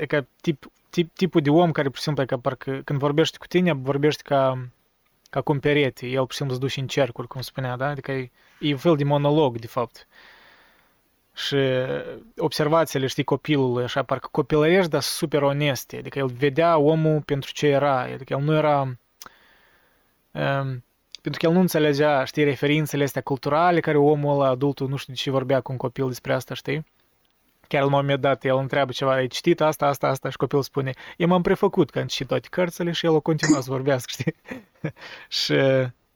e ca tip, tip, tipul de om care, pur și simplu, e ca parcă când vorbește cu tine, vorbește ca, ca cu un perete. El, pur și simplu, se duce în cercuri, cum spunea, da? Adică e, e un fel de monolog, de fapt. Și observațiile, știi, copilului, așa, parcă copilărești, dar super oneste. Adică el vedea omul pentru ce era. Adică el nu era... Um, pentru că el nu înțelegea, știi, referințele astea culturale care omul ăla, adultul, nu știu de ce vorbea cu un copil despre asta, știi? Chiar la un moment dat el întreabă ceva, ai citit asta, asta, asta și copilul spune, eu m-am prefăcut că am citit toate cărțile și el o continua să vorbească, știi? [LAUGHS] și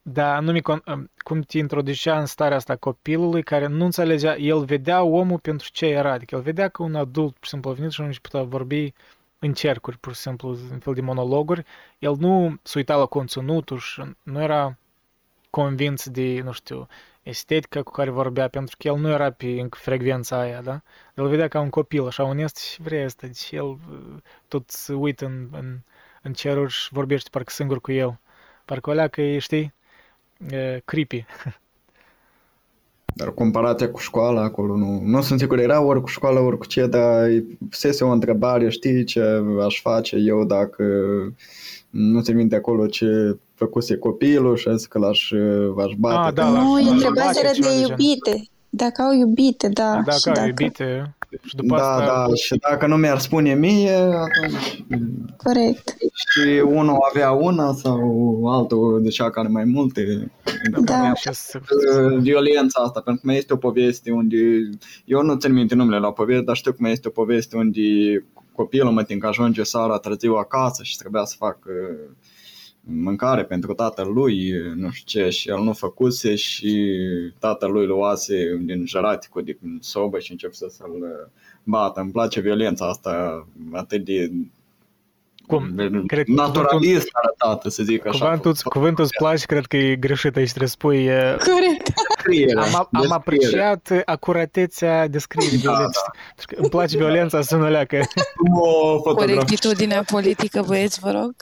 da, anume con- cum te introducea în starea asta copilului care nu înțelegea, el vedea omul pentru ce era, adică el vedea că un adult, pur și simplu, a venit și nu putea vorbi în cercuri, pur și simplu, în fel de monologuri, el nu se uita la conținutul și nu era convins de, nu știu, estetica cu care vorbea, pentru că el nu era pe încă frecvența aia, da? El vedea ca un copil, așa onest și vrea asta, deci el uh, tot se uită în, în, în ceruri și vorbește parcă singur cu el. Parcă o leacă e, știi, e, creepy. [LAUGHS] Dar comparația cu școala acolo, nu, nu sunt sigur, era ori cu școala, ori cu ce, dar pusese o întrebare, știi ce aș face eu dacă nu ți minte acolo ce făcuse copilul și a zis că l-aș, l-aș bate. Ah, da, că- l-aș- Nu, l-aș e bate, întrebaseră ceva de de genul. iubite. Dacă au iubite, da. Dacă și au dacă... iubite și după Da, asta... da, și dacă nu mi-ar spune mie, atunci Corect. și unul avea una sau altul zicea că are mai multe. Da. și să- Uh, violența asta, pentru că mai este o poveste unde, eu nu țin minte numele la poveste, dar știu că mai este o poveste unde copilul mă că ajunge seara târziu acasă și trebuia să facă mâncare pentru tatăl lui, nu știu ce, și el nu făcuse și tatăl lui luase din jăraticul din sobă și încep să să-l bată. Îmi place violența asta atât de Cum? Cred că naturalist arătată, să zic așa. Cuvântul, cuvântul îți place, cred că e greșit aici, trebuie să spui... e, Corect. Descriere, Am, am descriere. apreciat acuratețea descrierii Da, violenței. Pentru că Îmi place violența, sună leacă. Cum o fotografie. Corectitudinea politică, băieți, vă rog.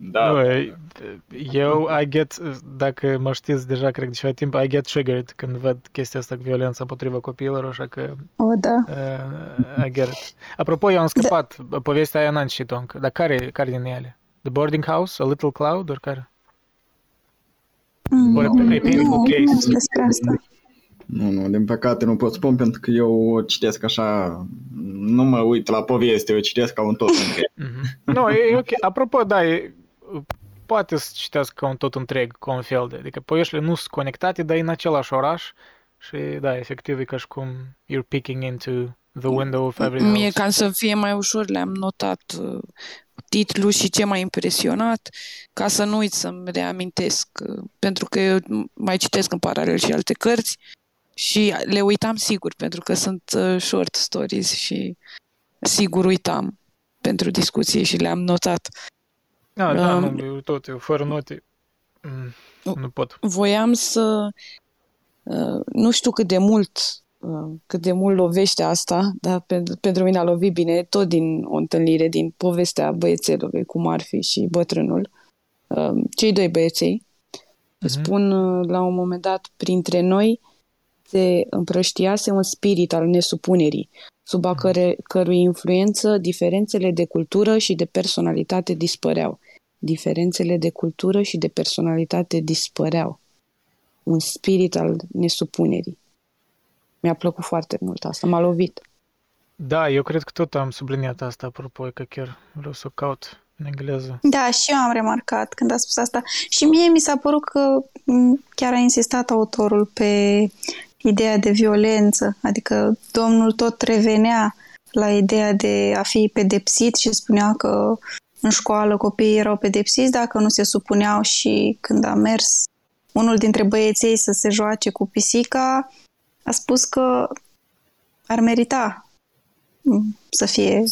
Da, Nu, eu, I get, dacă mă știți deja, cred de ceva timp, I get triggered când văd chestia asta cu violența împotriva copiilor, așa că O, da. uh, I get it. Apropo, eu am scăpat, povestea aia n-am citit-o încă, dar care, care din ele? The Boarding House? A Little Cloud? Ori care? Mm, Or a- a painful nu, case. nu știu despre asta. Nu, nu, din păcate nu pot spun pentru că eu o citesc așa, nu mă uit la poveste, eu citesc ca un tot întreg. [LAUGHS] Mhm. Nu, e ok. Apropo, da, e, poate să citească ca un tot întreg, ca un fel de, adică poveștile nu sunt conectate, dar e în același oraș și da, efectiv e ca și cum you're peeking into the window of everything Mie, else. ca să fie mai ușor, le-am notat uh, titlul și ce m-a impresionat, ca să nu uit să-mi reamintesc, uh, pentru că eu mai citesc în paralel și alte cărți și le uitam sigur, pentru că sunt uh, short stories și sigur uitam pentru discuție și le-am notat. Da, da, Um, nu, eu tot, eu fără note mm, nu pot. voiam să uh, nu știu cât de mult uh, cât de mult lovește asta, dar pentru, pentru mine a lovit bine tot din o întâlnire, din povestea băiețelului cu Marfi și bătrânul, uh, cei doi băieței, Mhm. spun uh, la un moment dat, printre noi se împrăștiase un spirit al nesupunerii, sub a căre, cărui influență diferențele de cultură și de personalitate dispăreau. Diferențele de cultură și de personalitate dispăreau. Un spirit al nesupunerii. Mi-a plăcut foarte mult asta, m-a lovit. Da, eu cred că tot am subliniat asta, apropo, că chiar vreau să o caut în engleză. Da, și eu am remarcat când a spus asta. Și mie mi s-a părut că m, chiar a insistat autorul pe ideea de violență, adică domnul tot revenea la ideea de a fi pedepsit și spunea că în școală copiii erau pedepsiți dacă nu se supuneau și când a mers unul dintre băieței să se joace cu pisica, a spus că ar merita m, să fie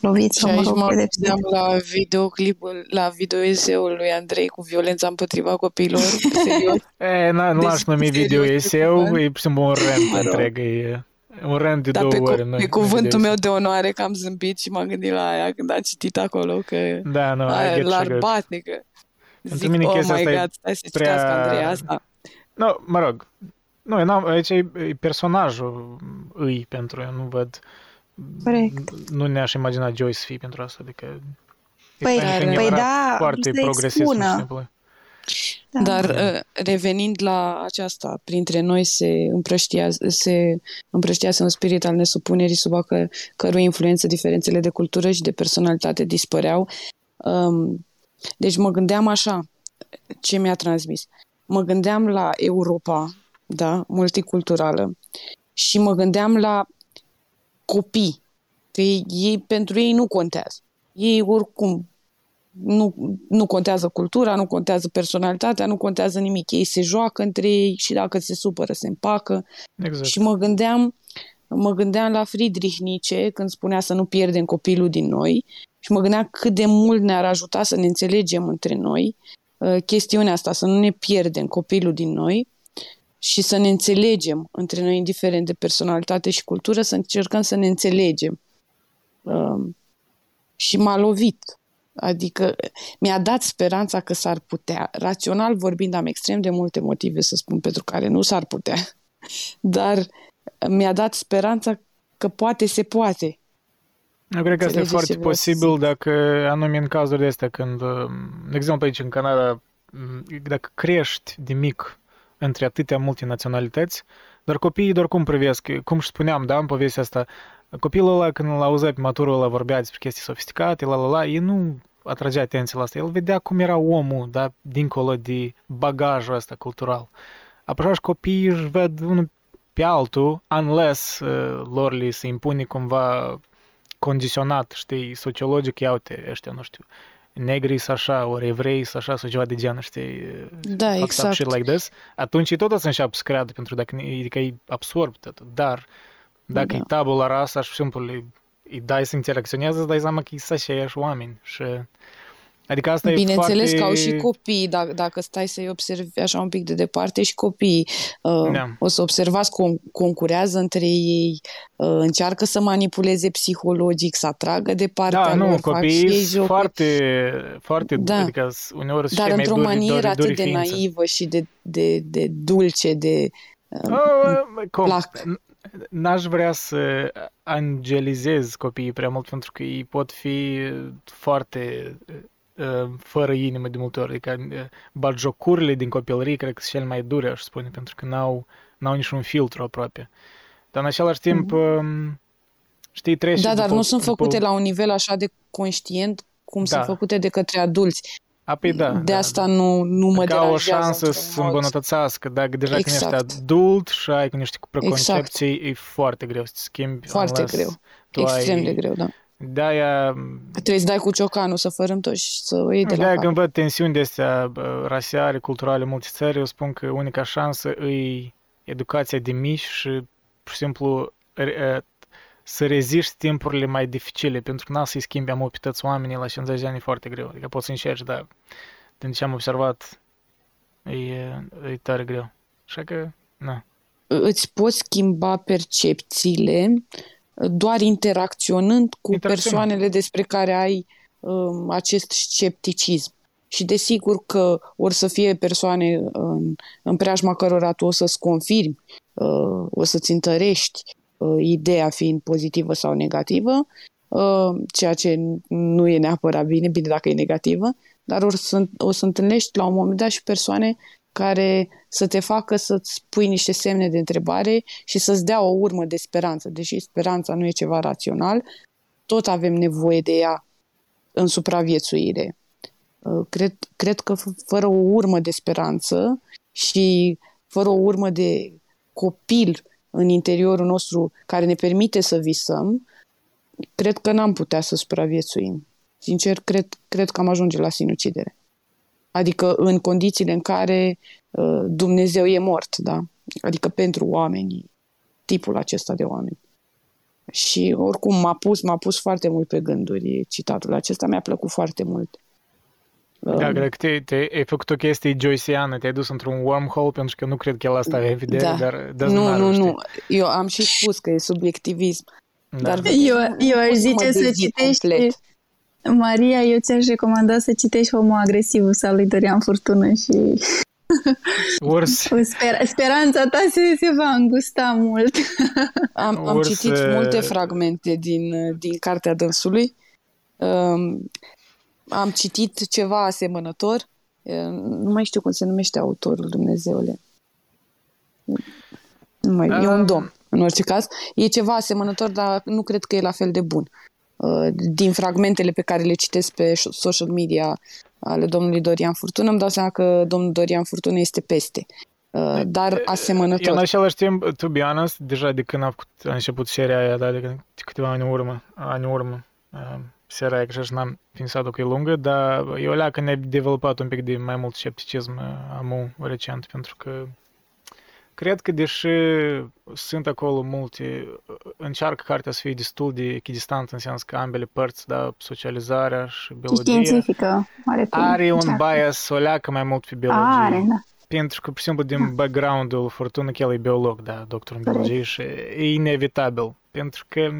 lovit Și sau, mă aici rog, mă pedepsit. gândeam la videoclipul, la videoeseul lui Andrei cu violența împotriva copiilor. [LAUGHS] Serios. E, n- nu l-aș numi Discuție video serios, eseu, preocupant. e pur și simplu un rent Mă rog. întreg, e un rent de Dar două pe, cu, ori. nu- pe nu cuvântul video meu eseu. de onoare că am zâmbit și m-am gândit la aia când am citit acolo că Da, nu, I aia, get l-ar triggered. bate că Pentru zic, mine oh chestia my asta e god, stai să prea- citească Andrei asta. Nu, mă rog, nu, n-am, aici e, e personajul îi pentru eu, nu văd, Corect. nu ne-aș imagina Joyce să fie pentru asta, adică e Păi- fain că păi era da, foarte să progresist, expună. Pur și simplu. Da. Dar uh, revenind la aceasta, printre noi se împrăștia, se împrăștiase un spirit al nesupunerii sub a că, cărui influență diferențele de cultură și de personalitate dispăreau. Um, deci mă gândeam așa, ce mi-a transmis. Mă gândeam la Europa, da, multiculturală, și mă gândeam la copii, că ei, ei, pentru ei nu contează. Ei oricum nu, nu contează cultura, nu contează personalitatea, nu contează nimic. Ei se joacă între ei și dacă se supără, se împacă. Exact. Și mă gândeam, mă gândeam la Friedrich Nietzsche când spunea să nu pierdem copilul din noi și mă gândeam cât de mult ne-ar ajuta să ne înțelegem între noi uh, chestiunea asta, să nu ne pierdem copilul din noi și să ne înțelegem între noi, indiferent de personalitate și cultură, să încercăm să ne înțelegem. Um, și m-a lovit. Adică mi-a dat speranța că s-ar putea. Rațional vorbind, am extrem de multe motive să spun pentru care nu s-ar putea. [LAUGHS] Dar mi-a dat speranța că poate se poate. Eu cred că asta e Înțelegeți foarte ce vreau să posibil zic? dacă, anume în cazuri de astea, când, uh, de exemplu aici în Canada, m, dacă crești de mic între atâtea multe naționalități, dar copiii doar cum privesc, cum și spuneam, da, în povestea asta, copilul ăla când îl auzea pe maturul ăla vorbea despre chestii sofisticate, la la la, el nu atragea atenția la asta, el vedea cum era omul, da, dincolo de bagajul ăsta cultural. Apoi și copiii își ved unul pe altul, unless uh, lor li se impune cumva condiționat, știi, sociologic, ia uite, ăștia, nu știu, negri sunt așa, ori evrei sunt așa, sau ceva de genul, știi, Da, fucked up exact. shit like this, atunci tot o să înceapă să creadă, pentru dacă, adică e absorb totul, dar dacă Da. e tabula rasa și simplu îi, îi dai să interacționeze, îți dai seama că sunt aceiași oameni și Adică asta Bineînțeles e că foarte... au și copii, dacă, dacă stai să-i observi așa un pic de departe, și copiii. Uh, Da. O să observați, con- concurează între ei, uh, încearcă să manipuleze psihologic, să atragă de partea Da, lor, nu, fac și ei copiii sunt jocuri. foarte, foarte, Da. adică s- uneori sunt Dar cei mai într-o duri, manieră duri, atât duri de ființe. naivă și de, de, de dulce, de... Uh, Oh, cum? plac. N- N-aș vrea să angelizez copiii prea mult pentru că ei pot fi foarte uh, fără inimă de multe ori. Adică uh, batjocurile din copilărie cred că sunt cele mai dure, aș spune, pentru că n-au n-au niciun filtru aproape. Dar în același timp, mm-hmm. știi, trece Da, dar după, nu sunt după... făcute la un nivel așa de conștient cum Da. sunt făcute de către adulți. A, păi da, de da, asta nu, nu mă ca o deranjează șansă într-un să mod. îmbunătățească. Dacă deja când Exact. ești adult și ai niște preconcepții, e foarte greu să te schimbi. Foarte unless greu. Tu Extrem ai... de greu, da. De-aia, Trebuie să dai cu ciocanul, să fărâmtoși și să o iei de la de-aia cap. când văd tensiuni de astea bă, rasiale, culturale, în multe țări, eu spun că unica șansă e educația de mici și, pur și simplu, re- e, să reziști timpurile mai dificile, pentru că n-a să-i schimbi am pe toți oamenii la 50 de ani e foarte greu. Adică poți să încerci, dar din ce am observat, e, e tare greu. Așa că, na. Îți poți schimba percepțiile doar interacționând cu Interacționând. persoanele despre care ai um, acest scepticism. Și desigur că or să fie persoane în, în preajma cărora tu o să-ți confirmi, uh, o să-ți întărești uh, ideea fiind pozitivă sau negativă, uh, ceea ce nu e neapărat bine, bine dacă e negativă, dar o să, o să întâlnești la un moment dat și persoane care să te facă să-ți pui niște semne de întrebare și să-ți dea o urmă de speranță. Deși speranța nu e ceva rațional, tot avem nevoie de ea în supraviețuire. Uh, Cred, cred că f- fără o urmă de speranță și fără o urmă de copil în interiorul nostru care ne permite să visăm, cred că n-am putea să supraviețuim. Sincer, cred, cred că am ajunge la sinucidere. Adică în condițiile în care uh, Dumnezeu e mort, da? Adică pentru oamenii, tipul acesta de oameni. Și oricum m-a pus, m-a pus foarte mult pe gânduri citatul acesta, mi-a plăcut foarte mult. Da, Um, cred că te, te, ai făcut o chestie joyceană, te-ai dus într-un wormhole, pentru că nu cred că el asta avea în vedere, Da. dar doesn't nu, matter, nu, știi? nu. Eu am și spus că e subiectivism. Da. Dar Eu, eu aș Pot să zice mă să dezvii citești... complet. Maria, eu ți-aș recomanda să citești Homo Agresivus al lui Dorian Furtună și [LAUGHS] Urs, sper, speranța ta se, se va îngusta mult. [LAUGHS] Am, am Urs, citit uh, multe fragmente din, din cartea dânsului. Um, am citit ceva asemănător. Uh, Nu mai știu cum se numește autorul, Dumnezeule. Nu mai, e un Um. domn, în orice caz. E ceva asemănător, dar nu cred că e la fel de bun. Uh, Din fragmentele pe care le citesc pe șo- social media ale domnului Dorian Furtună, îmi dau seama că domnul Dorian Furtună este peste. Uh, Dar Eu în asemănător. același timp, to be honest, deja de când a, făcut, a început seria aia, da, de, când- de câteva ani în urmă, ani în urmă, uh, seria aia, că și n-am pensat că e lungă, dar eu lea că ne-a dezvoltat un pic de mai mult scepticism uh, amu recent, pentru că cred că deși sunt acolo multe, uh, încearcă cartea să fie destul de echidistant în sens că ambele părți, da, socializarea și Și biologia, științifică, oarecum. are un încearcă. bias o leacă mai mult pe biologie. Are, da. Pentru că, pur și simplu, din background-ul Fortuna, că el e biolog, da, doctor în Corect. biologie și e inevitabil. Pentru că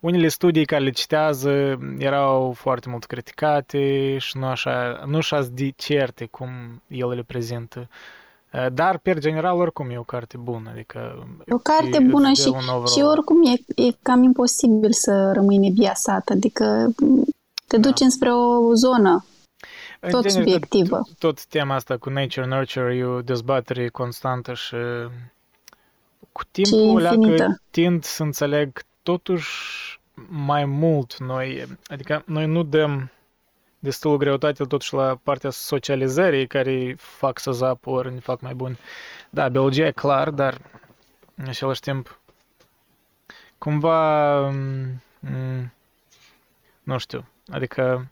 unele studii care le citează erau foarte mult criticate și nu așa, nu așa de certe cum el le prezintă. Uh, Dar, per general, oricum e o carte bună. Adică E o carte e- bună îți dă și, un overall. și oricum e, e cam imposibil să rămâi nebiasat, adică te duci Da. înspre o zonă În tot genere, subiectivă. Tot, tot tema asta cu nature-nurture e o dezbatere constantă și cu timpul alea că infinită. tind să înțeleg totuși mai mult noi, adică noi nu dăm destul greutate totuși la partea socializării care fac să zapă ori ne fac mai buni. Da, biologia e clar, dar în același timp cumva m, nu știu, adică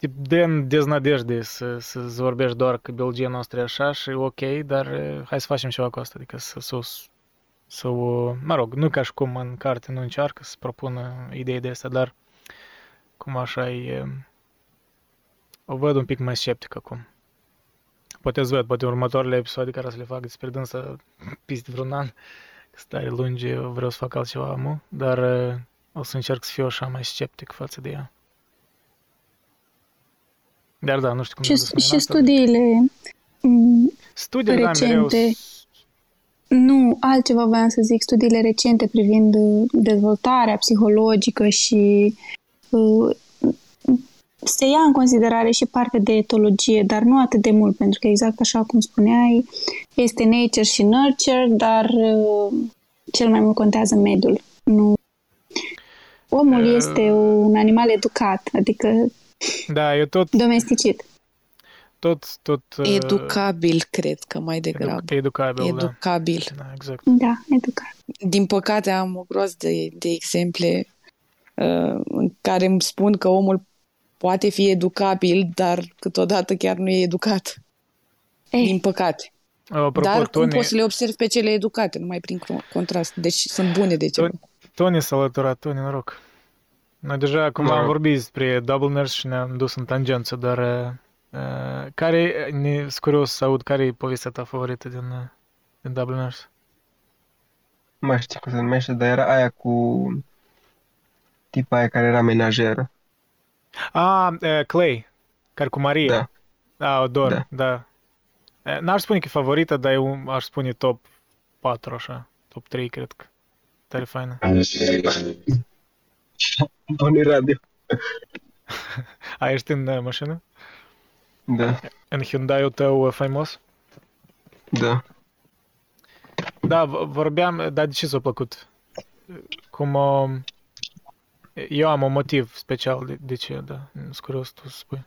te dă în deznădejde să, să vorbești doar că biologia noastră e așa și ok, dar eh, hai să facem ceva cu asta, adică să, să, o- să o, mă rog, nu ca și cum în carte nu încearcă să propună idei de astea, dar cum așa e, o văd un pic mai sceptic acum. Poate îți văd, poate următoarele episoade care o să le fac despre dânsă peste vreun an, că stare lungi, eu vreau să fac altceva, amu, dar eh, o să încerc să fiu așa mai sceptic față de ea. Dar da, nu știu cum Și, ne-am dus noi și în asta. studiile m, Studiile, da, mereu... recente. Nu, altceva voiam să zic, studiile recente privind uh, dezvoltarea psihologică și uh, se ia în considerare și partea de etologie, dar nu atât de mult, pentru că exact așa cum spuneai, este nature și nurture, dar uh, cel mai mult contează mediul. Nu. Omul Uh. este un animal educat, adică Da, eu tot, domesticit. tot, tot... uh, Educabil, cred că mai degrabă. Edu- educabil, da. Educabil. da. exact. Da, educat. Din păcate am o groază de, de exemple uh, în care îmi spun că omul poate fi educabil, dar câteodată chiar nu e educat. Ei, Din păcate. Apropo, dar cum Tony, poți să le observi pe cele educate, numai prin cro- contrast. Deci sunt bune de ce. Tony, Tony s-a alăturat, Tony, noroc. Noi deja acum Da. am vorbit despre double nurse și ne-am dus în tangență, dar uh, care, ne, sunt curios să aud care e povestea ta favorită din, uh, din double nurse? Nu mai știu cum se numește, dar era aia cu tipa aia care era menajeră. Ah, uh, Clay, care cu Maria. Da. Da, o ador, Da. da. Eh, N-aș spune că e favorită, dar eu aș spune top 4, așa. Top 3, cred că. Tare faină. Bun radio. [LAUGHS] A, ești în uh, mașină? Da, În Hyundai-ul tău uh, faimos? da. Da, v- vorbeam, dar de ce ți-a plăcut? Cum uh, eu am un motiv special de, de ce, da. Sunt curios tu să spui.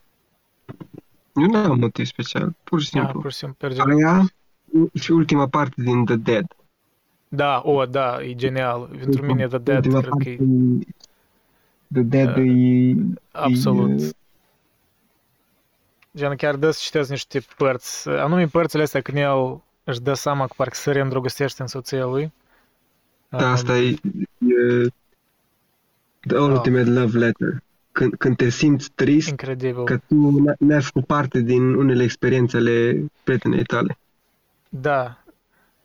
Eu nu am motiv special, pur și Da, simplu. pur și simplu, per genul. Aia și ultima parte din The Dead. Da, o, da, e genial. Pentru mine The Dead, Ultima cred că parte e din The Dead Uh, e... absolut. e- Gen, chiar dă să citesc niște părți, anume părțile astea când el își dă seama că parcă se reîndrăgostește în soția lui. Da, Um, asta e, e The Ultimate Love Letter. Când, când te simți trist Incredibil. că tu n- n-ai făcut parte din unele experiențe ale prietenei tale. Da.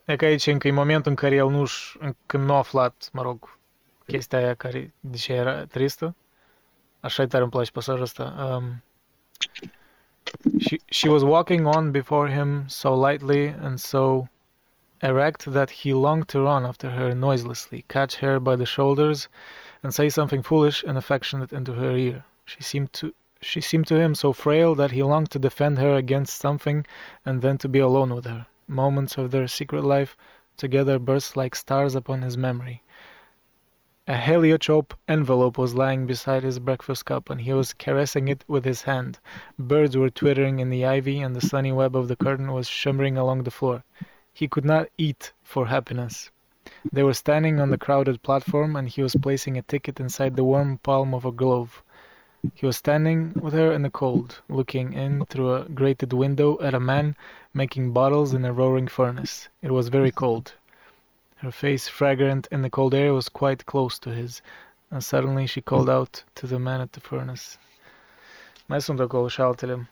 E că aici încă e momentul în care el nu-și, când nu a aflat, mă rog, chestia aia care, de ce era tristă. Așa tare îmi place pasajul ăsta. Um, she, she was walking on before him so lightly and so erect that he longed to run after her noiselessly, catch her by the shoulders, and say something foolish and affectionate into her ear. She seemed to she seemed to him so frail that he longed to defend her against something and then to be alone with her. Moments of their secret life together burst like stars upon his memory. A heliotrope envelope was lying beside his breakfast cup, and he was caressing it with his hand. Birds were twittering in the ivy, and the sunny web of the curtain was shimmering along the floor. He could not eat for happiness. They were standing on the crowded platform, and he was placing a ticket inside the warm palm of a glove. He was standing with her in the cold, looking in through a grated window at a man making bottles in a roaring furnace. It was very cold. Her face, fragrant in the cold air, was quite close to his, and suddenly she called out to the man at the furnace. Mai sunt acolo și altele.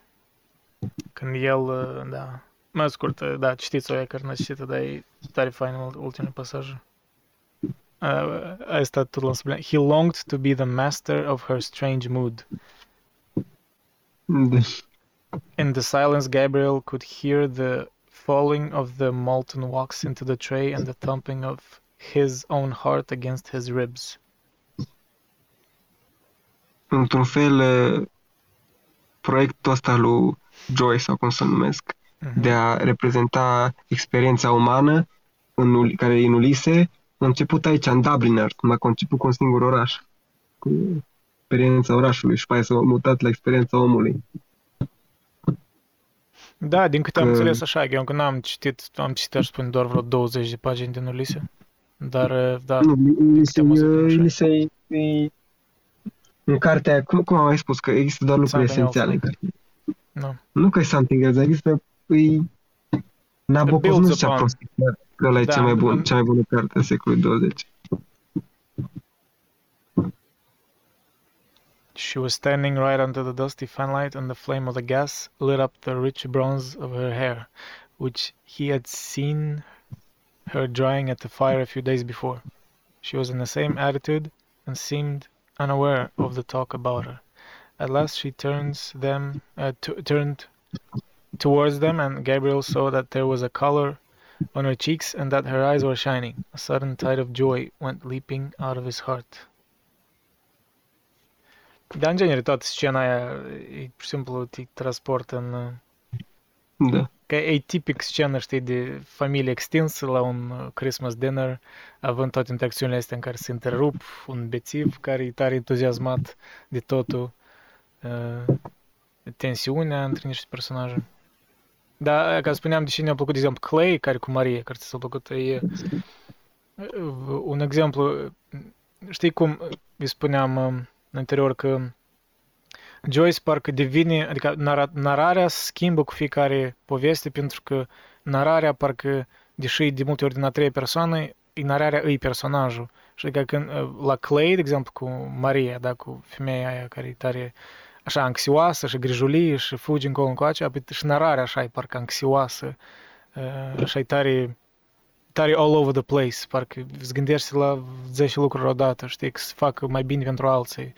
Când el, uh, da, mai scurt, uh, da, citiți-o aia care n-ați citit dar e tare fain ult- ultimele pasaje. Uh, asta tot l-am subliniat. He longed to be the master of her strange mood. In the silence, Gabriel could hear the falling of the molten wax into the tray and the thumping of his own heart against his ribs. Într-un fel, uh, proiectul ăsta lui Joy, sau cum să numesc, Mhm. de a reprezenta experiența umană în, Ul- care e în Ulise, a început aici, în Dubliner, cum a conceput cu un singur oraș, cu experiența orașului și pe aia s-a mutat la experiența omului. Da, din câte am Că- înțeles așa, eu încă n-am citit, am citit, aș spune, doar vreo 20 de pagini din Ulise. Dar, uh, da, Nu, Ulise, câte mă e, zic, Ulise e, e în cartea aia, cum, cum am mai spus, că există doar lucruri Something esențiale în else. carte. nu. Nu că e something else, dar există, e, Nabokov builds nu zicea upon. prostii, că ăla e Da, cea mai, bun, am- cea mai bună carte a secolului 20. She was standing right under the dusty fanlight, and the flame of the gas lit up the rich bronze of her hair, which he had seen her drying at the fire a few days before. She was in the same attitude and seemed unaware of the talk about her. At last, she turns them uh, t- turned towards them, and Gabriel saw that there was a color on her cheeks and that her eyes were shining. A sudden tide of joy went leaping out of his heart. Dar în genere toată scena aia e pur și simplu te transportă în... uh, Da. Că e tipic scenă, știi, de familie extinsă la un uh, Christmas dinner, având toate interacțiunile astea în care se întrerup, un bețiv care e tare entuziasmat de totul, uh, tensiunea între niște personaje. Da, ca spuneam, deși ne-a plăcut, de exemplu, Clay, care cu Marie, care ți-a plăcut, e uh, un exemplu, știi cum îi spuneam uh, anterior că Joyce parcă devine, adică nara, nararea se schimbă cu fiecare poveste pentru că nararea parcă, deși e de multe ori din a treia persoană, e nararea îi personajul. Și adică când, uh, la Clay, de exemplu, cu Maria, da, cu femeia aia care e tare așa anxioasă și grijulie și fugi încolo încoace, apoi și nararea așa e parcă anxioasă, uh, așa e tare, tare all over the place, parcă îți gândești la 10 lucruri odată, știi, că se facă mai bine pentru alții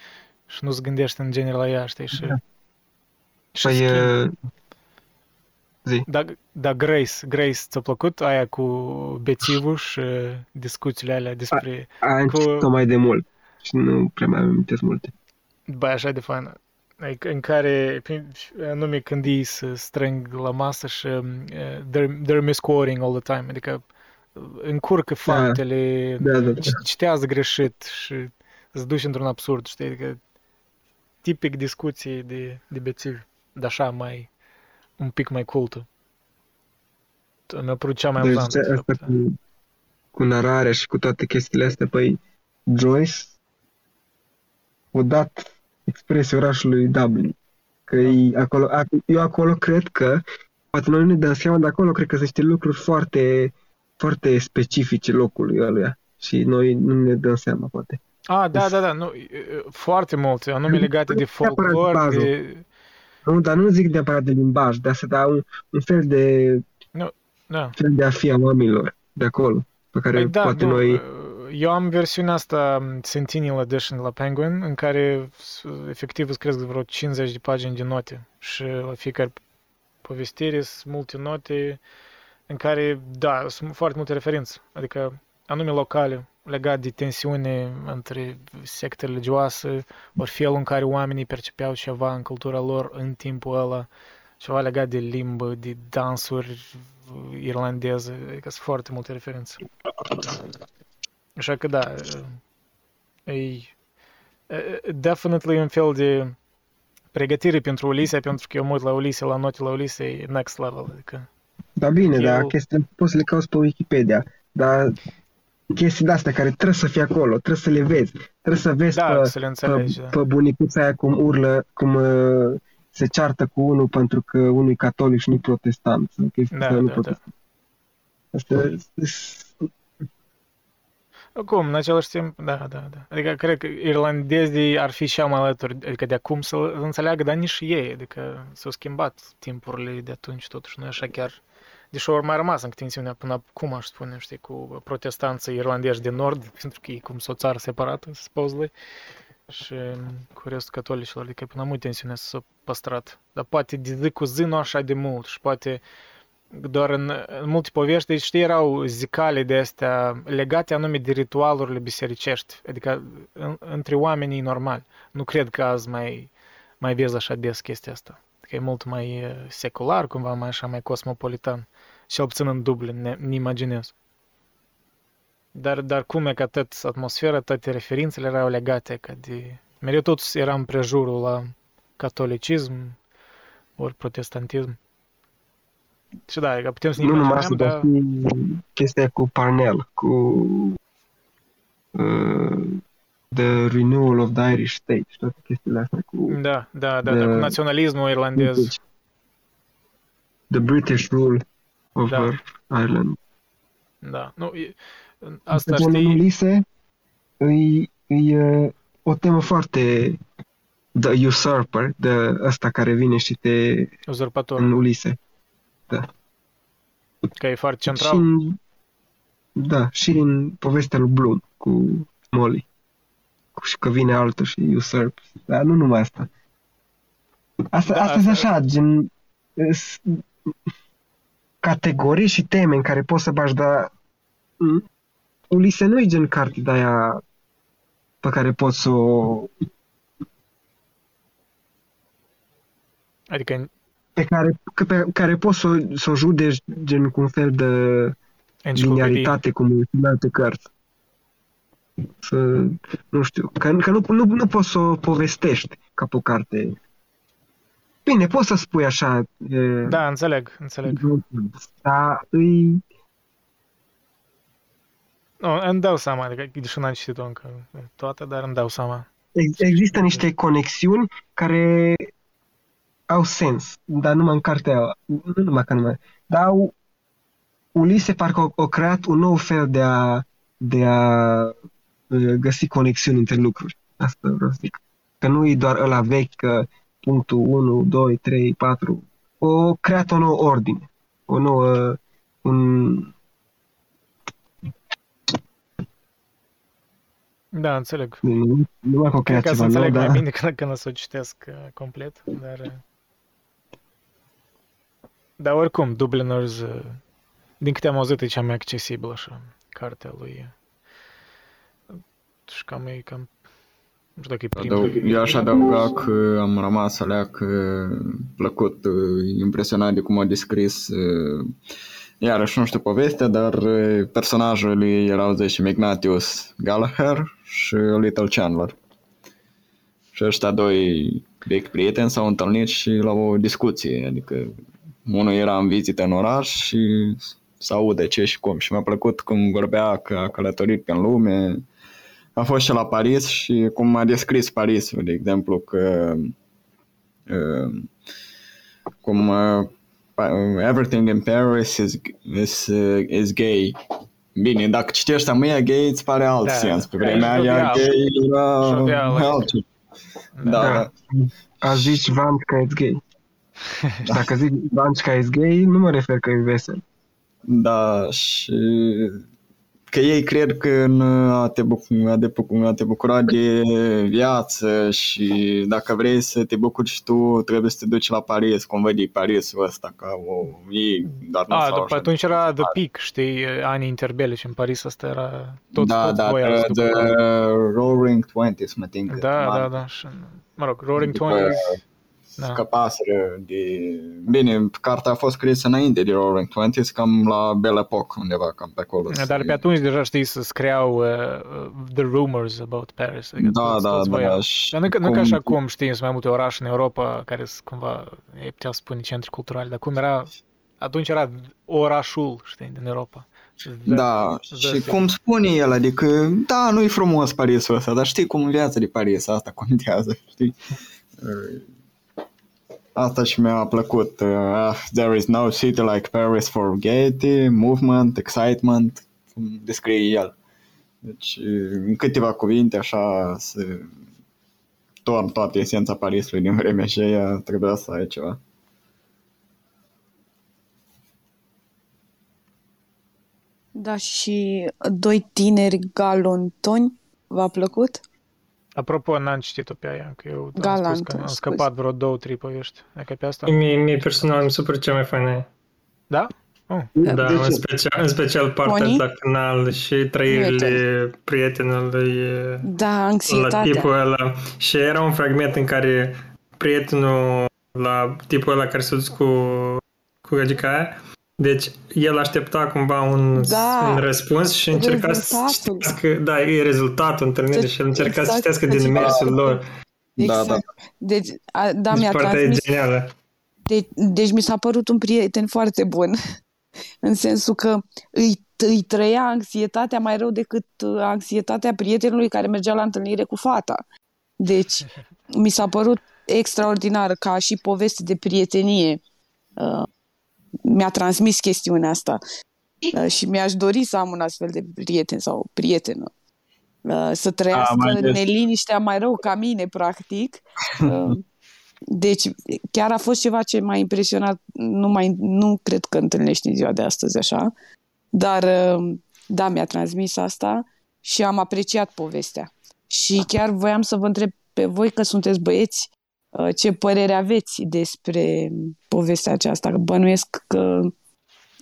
și nu se gândește în genere la ea, știi, și... Da. și Păi, schimb. uh, zi. Da, da, Grace, Grace, ți-a plăcut aia cu bețivul și discuțiile alea despre... Am Cu- citit-o mai de mult și nu prea mai amintesc multe. Bă, așa de faină. Adică în care, prin- anume când ei se strâng la masă și uh, they're, they're misquoting all the time, adică uh, încurcă faptele, Da, da, da. ci- citează greșit și se duce într-un absurd, știi, adică tipic discuții de, de bețivi, dar așa mai, un pic mai cultă. Mi-a părut cea mai Deci amuzantă. de asta fapt. cu, cu nararea și cu toate chestiile astea, păi Joyce o dat expresia orașului Dublin. Că e acolo, a- eu acolo cred că, poate noi nu ne dăm seama, dar acolo cred că sunt niște lucruri foarte, foarte specifice locului ăluia. Și noi nu ne dăm seama, poate. A, da, da, da, nu, e, e, foarte multe, anume Nu legate de neapărat folclor, bază. de... Nu, dar nu zic neapărat de limbaj, dar să da un, un fel de Da. fel de a fi a oamenilor de acolo, pe care Păi da, poate nu, noi... eu am versiunea asta um, Centennial Edition de la Penguin, în care s- efectiv îți cresc vreo 50 de pagini de note și la fiecare povestire sunt multe note în care, da, sunt foarte multe referințe, adică anume locale, legat de tensiune între secte religioase, ori felul în care oamenii percepeau ceva în cultura lor în timpul ăla, ceva legat de limbă, de dansuri irlandeze, adică sunt foarte multe referințe. Așa că da, e, e definitely un fel de pregătire pentru Ulise, pentru că eu mă uit la Ulise, la note la Ulise, e next level, adică Da, bine, Eu- dar chestii poți să le cauți pe Wikipedia, dar chestii de astea care trebuie să fie acolo, trebuie să le vezi, trebuie să vezi da, pe, să le pe, înțelegi, da. pe bunicuța aia cum urlă, cum uh, se ceartă cu unul pentru că unul e catolic și nu protestant. Sau chestii Da, astea, nu da, da. protestant. Astea sunt- Acum, în același timp, da, da, da. Adică cred că irlandezii ar fi și mai alături, adică de acum să înțeleagă, dar nici ei, adică s-au schimbat timpurile de atunci, totuși nu e așa chiar, deși au mai rămas în tensiunea până acum, aș spune, știi, cu protestanții irlandezi de nord, pentru că e cum s o țară separată, supposedly, și cu restul catolicilor, adică până mult tensiunea s-a păstrat. Dar poate de zi cu zi nu așa de mult și poate doar în, în multe povești, deci știi, erau zicale de astea legate anume de ritualurile bisericești, adică în, între oamenii normali. Nu cred că azi mai, mai vezi așa des chestia asta. Adică e mult mai eh, secular, cumva mai așa, mai cosmopolitan. Cel puțin în Dublin, ne, ne imaginez. Dar, dar cum e că atât atmosfera, toate referințele erau legate, că de... Mereu totuși era împrejurul la catolicism ori protestantism. Și da, că putem să ne nu numai asta, imaginăm, dar dar... și chestia cu Parnell, cu uh, The Renewal of the Irish State și toate chestiile astea cu Da, da, da, de- da, cu naționalismul irlandez. The British Rule Da. over Ireland. Da, nu, e- asta Gen în știi, Ulise e, e uh, o temă foarte The Usurper, de ăsta care vine și te uzurpator, în Ulise. că e foarte Și central. în, da, și în povestea lui Bloom cu Molly. Cu, și că vine altul și usurp. Dar nu numai asta. Asta, Da, da, asta, asta- așa, gen s- categorii și teme în care poți să bagi, dar m, Ulise nu e gen carte de aia pe care poți să o Adică pe care, pe care poți să, să o judeci gen cu un fel de linearitate cum în alte cărți. Să, nu știu, că, că nu, nu, nu poți să o povestești ca pe o carte. Bine, poți să spui așa. E, da, înțeleg, înțeleg. Dar îi... Nu, îmi dau seama, adică, deși n-am citit-o încă toată, dar îmi dau seama. Există niște conexiuni care au sens, dar numai în cartea, nu numai că numai, dar au, Ulise parcă a, creat un nou fel de a, de a găsi conexiuni între lucruri. Asta vreau să zic. Că nu e doar ăla vechi, că punctul 1, 2, 3, 4. O creat o nouă ordine. O nouă... Un... Da, înțeleg. Nu, nu mai Ca să înțeleg nou, mai bine când, când o să o citesc uh, complet, dar... Uh, dar oricum, Dubliners, uh, din câte am auzit, e cea mai accesibilă așa, cartea lui. Și cam e cam nu știu dacă e primul. Adăug, eu aș adăuga că am rămas alea că plăcut, impresionat de cum a descris iarăși nu știu povestea, dar personajul lui erau 10 Ignatius Gallagher și Little Chandler. Și ăștia doi vechi prieteni s-au întâlnit și la o discuție, adică unul era în vizită în oraș și să aude ce și cum. Și mi-a plăcut cum vorbea că a călătorit pe lume, a fost și la Paris și cum a descris Parisul, de exemplu, că uh, cum uh, everything in Paris is, is, uh, is gay. Bine, dacă citești Amâia gay, îți pare alt da, sens. Pe vremea aia gay era altceva. Da. da. A zis Vanca e gay. [LAUGHS] Dacă zic Vanca e gay, nu mă refer că e vesel. Da, și că ei cred că în a te, bucura, a, te, a te bucura de viață și dacă vrei să te bucuri și tu, trebuie să te duci la Paris, cum văd Parisul ăsta, ca o ei, dar nu A, după atunci era The Peak, știi, anii interbelici în Paris, asta era tot, da, tot da, the, the Roaring Twenties, mă think. Da, da, da, și, mă rog, Roaring Twenties da. scăpaseră de... Bine, cartea a fost scrisă înainte de Roaring Twenties, cam la Belle Epoque, undeva cam pe acolo. Da, dar pe atunci deja știi să scriau uh, uh, The Rumors About Paris. Adică da, toți, da, toți da. da dar nu, cum... nu ca așa cum știi, sunt mai multe orașe în Europa care sunt cumva, ei puteau spune centri culturale, dar cum era, atunci era orașul, știi, din Europa. The, da, the și thing. cum spune el, adică, da, nu-i frumos Parisul ăsta, dar știi cum viața de Paris, asta contează, știi? [LAUGHS] Asta și mi-a plăcut. Uh, there is no city like Paris for gaiety, movement, excitement, cum descrie el. Deci, în câteva cuvinte, așa, să torn toată esența Parisului din vremea aceea, trebuia să ai ceva. Da, și doi tineri galontoni, v-a plăcut? Apropo, n-am citit-o pe aia, că eu Galant, am spus că am scăpat vreo două, trei povești. Adică pe asta... Mie, mie personal mi se pare cea mai faină. Da? Oh. Da, în special, în special partea Pony? la final și trăirile prietenului da, anxietatea. la tipul ăla. Și era un fragment în care prietenul la tipul ăla care s-a dus cu, cu gagica aia, deci el aștepta cumva un, da, un răspuns și încerca să citească, da, e rezultatul întâlnirii și el încerca exact, să citească din mersul lor. Exact. Da, da. Deci, a, da, deci mi-a transmis... E genială. De, deci mi s-a părut un prieten foarte bun, [LAUGHS] în sensul că îi, îi trăia anxietatea mai rău decât uh, anxietatea prietenului care mergea la întâlnire cu fata. Deci, [LAUGHS] mi s-a părut extraordinar ca și poveste de prietenie. Uh, mi-a transmis chestiunea asta uh, și mi-aș dori să am un astfel de prieten sau prietenă. Uh, să trăiască A, neliniștea mai rău ca mine, practic. Uh, deci chiar a fost ceva ce m-a impresionat, nu, mai, nu cred că întâlnești în ziua de astăzi așa, dar da, mi-a transmis asta și am apreciat povestea. Și chiar voiam să vă întreb pe voi că sunteți băieți, Uh, ce părere aveți despre povestea aceasta. Bănuiesc că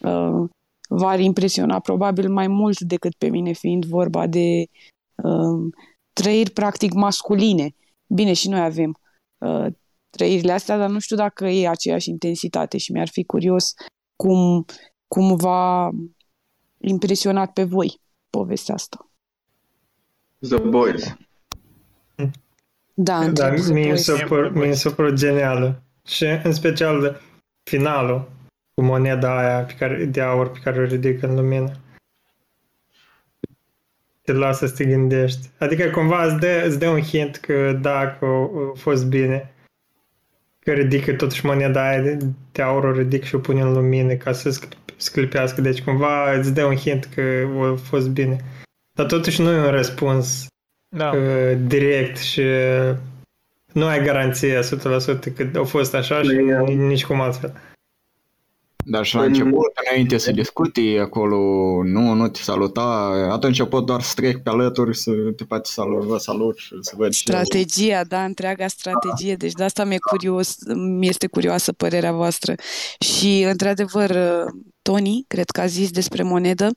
uh, v-ar impresiona probabil mai mult decât pe mine, fiind vorba de uh, trăiri practic masculine. Bine, și noi avem uh, trăirile astea, dar nu știu dacă e aceeași intensitate și mi-ar fi curios cum, cum v-a impresionat pe voi povestea asta. The Boys. Da, Da, întreb, mie mi voi- s-a părut- mie mi s-a părut genială. Și în special de finalul cu moneda aia pe care, de aur pe care o ridică în lumină. Te lasă să te gândești. Adică cumva îți dă, îți dă un hint că dacă a, a fost bine, că ridică totuși moneda aia de, de aur, o ridic și o pune în lumină ca să scl- sclipească. Deci cumva îți dă un hint că a fost bine. Dar totuși nu e un răspuns Da. uh, direct și nu ai garanție 100% că a fost așa și Păi, nici cum altfel. Dar și la În- început, înainte să discuti acolo, nu, nu te saluta, atunci pot doar să trec pe alături, să te poate salut, vă salut și să văd și Strategia, da, întreaga strategie. Deci de asta mi-e curios, mi-este curioasă părerea voastră. Și, într-adevăr, Tony, cred că a zis despre monedă,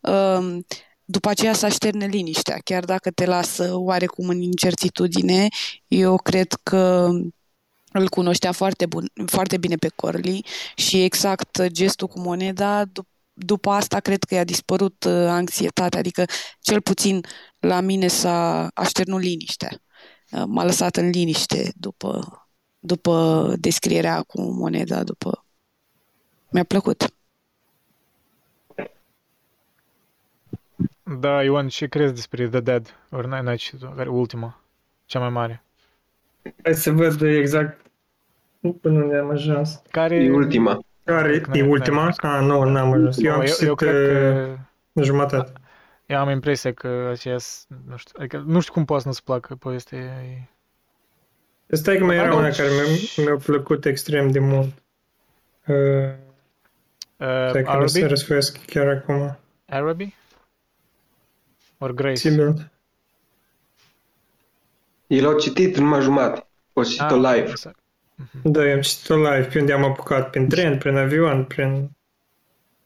um, după aceea să așterne liniștea, chiar dacă te lasă oarecum în incertitudine. Eu cred că îl cunoștea foarte, bun, foarte bine pe Corley și exact gestul cu moneda, dup- după asta cred că i-a dispărut uh, anxietatea, adică cel puțin la mine s-a așternut liniștea. Uh, M-a lăsat în liniște după, după descrierea cu moneda, după... Mi-a plăcut. Da, Ioan, ce crezi despre The Dead? Ori n-ai, n-ai citit care ultima, cea mai mare. Hai să văd exact până unde am ajuns. Care... E ultima. Care N-ai- e n-ai ultima? ajuns. Ah, nu, n-am ajuns. Eu am eu, citit eu cred că... uh, jumătate. Eu am impresia că aceea, s- nu știu, adică nu știu cum poate să nu-ți placă povestea. E... Stai că mai era una Atunci- care mi-a, mi-a plăcut extrem de mult. Uh, Uh, stai că nu se Araby? răsfoiesc chiar acum. Araby? Or Grace? Sigur. El l-au citit numai jumate. O citit-o Ah, live. exact. Da, eu am citit-o live pe unde am apucat, prin tren, prin avion, prin,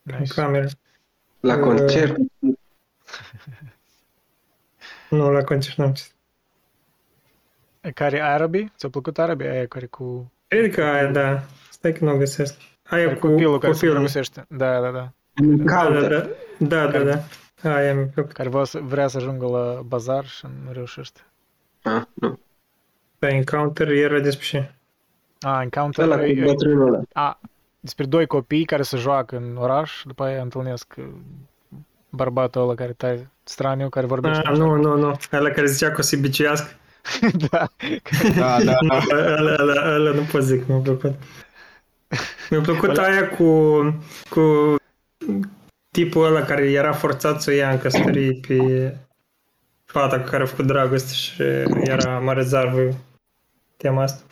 prin Nice. cameră. La Uh, concert. [LAUGHS] Nu, la concert n-am citit. Care e Araby? Ți-a plăcut Araby? Aia care cu... Cred că aia, da. Stai că nu o găsesc. Aia Care cu copilul care se copilul. îndrăgostește. Da, da, da. Da, da, Counter. da. Da, da, da. Aia mi-a plăcut. Care vrea să, vrea să ajungă la bazar și nu reușește. Ah, nu. Da, Encounter era despre ce? A, Encounter... Ăla cu e- e- bătrânul ăla. A, despre doi copii care se joacă în oraș, după aia întâlnesc uh, bărbatul ăla care tare straniu, care vorbește. Ah, nu, nu, nu. Ăla care zicea că o să biciuiască. [LAUGHS] da. Da, da, Nu, da. [LAUGHS] ăla, ăla, ăla nu pot zic, mi-a plăcut. Mi-a plăcut aia cu, cu tipul ăla care era forțat să o ia în căsătorie pe fata cu care a făcut dragoste și era mare zarvă tema asta.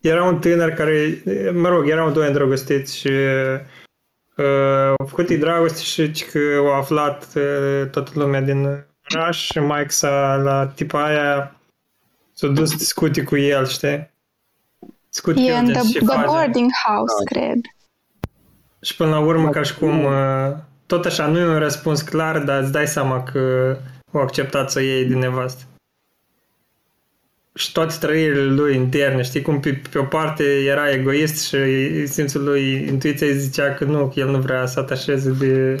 Era un tânăr care, mă rog, erau doi îndrăgostiți și uh, au făcut ei dragoste și ci că au aflat uh, toată lumea din oraș și Mike s-a, la tipa aia s-a dus să discute cu el, știi? Discute cu E el în de the, ce the face. boarding house, cred. Și până la urmă, ca și cum, uh, tot așa, nu e un răspuns clar, dar îți dai seama că au acceptat să o iei din nevastă. Și toate trăirile lui interne, știi cum pe, pe o parte era egoist și simțul lui, intuiția îi zicea că nu, că el nu vrea să atașeze de,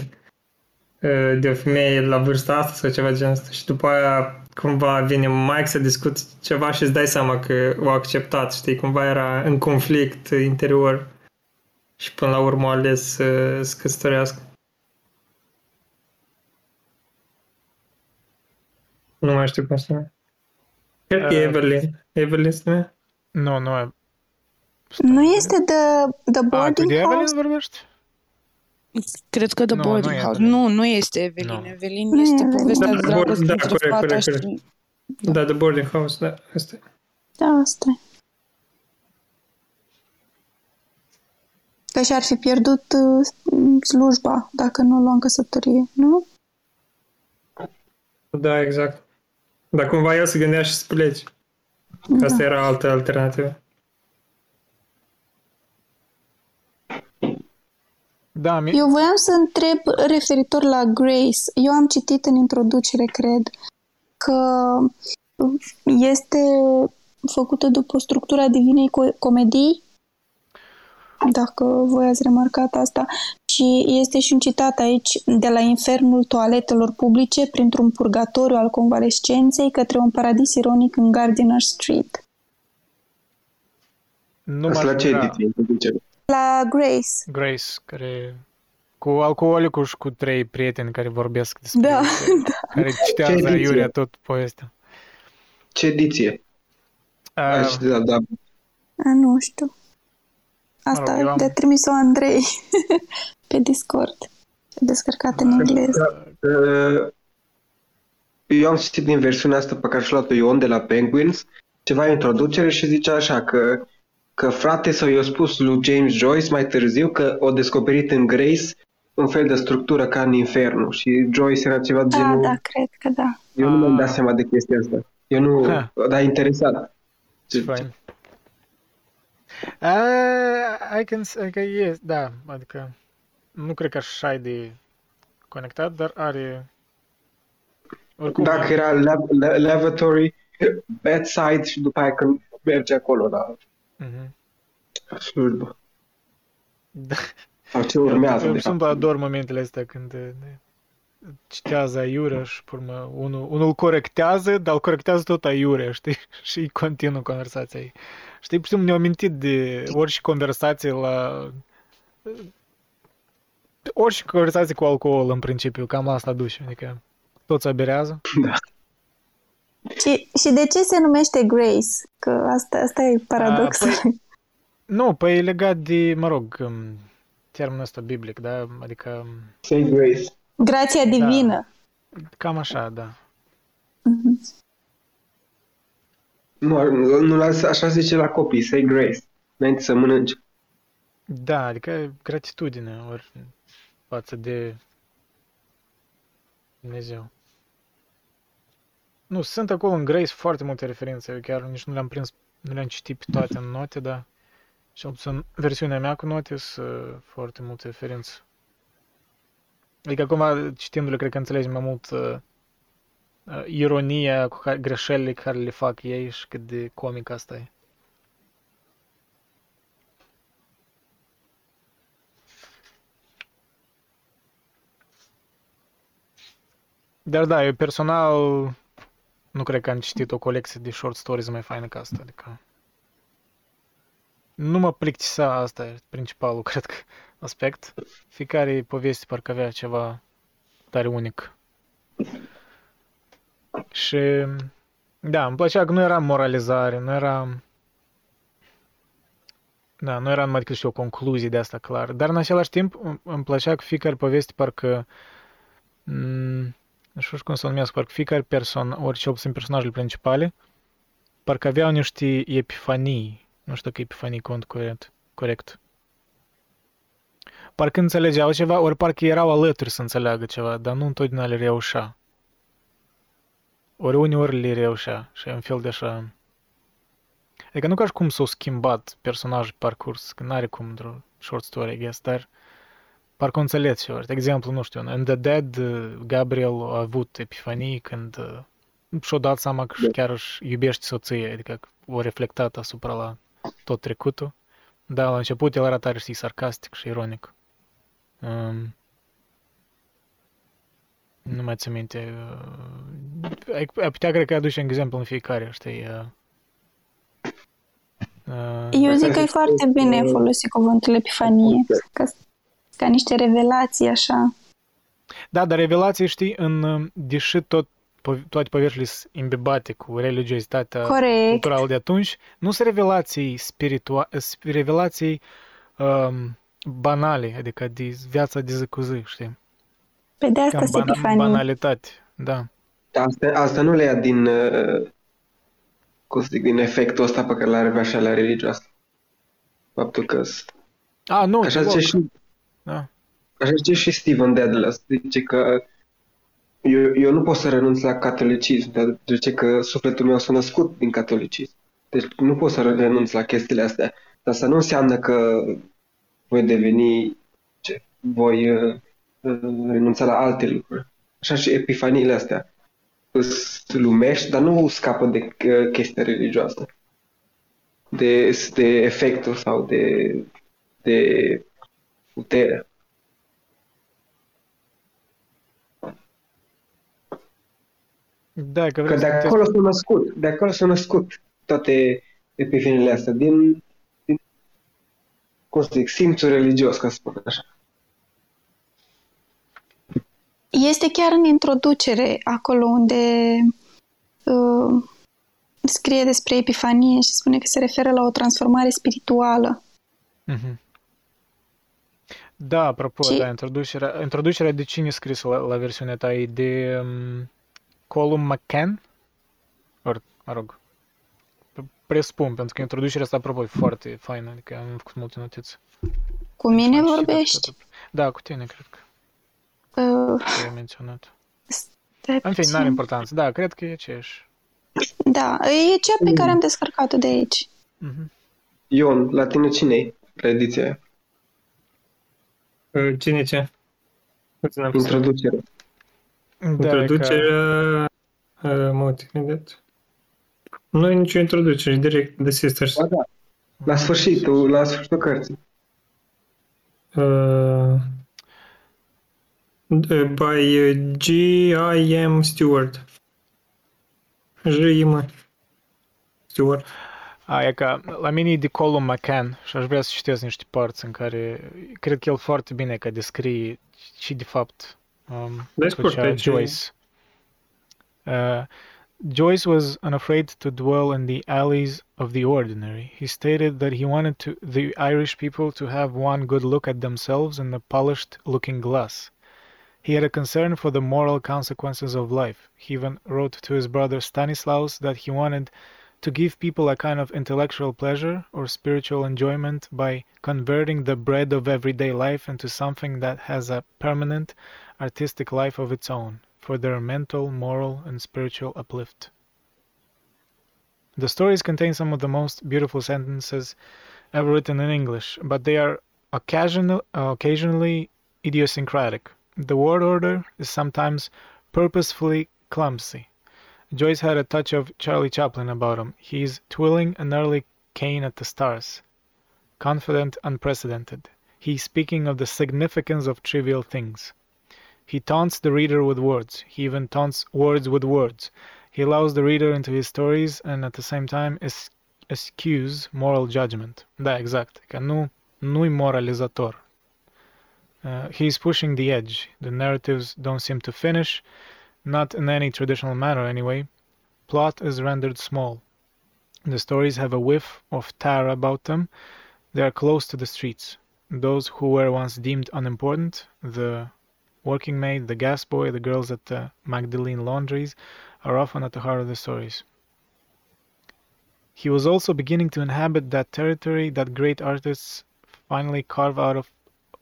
uh, de o femeie la vârsta asta sau ceva de genul ăsta. Și după aia cumva vine Mike să discut ceva și îți dai seama că o acceptat, știi, cumva era în conflict interior și până la urmă a ales să se căsătorească. Nu mai știu cum se numește. Cred că e Uh, Evelyn. Evelyn se numește? Nu, nu e. Nu este the, the A, tu boarding de Evelyn house? vorbești? Cred că The Nu, Boarding nu e House. Evelyn. Nu, nu este Evelyn. Nu. Evelyn Nu e este Evelyn. povestea Da, de da, dragoste da, între corect, fata corect, corect. și... Da, The Boarding House, da, asta e. Da, asta e. Că și-ar fi pierdut uh, slujba dacă nu lua în căsătorie, nu? Da, exact. Dar cumva el se gândea și să plece. Asta Da. era altă alternativă. Da, mi- Eu voiam să întreb referitor la Grace. Eu am citit în introducere, cred, că este făcută după structura divinei co- comedii, dacă voi ați remarcat asta. Și este și un citat aici de la infernul toaletelor publice printr-un purgatoriu al convalescenței către un paradis ironic în Gardiner Street. Nu Asta m-aș la ce mira. ediție? Zice. La Grace. Grace, care cu alcoolicul și cu trei prieteni care vorbesc despre Da, [LAUGHS] care citează Ce ediție? iurea tot povestea. Ce ediție? Uh, Aș, da, da. A, nu știu. Asta Mă rog, eu am- te-a trimis-o Andrei [LAUGHS] pe Discord. Descărcat în engleză. Uh, Eu am citit din versiunea asta pe care și-a luat-o Ion de la Penguins, ceva introducere și zicea așa că, că frate sau i-a spus lui James Joyce mai târziu că o descoperit în Grace un fel de structură ca în Infernul și Joyce era ceva Da, genul... da, cred că da. Eu nu mi-am Ah. dat seama de chestia asta. Eu nu... Ha. Dar interesat. ce fain. Uh, I can, s- adică e, da, adică nu cred că așa e de conectat, dar are oricum Dacă era lav- la- lavatory, bedside și după aia când merge acolo la Mhm. slujbă. Da. Sau ce urmează, Eu de sunt fapt. ador momentele astea când uh, citează aiurea și pe urmă unul, unul corectează, dar îl corectează tot aiurea, știi? [LAUGHS] Și continuă conversația ei. Știi, pur și simplu ne-au amintit de orice conversație la... Orice conversație cu alcool, în principiu, cam la asta duce. Adică toți aberează. Și, și de ce se numește Grace? Că asta, asta e paradoxul. A, [LAUGHS] Nu, păi e legat de, mă rog, um, termenul ăsta biblic, da? Adică um, Say grace. Grația divină. cam așa, da. Mhm. Nu, nu las, așa zice la copii, say grace. Înainte să mănânci. Da, adică gratitudine ori față de Dumnezeu. Nu, sunt acolo în Grace foarte multe referințe, eu chiar nici nu le-am prins, nu le-am citit pe toate în note, dar cel puțin versiunea mea cu note sunt foarte multe referințe. Adică acum, citindu-le, cred că înțelegi mai mult uh, uh, ironia cu care, greșelile care le fac ei și cât de comic asta e. Dar da, eu personal nu cred că am citit o colecție de short stories mai faină ca asta, adică nu mă plictisea, asta e principalul, cred că, aspect. Fiecare poveste parcă avea ceva tare unic. Și, da, îmi plăcea că nu era moralizare, nu era... Da, nu era numai decât și o concluzie de asta clar. Dar în același timp îmi- îmi plăcea că fiecare poveste parcă... m, nu știu cum să o numesc, parcă fiecare person, ori cel puțin personajele principale, parcă aveau niște epifanii. Nu știu dacă epifanii cont corect. corect. Parcă înțelegeau ceva, ori parcă erau alături să înțeleagă ceva, dar nu întotdeauna le reușea. Ori uneori le reușea și e un fel de așa... Adică nu ca și cum s-au schimbat personajul pe parcurs, că n-are cum într-o short story, I guess, dar parcă o înțeles ceva. De exemplu, nu știu, în The Dead, uh, Gabriel a avut epifanii când uh, și-a dat seama că Da. chiar își iubește soția, adică o reflectat asupra la tot trecutul. Da, la început el era tare, știi, sarcastic și ironic. Um, nu mai țin minte. Uh, ai, ai putea, cred că aduce un exemplu în fiecare, știi? Uh, uh, Eu zic că e foarte bine folosit cuvântul epifanie, ca, ca niște revelații așa. Da, dar revelații, știi, în, uh, deși tot, po- toate poveștile sunt imbibate cu religiozitatea Corect. culturală de atunci, nu sunt revelații spirituale, revelații um, banale, adică de viața de zi cu zi, știi? Pe de asta Cam sunt bana- epifanii. banalitate, da. Asta, asta nu le ia din, uh, cum să zic, din efectul ăsta pe care l-are așa la religia asta. Faptul că s- A, nu, așa deloc. zice și Da. Așa zice și Steven Dedalus, zice că eu, eu nu pot să renunț la catolicism, dar zice că sufletul meu s-a născut din catolicism. Deci nu pot să renunț la chestiile astea. Dar asta nu înseamnă că voi deveni, ce, voi uh, uh, renunța la alte lucruri. Așa și epifaniile astea. Sunt lumești, dar nu scapă de uh, chestia religioasă. de, de efectul sau de, de putere. Da, că Că vrei de să acolo s-au născut, de acolo s-au născut toate epifaniile astea, din, din cum să zic, simțul religios, ca să spun așa. Este chiar în introducere, acolo unde uh, scrie despre Epifanie și spune că se referă la o transformare spirituală. Mhm. Da, apropo, Și- da, introducerea, introducerea de cine e scrisă la, la versiunea ta? E de um, Colum McCann? Ori, mă rog, p- presupun, pentru că introducerea asta, apropo, e foarte faină, adică am făcut multe notițe. Cu mine Fain și vorbești? tot- Da, cu tine, cred că Uh, ai menționat. stai În fine, puțin. n-are importanță. Da, cred că e aceeași. Da, e cea pe care am descărcat-o de aici. Mhm. Ion, la tine cine e la ediția aia? Uh, Cine ce? Puțin am pus. Introducere. Da, Introducerea... uh, Mă uit, imediat. Nu e nicio introducere, e direct de Sisters. Ba da. La sfârșitul, la sfârșitul cărții. Uh, uh, by uh, G.I.M. Stewart. J.I.M. Stewart. Aia ca, la mine e de Colum McCann și aș vrea să citesc niște părți în care cred că el foarte bine că descrie și de fapt um, făcea Joyce. Uh, Joyce was unafraid to dwell in the alleys of the ordinary. He stated that he wanted to, the Irish people to have one good look at themselves in the polished looking glass. He had a concern for the moral consequences of life. He even wrote to his brother Stanislaus that he wanted to give people a kind of intellectual pleasure or spiritual enjoyment by converting the bread of everyday life into something that has a permanent artistic life of its own for their mental, moral, and spiritual uplift. The stories contain some of the most beautiful sentences ever written in English, but they are occasional, uh, occasionally idiosyncratic. The word order is sometimes purposefully clumsy. Joyce had a touch of Charlie Chaplin about him. He's twirling an early cane at the stars. Confident, unprecedented. He's speaking of the significance of trivial things. He taunts the reader with words. He even taunts words with words. He allows the reader into his stories and at the same time es- eschews moral judgment. Da, exact. Că nu, nu-i moralizator. Uh, he's pushing the edge. The narratives don't seem to finish, not in any traditional manner anyway. Plot is rendered small. The stories have a whiff of tar about them. They are close to the streets. Those who were once deemed unimportant, the working maid, the gas boy, the girls at the Magdalene laundries, are often at the heart of the stories. He was also beginning to inhabit that territory that great artists finally carve out of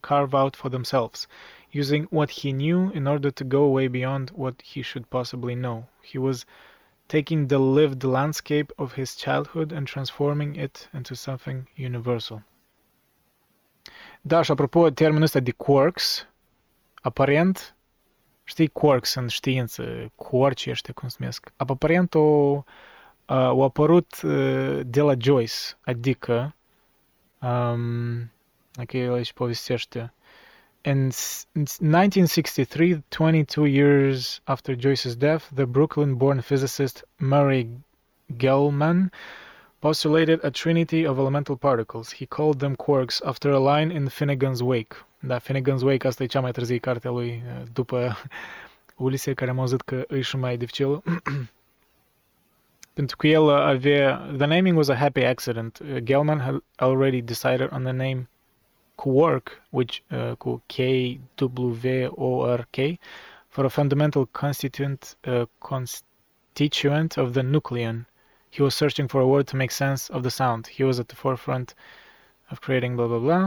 carve out for themselves, using what he knew in order to go way beyond what he should possibly know. He was taking the lived landscape of his childhood and transforming it into something universal. Da, și apropo, termenul ăsta de quirks, aparent, știi quirks în știință, quarci ăștia cum se numesc, aparent o, uh, au apărut uh, de la Joyce, adică, um, aici povestește, in in 1963, 22 years after Joyce's death, the Brooklyn born physicist Murray Gell-Mann postulated a trinity of elemental particles. He called them quarks after a line in Finnegan's Wake. Da, Finnegan's Wake, asta e cea mai târzie carte a lui, uh, după [LAUGHS] Ulise, care am auzit că îi și mai dificil. [CLEARS THROAT] Pentru că el avea... The naming was a happy accident. Uh, Gell-Mann had already decided on the name quark, which uh, cu K-W-O-R-K, for a fundamental constituent uh, constituent of the nucleon. He was searching for a word to make sense of the sound. He was at the forefront of creating blah blah blah.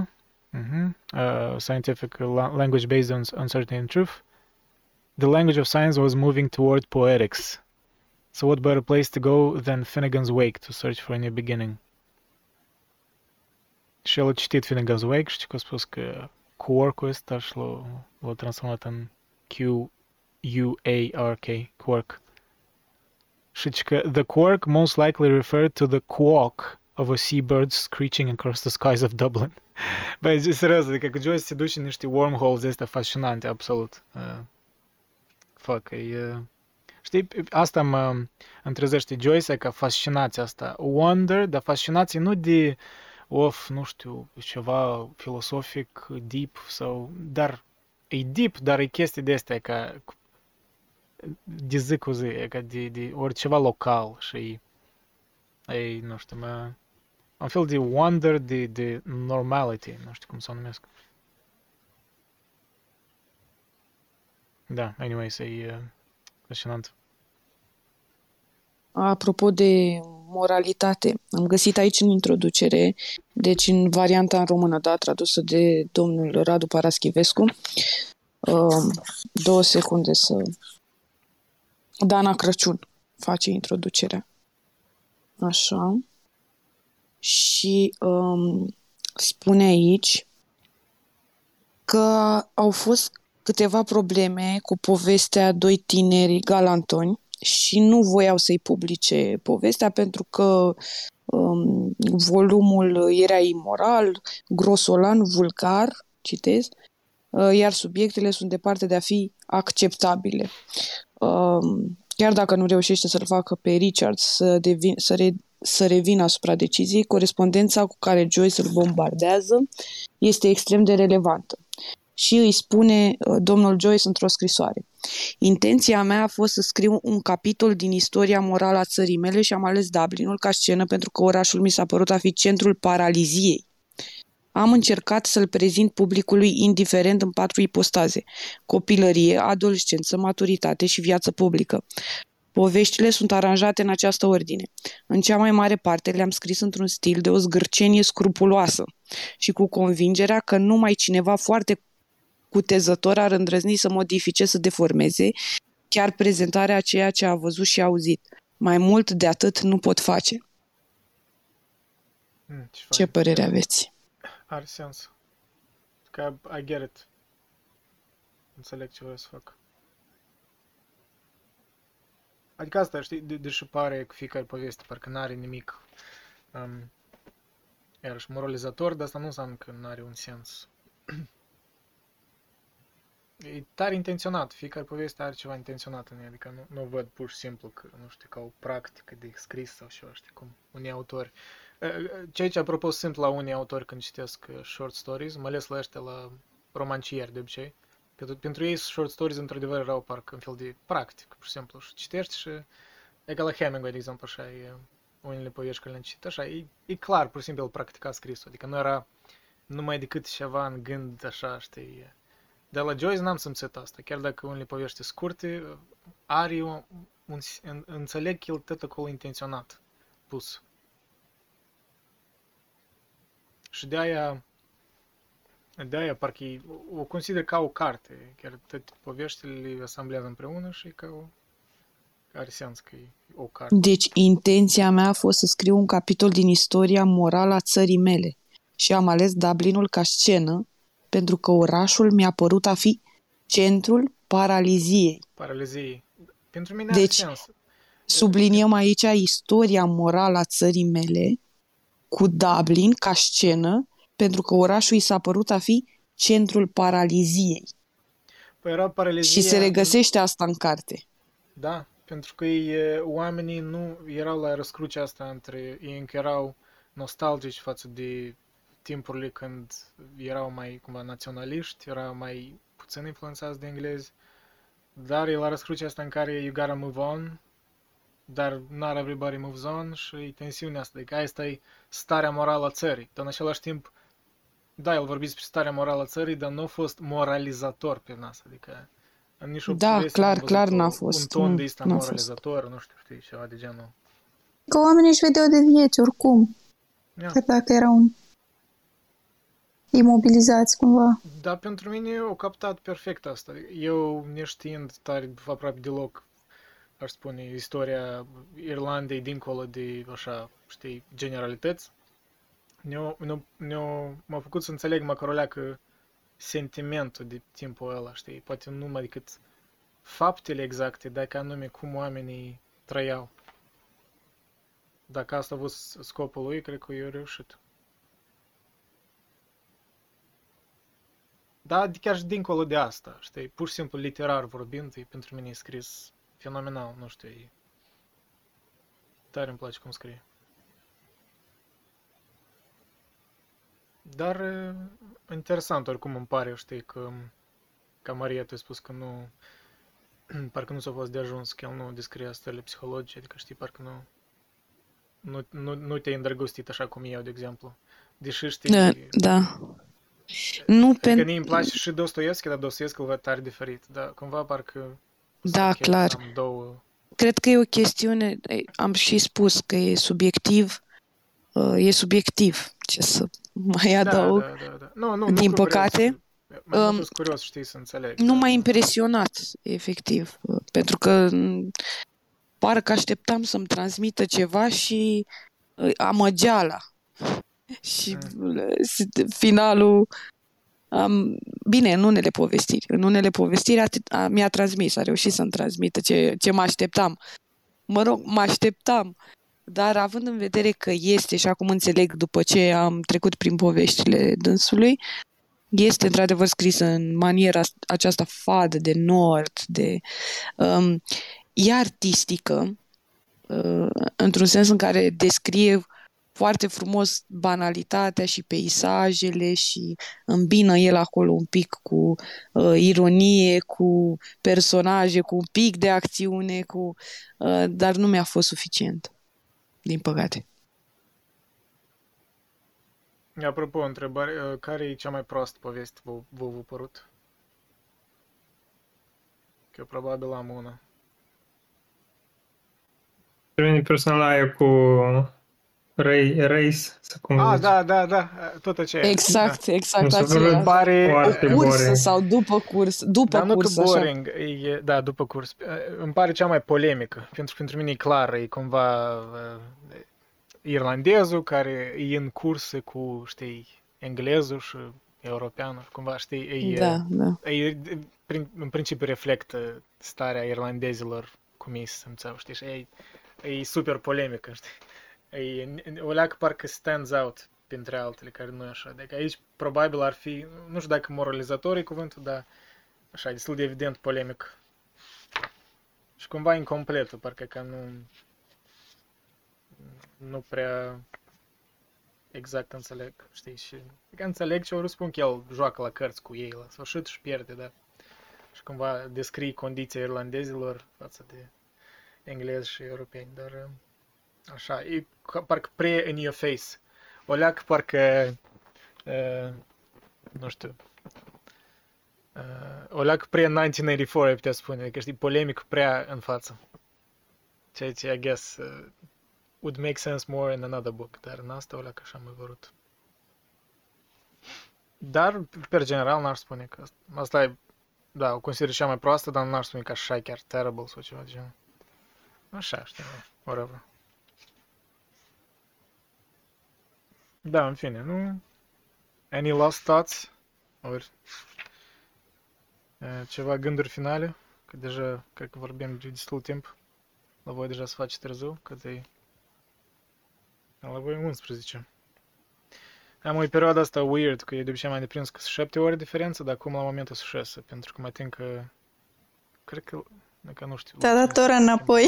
Mhm. Uh, scientific la- language based on uncertainty and truth. The language of science was moving toward poetics. So what better place to go than Finnegan's Wake to search for a new beginning? Și el a citit Finnegan's Wake și că a spus că quark-ul ăsta și l-a, l-a transformat în Q-U-A-R-K, quark. Și că the quark most likely referred to the quark of a seabird screeching across the skies of Dublin. [LAUGHS] Băi, serios, adică că Joyce se duce în niște wormholes astea fascinante, absolut. Uh, fuck, e... Uh, știi, asta mă întrezește Joyce ca fascinația asta. Wonder, dar fascinație nu de of, nu știu, ceva filosofic, deep sau... Dar e deep, dar e chestii de astea ca de zi cu zi, ca de, de oriceva local și e, nu știu, mă, un fel de wonder, de, de normality, nu știu cum să o numesc. Da, anyway, e fascinant. Apropo de moralitate, am găsit aici în introducere, deci în varianta în română, da, tradusă de domnul Radu Paraschivescu, uh, două secunde să... Dana Crăciun face introducerea. Așa. Și um, spune aici că au fost câteva probleme cu povestea doi tineri galantoni și nu voiau să-i publice povestea pentru că um, volumul era imoral, grosolan, vulgar, citez, uh, iar subiectele sunt departe de a fi acceptabile. Um, chiar dacă nu reușește să-l facă pe Richard să, devin, să, re, să revină asupra deciziei, corespondența cu care Joyce îl bombardează este extrem de relevantă și îi spune uh, domnul Joyce într-o scrisoare. Intenția mea a fost să scriu un capitol din istoria morală a țării mele și am ales Dublinul ca scenă pentru că orașul mi s-a părut a fi centrul paraliziei. Am încercat să-l prezint publicului indiferent în patru ipostaze. Copilărie, adolescență, maturitate și viață publică. Poveștile sunt aranjate în această ordine. În cea mai mare parte le-am scris într-un stil de o zgârcenie scrupuloasă și cu convingerea că numai cineva foarte cutezător ar îndrăzni să modifice, să deformeze chiar prezentarea a ceea ce a văzut și auzit. Mai mult de atât nu pot face. Hmm, ce, ce părere aveți? Are sens. Că I get it. Înțeleg ce vreau să fac. Adică asta, știi, de, deși pare că fiecare poveste parcă n-are nimic um, iarăși moralizator, dar asta nu înseamnă că nu are un sens [CLEARS THROAT] E tare intenționat, fiecare poveste are ceva intenționat în ea, adică nu, nu văd pur și simplu că, nu știu, ca o practică de scris sau ceva, știi, cum unii autori. Ceea ce apropo simplu la unii autori când citesc short stories, mai ales la ăștia la romancieri de obicei, pentru, pentru ei short stories într-adevăr erau parcă un fel de practic, pur și simplu, și citești și e ca la Hemingway, de exemplu, așa, e, unele povești care le-am citit, așa, e, e clar, pur și simplu, el practica scrisul, adică nu era numai decât ceva în gând, așa, știi, de la Joyce n-am simțit asta, chiar dacă unele povești scurte, are un, un, înțeleg că el tot acolo intenționat pus. Și de aia, de aia parcă o consider ca o carte, chiar toate poveștile le asamblează împreună și ca o, are sens că e o carte. Deci intenția mea a fost să scriu un capitol din istoria morală a țării mele și am ales Dublinul ca scenă pentru că orașul mi-a părut a fi centrul paraliziei. Paraliziei. Pentru mine deci, are sens. subliniem aici istoria morală a țării mele cu Dublin ca scenă, pentru că orașul i s-a părut a fi centrul paraliziei. Păi era paralizia... Și se regăsește asta în carte. Da, pentru că ei, oamenii nu erau la răscrucea asta între ei încă erau nostalgici față de timpurile când erau mai cumva naționaliști, erau mai puțin influențați de englezi, dar e la răscrucea asta în care you gotta move on, dar not everybody moves on și e tensiunea asta, adică asta e starea morală a țării, dar în același timp, da, el vorbi despre starea morală a țării, dar nu a fost moralizator pe nas, adică în nici da, clar, clar n-a fost. Un ton de ăsta moralizator, fost. nu știu, știi, ceva de genul. Că oamenii își vedeau de vieți oricum. Yeah. Chiar dacă era un imobilizați cumva. Da, pentru mine o captat perfect asta. Eu, neștiind tare aproape deloc, aș spune, istoria Irlandei dincolo de, așa, știi, generalități, ne-o, ne m-a făcut să înțeleg măcar o leacă sentimentul de timpul ăla, știi, poate nu numai decât faptele exacte, dar ca anume cum oamenii trăiau. dacă asta a fost scopul lui, cred că i-a reușit. Da, chiar și dincolo de asta, știi, pur și simplu literar vorbind, e pentru mine e scris fenomenal, nu știu, e... Tare îmi place cum scrie. Dar e, interesant oricum îmi pare, știi, că ca Maria tu ai spus că nu [CLEARS THROAT] parcă nu s-a fost de ajuns că el nu descrie stările psihologice, adică știi, parcă nu nu, nu, nu te-ai îndrăgostit așa cum eu, de exemplu. Deși știi... Da, da. Nu Adică pentru... mie îmi place și Dostoevski, dar Dostoevski îl văd tare diferit. Dar cumva parcă... Da, ok, clar. Am două... Cred că e o chestiune, am și spus că e subiectiv, uh, e subiectiv, ce să mai Da, adaug. da, da, da. Nu, nu, Din nu curios. păcate, Mai mult um, sunt curios, știi, să înțeleg. Nu da. m-a impresionat, efectiv, uh, pentru că m, parcă așteptam să-mi transmită ceva și uh, amăgeala. Și Mm. uh, s- finalul am, bine, în unele povestiri. În unele povestiri atât, a, mi-a transmis, a reușit să-mi transmită ce, ce mă așteptam. Mă rog, mă așteptam, dar având în vedere că este, și acum înțeleg după ce am trecut prin poveștile dânsului, este într-adevăr scris în maniera aceasta fadă de nord, de... Um, e artistică, uh, într-un sens în care descrie foarte frumos banalitatea și peisajele și îmbină el acolo un pic cu uh, ironie, cu personaje, cu un pic de acțiune, cu, uh, dar nu mi-a fost suficient, din păcate. Apropo, întrebare, uh, care e cea mai proastă poveste vă, vă, vă părut? Că eu probabil am una. Pentru mine personal aia cu Ray, Race, să cum Ah, zice. da, da, da, tot aceea. Exact, Mi exact s-a părut aceea. Pare foarte O cursă boring. sau după curs, după Dar nu că curs, așa. boring, e, da, după curs. Uh, Îmi pare cea mai polemică, pentru că pentru mine e clar, e cumva uh, irlandezul care e în curse cu, știi, englezul și europeanul, cumva, știi, e, Da, da. e, prin, în principiu reflectă starea irlandezilor cum ei se simțeau, știi, și e, e super polemică, știi. E, o leacă parcă stands out printre altele, care nu e așa. Deci aici probabil ar fi, nu știu dacă moralizator e cuvântul, dar așa, destul de evident polemic. Și cumva incompletă, parcă că nu nu prea exact înțeleg, știi, și că înțeleg ce o spun că el joacă la cărți cu ei la sfârșit și pierde, da. Și cumva descrie condiția irlandezilor față de englezi și europeni, dar uh, așa, e ca- parcă pre in your face. O leacă parcă, uh, nu știu, uh, o leacă pre 1984, ai putea spune, că știi, polemic prea în față. Ceea ce, I guess, uh, would make sense more in another book, dar în asta o leacă așa am vrut. Dar, per general, n-aș spune că asta, asta e, da, o consider cea mai proastă, dar n-aș spune că așa e chiar terrible sau ceva de genul. Așa, știi, whatever. Da, în fine, nu... Any last thoughts? Ori... e, Ceva gânduri finale? Că deja, cred că vorbim de destul timp. La voi deja se face târziu, cât e... La voi 11. Am o perioadă asta weird, că e de obicei mai deprins că sunt 7 ore diferență, dar acum la momentul sunt 6, pentru că mă tem că... Cred că... Dacă nu știu... Te-a dat ora înapoi.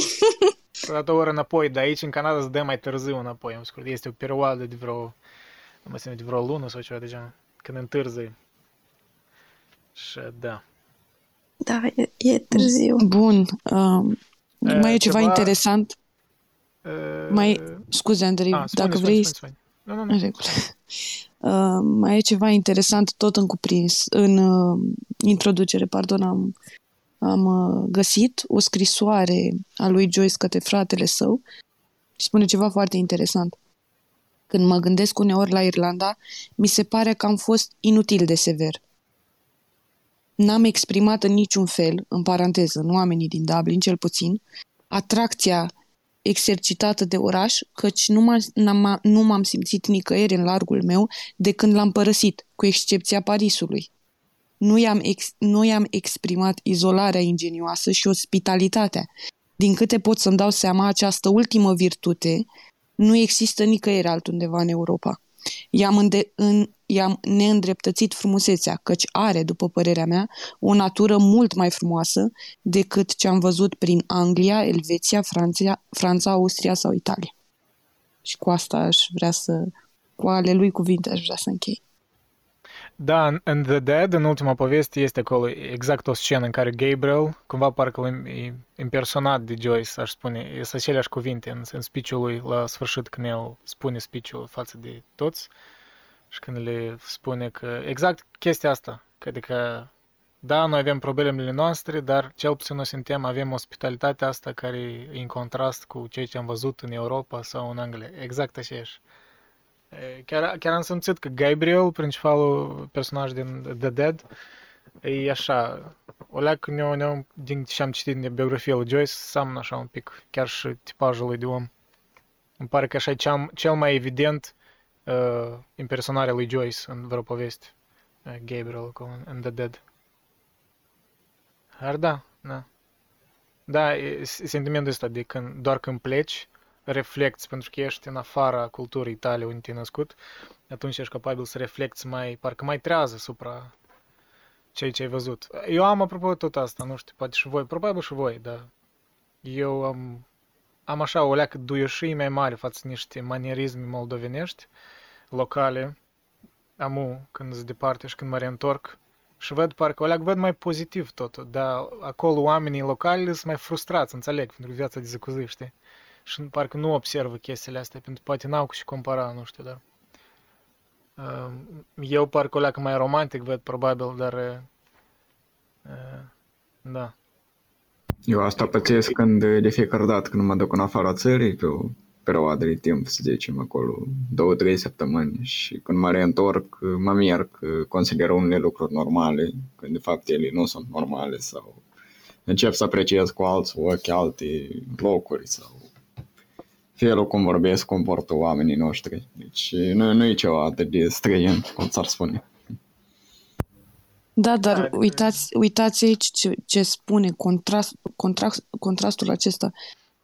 S-a dat o oră înapoi, dar aici în Canada se dă mai târziu înapoi, am scurt. Este o perioadă de vreo, nu mă de vreo lună sau ceva de genul, când întârzi. Și da. Da, e, e târziu. Bun. Um, E, mai e ceva ceva- interesant? Uh, Mai, scuze, Andrei, ah, spune, dacă spune, vrei... spune, spune. Nu, nu, În nu. regulă. Uh, mai e ceva interesant tot în cuprins. În uh, introducere, pardon, am, am uh, găsit o scrisoare a lui Joyce către fratele său și spune ceva foarte interesant. Când mă gândesc uneori la Irlanda, mi se pare că am fost inutil de sever. N-am exprimat în niciun fel, în paranteză, în oamenii din Dublin cel puțin, atracția exercitată de oraș, căci nu, m-am, n-am, nu m-am simțit nicăieri în largul meu de când l-am părăsit, cu excepția Parisului. Nu i-am, ex, nu i-am exprimat izolarea ingenioasă și ospitalitatea. Din câte pot să-mi dau seama, această ultimă virtute nu există nicăieri altundeva în Europa. I-am, înde- în, i-am neîndreptățit frumusețea, căci are, după părerea mea, o natură mult mai frumoasă decât ce am văzut prin Anglia, Elveția, Franța, Franța, Austria sau Italia. Și cu asta aș vrea să, cu ale lui cuvinte aș vrea să închei. Da, în- în The Dead, în ultima poveste, este acolo exact o scenă în care Gabriel, cumva parcă îl e impersonat de Joyce, aș spune, sunt aceleași cuvinte în, în speech-ul lui la sfârșit când el spune speech-ul față de toți și când le spune că exact chestia asta, că adică da, noi avem problemele noastre, dar cel puțin noi suntem, avem ospitalitatea asta care e în contrast cu ceea ce am văzut în Europa sau în Anglia. Exact aceeași. E, Chiar, chiar am simțit că Gabriel, principalul personaj din The Dead, e așa, o leacă ne, ne, din ce am citit din biografia lui Joyce, seamănă așa un pic, chiar și tipajul lui de om. Îmi pare că așa e cea, cel mai evident uh, impersonarea lui Joyce în vreo poveste. Uh, Gabriel acolo în, în The Dead. Dar da, da. Da, e s- sentimentul ăsta de când, doar când pleci, reflecti, pentru că ești în afara culturii tale unde te-ai născut, atunci ești capabil să reflecti mai, parcă mai trează asupra ceea ce ai văzut. Eu am apropo tot asta, nu știu, poate și voi, probabil și voi, dar eu am, am așa o leacă duioșii mai mare față de niște manierisme moldovenești, locale, amu, când sunt departe și când mă reîntorc, și văd parcă o leacă văd mai pozitiv totul, dar acolo oamenii locali sunt mai frustrați, înțeleg, pentru viața de zi cu zi, știi? Și parcă nu observă chestiile astea, pentru că poate n-au cu și compara, nu știu, dar... Uh, eu parcă o leacă mai romantic văd, probabil, dar... Uh, uh, da. Eu asta pățesc când, de fiecare dată când mă duc în afara țării, pe o perioadă de timp, să zicem, acolo, două, trei săptămâni și când mă reîntorc, mă mir că consider unele lucruri normale, când de fapt ele nu sunt normale sau încep să apreciez cu alți ochi alte locuri sau felul cum vorbesc, comportă oamenii noștri. Deci nu, nu e ceva atât de străin, cum s-ar spune. Da, dar Da, uitați, uitați aici ce, ce spune contrast, contrast, contrastul acesta.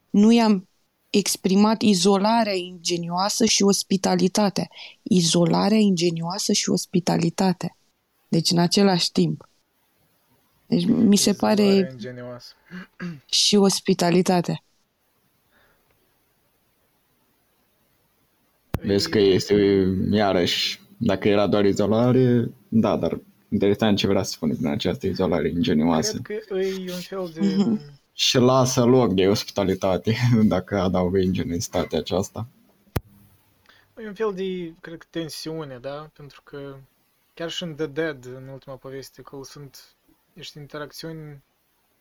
Nu i-am exprimat izolarea ingenioasă și ospitalitatea. Izolarea ingenioasă și ospitalitatea. Deci în același timp. Deci mi se pare Izolare ingenioasă. și ospitalitatea. Vezi că este, iarăși, dacă era doar izolare, da, dar interesant ce vrea să spune prin această izolare ingenioasă. Cred că e un fel de... Și lasă loc de ospitalitate, [LAUGHS] dacă adaugă ingenioitatea aceasta. E un fel de, cred că, tensiune, da? Pentru că chiar și în The Dead, în ultima poveste, acolo sunt niște interacțiuni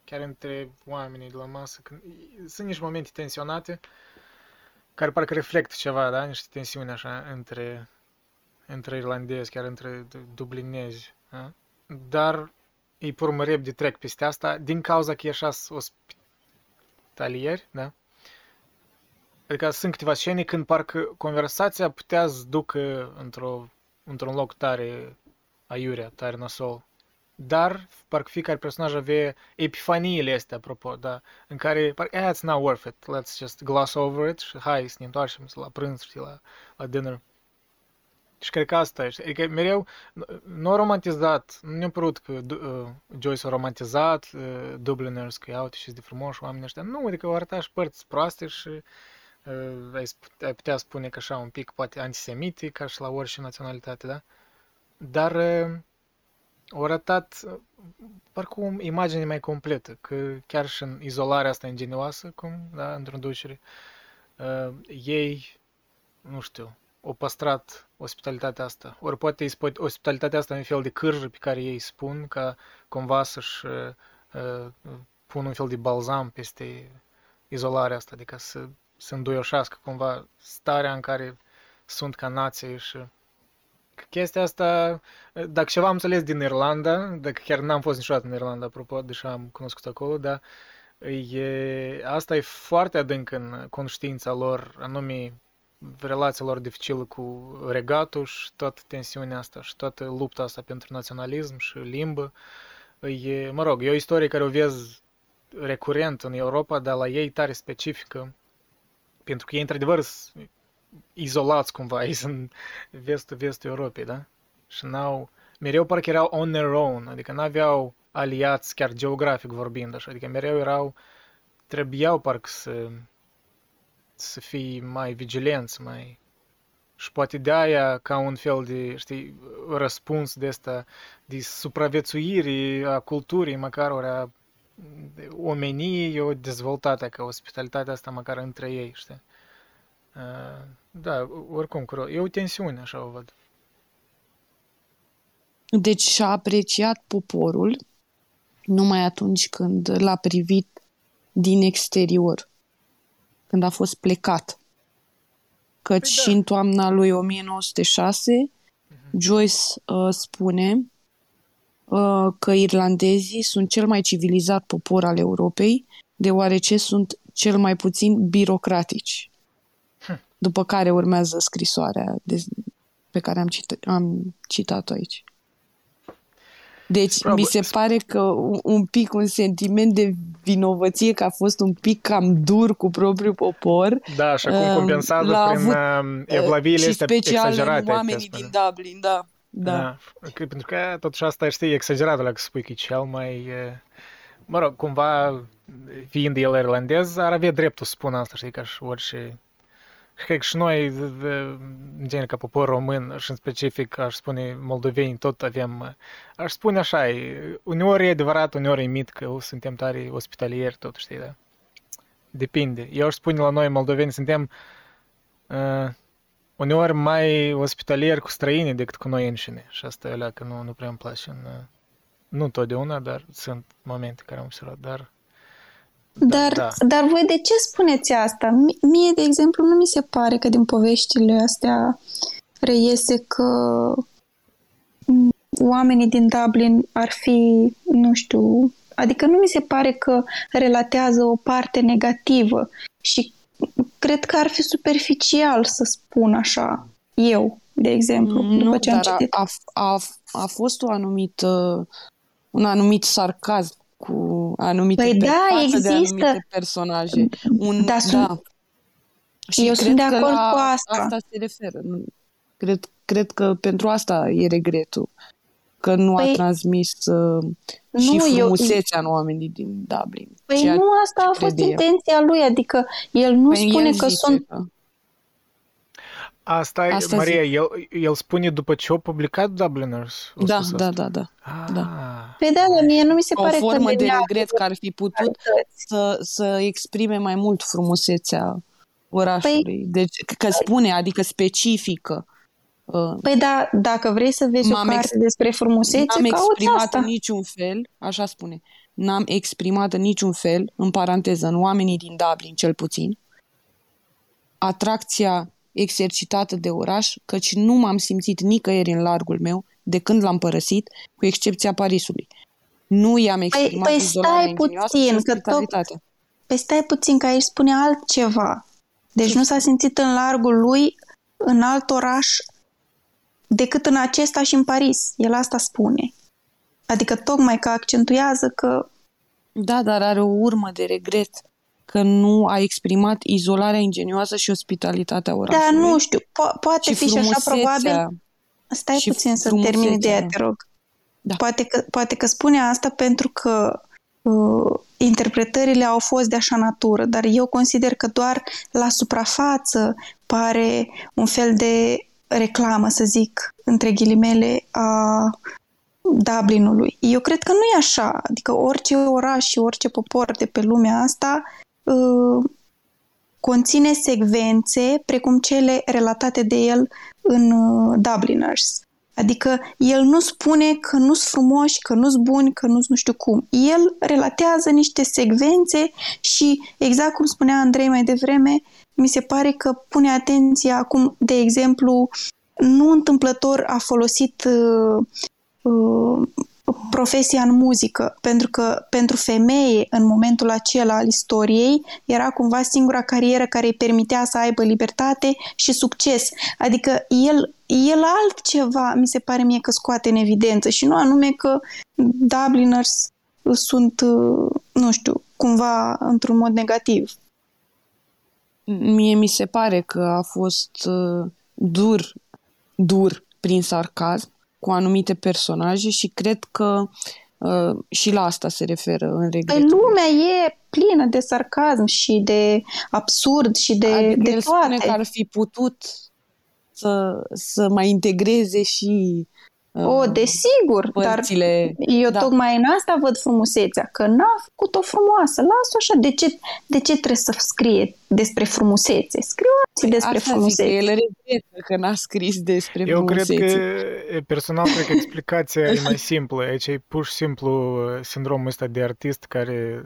chiar între oamenii de la masă. Când, sunt niște momente tensionate care parcă reflectă ceva, da? Niște tensiuni așa între, între irlandezi, chiar între du- dublinezi. Da? Dar ei pe urmă repede trec peste asta din cauza că e așa ospitalieri, da? Adică sunt câteva scene când parcă conversația putea să ducă într-o, într-un loc tare aiurea, tare nasol. Dar parcă fiecare personaj avea epifaniile astea, apropo, da, în care parcă, eh, it's not worth it, let's just gloss over it și hai să ne întoarcem la prânz, știi, la, la dinner. Și cred că asta e, știi? adică mereu nu a romantizat, nu ne-a părut că uh, Joyce a romantizat uh, Dubliners, că iau și de frumoși oamenii ăștia. Nu, adică au arătat și părți proaste și uh, ai, sp- ai putea spune că așa un pic poate antisemite, ca și la orice naționalitate, da? Dar uh, au arătat uh, parcă o imagine mai completă, că chiar și în izolarea asta ingenioasă, cum, da, introducere, uh, ei, nu știu, au păstrat ospitalitatea asta. Ori poate îi spui ospitalitatea asta e un fel de cârjă pe care ei spun ca cumva să-și uh, uh, pun un fel de balzam peste izolarea asta, adică să se înduioșească cumva starea în care sunt ca nație și că chestia asta, dacă ceva am înțeles din Irlanda, dacă chiar n-am fost niciodată în Irlanda, apropo, deși am cunoscut acolo, dar e, asta e foarte adânc în conștiința lor, anume relația lor dificilă cu regatul și toată tensiunea asta și toată lupta asta pentru naționalism și limbă. E, mă rog, e o istorie care o vezi recurent în Europa, dar la ei tare specifică, pentru că ei într-adevăr sunt izolați cumva, ei sunt vestul, vestul Europei, da? Și n-au, mereu parcă erau on their own, adică n-aveau aliați chiar geografic vorbind așa, adică mereu erau, trebuiau parcă să, să fii mai vigilenți, mai... Și poate de aia ca un fel de, știi, răspuns de asta, de supraviețuire a culturii, măcar ori a omeniei, o dezvoltată ca ospitalitatea asta măcar între ei, știi? Uh, da, oricum, e o tensiune, așa o văd. Deci și-a apreciat poporul numai atunci când l-a privit din exterior, când a fost plecat. Căci păi și da. în toamna lui 1906, uh-huh. Joyce uh, spune uh, că irlandezii sunt cel mai civilizat popor al Europei, deoarece sunt cel mai puțin birocratici. Hm. După care urmează scrisoarea de, pe care am, cit- am citat-o aici. Deci Probabil. mi se pare că un, un pic un sentiment de vinovăție că a fost un pic cam dur cu propriul popor. Da, și acum compensează uh, prin avut, um, evlaviile astea exagerate. oamenii din Dublin, da. Da. da. Pentru că totuși asta știi exagerat la că spui că e cel mai... Mă rog, cumva, fiind el irlandez, ar avea dreptul să spună asta, știi, ca și orice cred că și noi, în genere ca popor român și în specific, aș spune, moldoveni, tot avem, aș spune așa, uneori e adevărat, uneori e mit că suntem tare ospitalieri, tot știi, da? Depinde. Eu aș spune la noi, moldoveni, suntem uh, uneori mai ospitalieri cu străini decât cu noi înșine. Și asta e că nu, nu prea îmi place. În, nu totdeauna, dar sunt momente care am observat, dar dar, da. dar voi de ce spuneți asta? Mie, de exemplu, nu mi se pare că din poveștile astea reiese că oamenii din Dublin ar fi, nu știu, adică nu mi se pare că relatează o parte negativă și cred că ar fi superficial să spun așa, eu, de exemplu, nu, după ce am citit. A, a, a fost o anumită, un anumit sarcasm cu anumite păi da, există. de anumite personaje. Un, da, sunt... da. Și Eu sunt de acord cu asta. Asta se referă. Cred, cred că pentru asta e regretul. Că nu păi, a transmis uh, nu, și frumusețea eu, în oamenii din Dublin. Păi nu asta a fost intenția lui, adică el nu păi spune că sunt... Că Asta, Asta Maria, el, el spune după ce au publicat Dubliners. Da, da, da, da, ah. da. Păi da, dar mie nu mi se o pare că... O formă de regret că ar fi putut să, să exprime mai mult frumusețea orașului. Păi, deci, că spune, adică specifică. Uh, păi da, dacă vrei să vezi o carte ex- despre frumusețe, n-am exprimat asta. în niciun fel, așa spune, n-am exprimat în niciun fel, în paranteză, în oamenii din Dublin cel puțin, atracția exercitată de oraș, căci nu m-am simțit nicăieri în largul meu de când l-am părăsit, cu excepția Parisului. Nu i-am păi, exprimat păi, păi stai puțin, că tot... Păi stai puțin, că aici spune altceva. Deci nu s-a simțit în largul lui în alt oraș decât în acesta și în Paris. El asta spune. Adică tocmai că accentuează că... Da, dar are o urmă de regret că nu a exprimat izolarea ingenioasă și ospitalitatea orașului. Da, nu știu, po- poate fi și așa probabil. Stai și puțin să termin ideea, te rog. Da. Poate, că, poate că spune asta pentru că uh, interpretările au fost de așa natură, dar eu consider că doar la suprafață pare un fel de reclamă, să zic, între ghilimele, a Dublinului. Eu cred că nu e așa. Adică orice oraș și orice popor de pe lumea asta Uh, conține secvențe precum cele relatate de el în uh, Dubliners. Adică el nu spune că nu sunt frumoși, că nu sunt buni, că nu nu știu cum. El relatează niște secvențe și, exact cum spunea Andrei mai devreme, mi se pare că pune atenția acum, de exemplu, nu întâmplător a folosit uh, uh, profesia în muzică, pentru că pentru femeie în momentul acela al istoriei era cumva singura carieră care îi permitea să aibă libertate și succes. Adică el, el altceva mi se pare mie că scoate în evidență și nu anume că Dubliners sunt, nu știu, cumva într-un mod negativ. mie mi se pare că a fost uh, dur, dur prin sarcasm cu anumite personaje și cred că uh, și la asta se referă în Păi regretul. lumea e plină de sarcasm și de absurd și de, adică de el spune toate. că ar fi putut să, să mai integreze și uh, O, desigur, dar părțile... eu da. tocmai în asta văd frumusețea, că n-a făcut-o frumoasă. Lasă-o așa, de ce, de ce trebuie să scrie despre frumusețe? Scriu despre Păi Asta frumusețe. zic, că el regretă că n-a scris despre Eu cred frumusețe. că, e, personal, cred că explicația e mai [LAUGHS] simplă. Aici e pur și simplu sindromul ăsta de artist care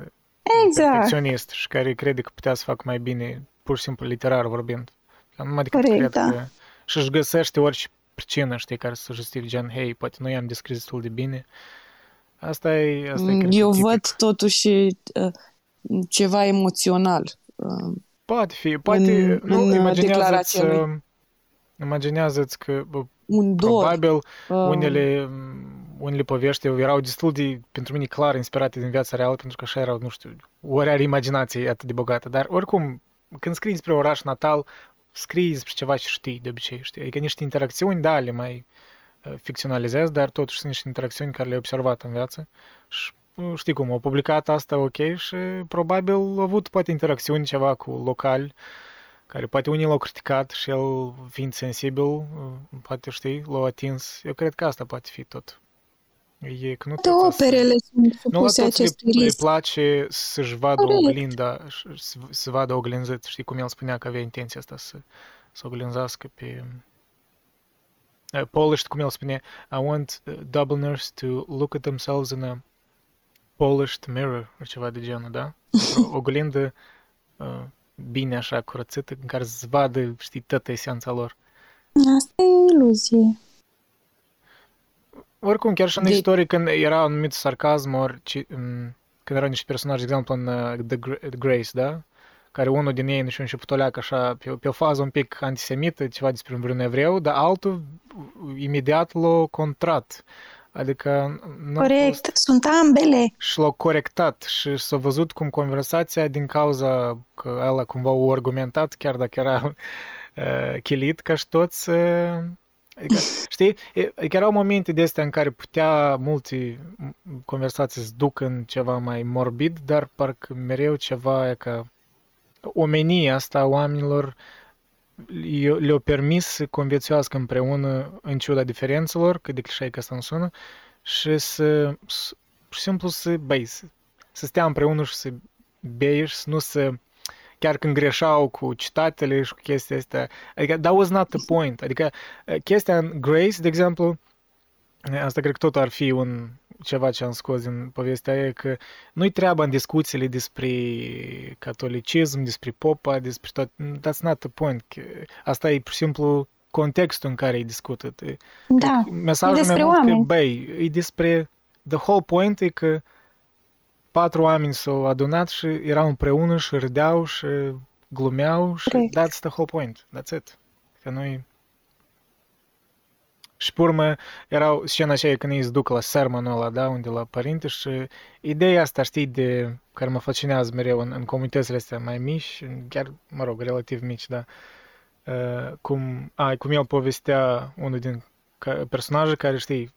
Exact, perfecționist și care crede că putea să facă mai bine, pur și simplu literar vorbind. Eu numai decât Corect, cred da. că și își găsește orice pricină, știi, care să justifice, gen, hei, poate nu i-am descris destul de bine. Asta e, asta e cred că, Eu tipic. văd totuși uh, ceva emoțional. Uh, Poate fi, poate, în- nu, în, uh, imaginează-ți, declarația lui. uh, imaginează-ți că bă, un dor. probabil uh, unele, unele povești erau destul de, pentru mine, clar inspirate din viața reală, pentru că așa erau, nu știu, ori are imaginație atât de bogată, dar oricum, când scrii despre oraș natal, scrii despre ceva ce știi de obicei, știi? Adică niște interacțiuni, da, le mai uh, ficționalizezi, dar totuși sunt niște interacțiuni care le-ai observat în viață și uh, știi cum, au publicat asta ok și probabil au avut poate interacțiuni ceva cu locali care poate unii l-au criticat și el fiind sensibil, uh, poate știi, l-au atins. Eu cred că asta poate fi tot. E că nu toate toți să- operele sunt nu la supuse toți le, acestui le risc. place să-și vadă Corect. oglinda, și să, să vadă oglinzit. Știi cum el spunea că avea intenția asta să, să oglinzească pe... Uh, polished, cum el spunea, I want uh, Dubliners to look at themselves in a polished mirror, ori ceva de genul, da? [LAUGHS] O oglindă uh, bine așa curățită, în care să vadă, știi, toată esența lor. Asta e iluzie. Oricum, chiar și în De- istorie, când era un anumit sarcasm, ori ci, m, când erau niște personaje, de exemplu, în uh, The Gra- The Grace, da? Care unul din ei, nu știu, început o leacă așa, pe, pe o fază un pic antisemită, ceva despre vreun evreu, dar altul uh, imediat l-a contrat. Adică nu a fost Corect, sunt ambele. și l-au corectat și s-a văzut cum conversația din cauza că ăla cumva o argumentat, chiar dacă era [LAUGHS] uh, chilit ca și toți. Uh, adică, știi, e- adică erau momente de astea în care putea multe m, conversații să duc în ceva mai morbid, dar parcă mereu ceva e ca omenia asta a oamenilor i- le-au permis să conviețuiască împreună în ciuda diferențelor, cât de clișei că asta nu sună, și să, să pur și simplu să, băi, să, să stea împreună și să bei și să nu să, chiar când greșeau cu citatele și cu chestia astea, adică that was not the point, adică eh, chestia în Grace, de exemplu, eh, asta cred că tot ar fi un ceva ce am scos din povestea aia, că nu-i treaba în discuțiile despre catolicism, despre popa, despre tot, that's not the point, că asta e pur și simplu contextul în care îi discută. E- Da, Mesajul E despre mai mult că, oameni. băi, e despre... The whole point e că patru oameni s-au adunat și erau împreună și râdeau și glumeau și Corect. that's the whole point. That's it. Că noi... Și pe urmă erau scena aceea când ei se duc la sermonul ăla, da, unde la părinte și ideea asta, știi, de care mă fascinează mereu în, în comunitățile astea mai mici, chiar, mă rog, relativ mici, da, uh, cum, a, cum el povestea unul din ca, personaje care, știi,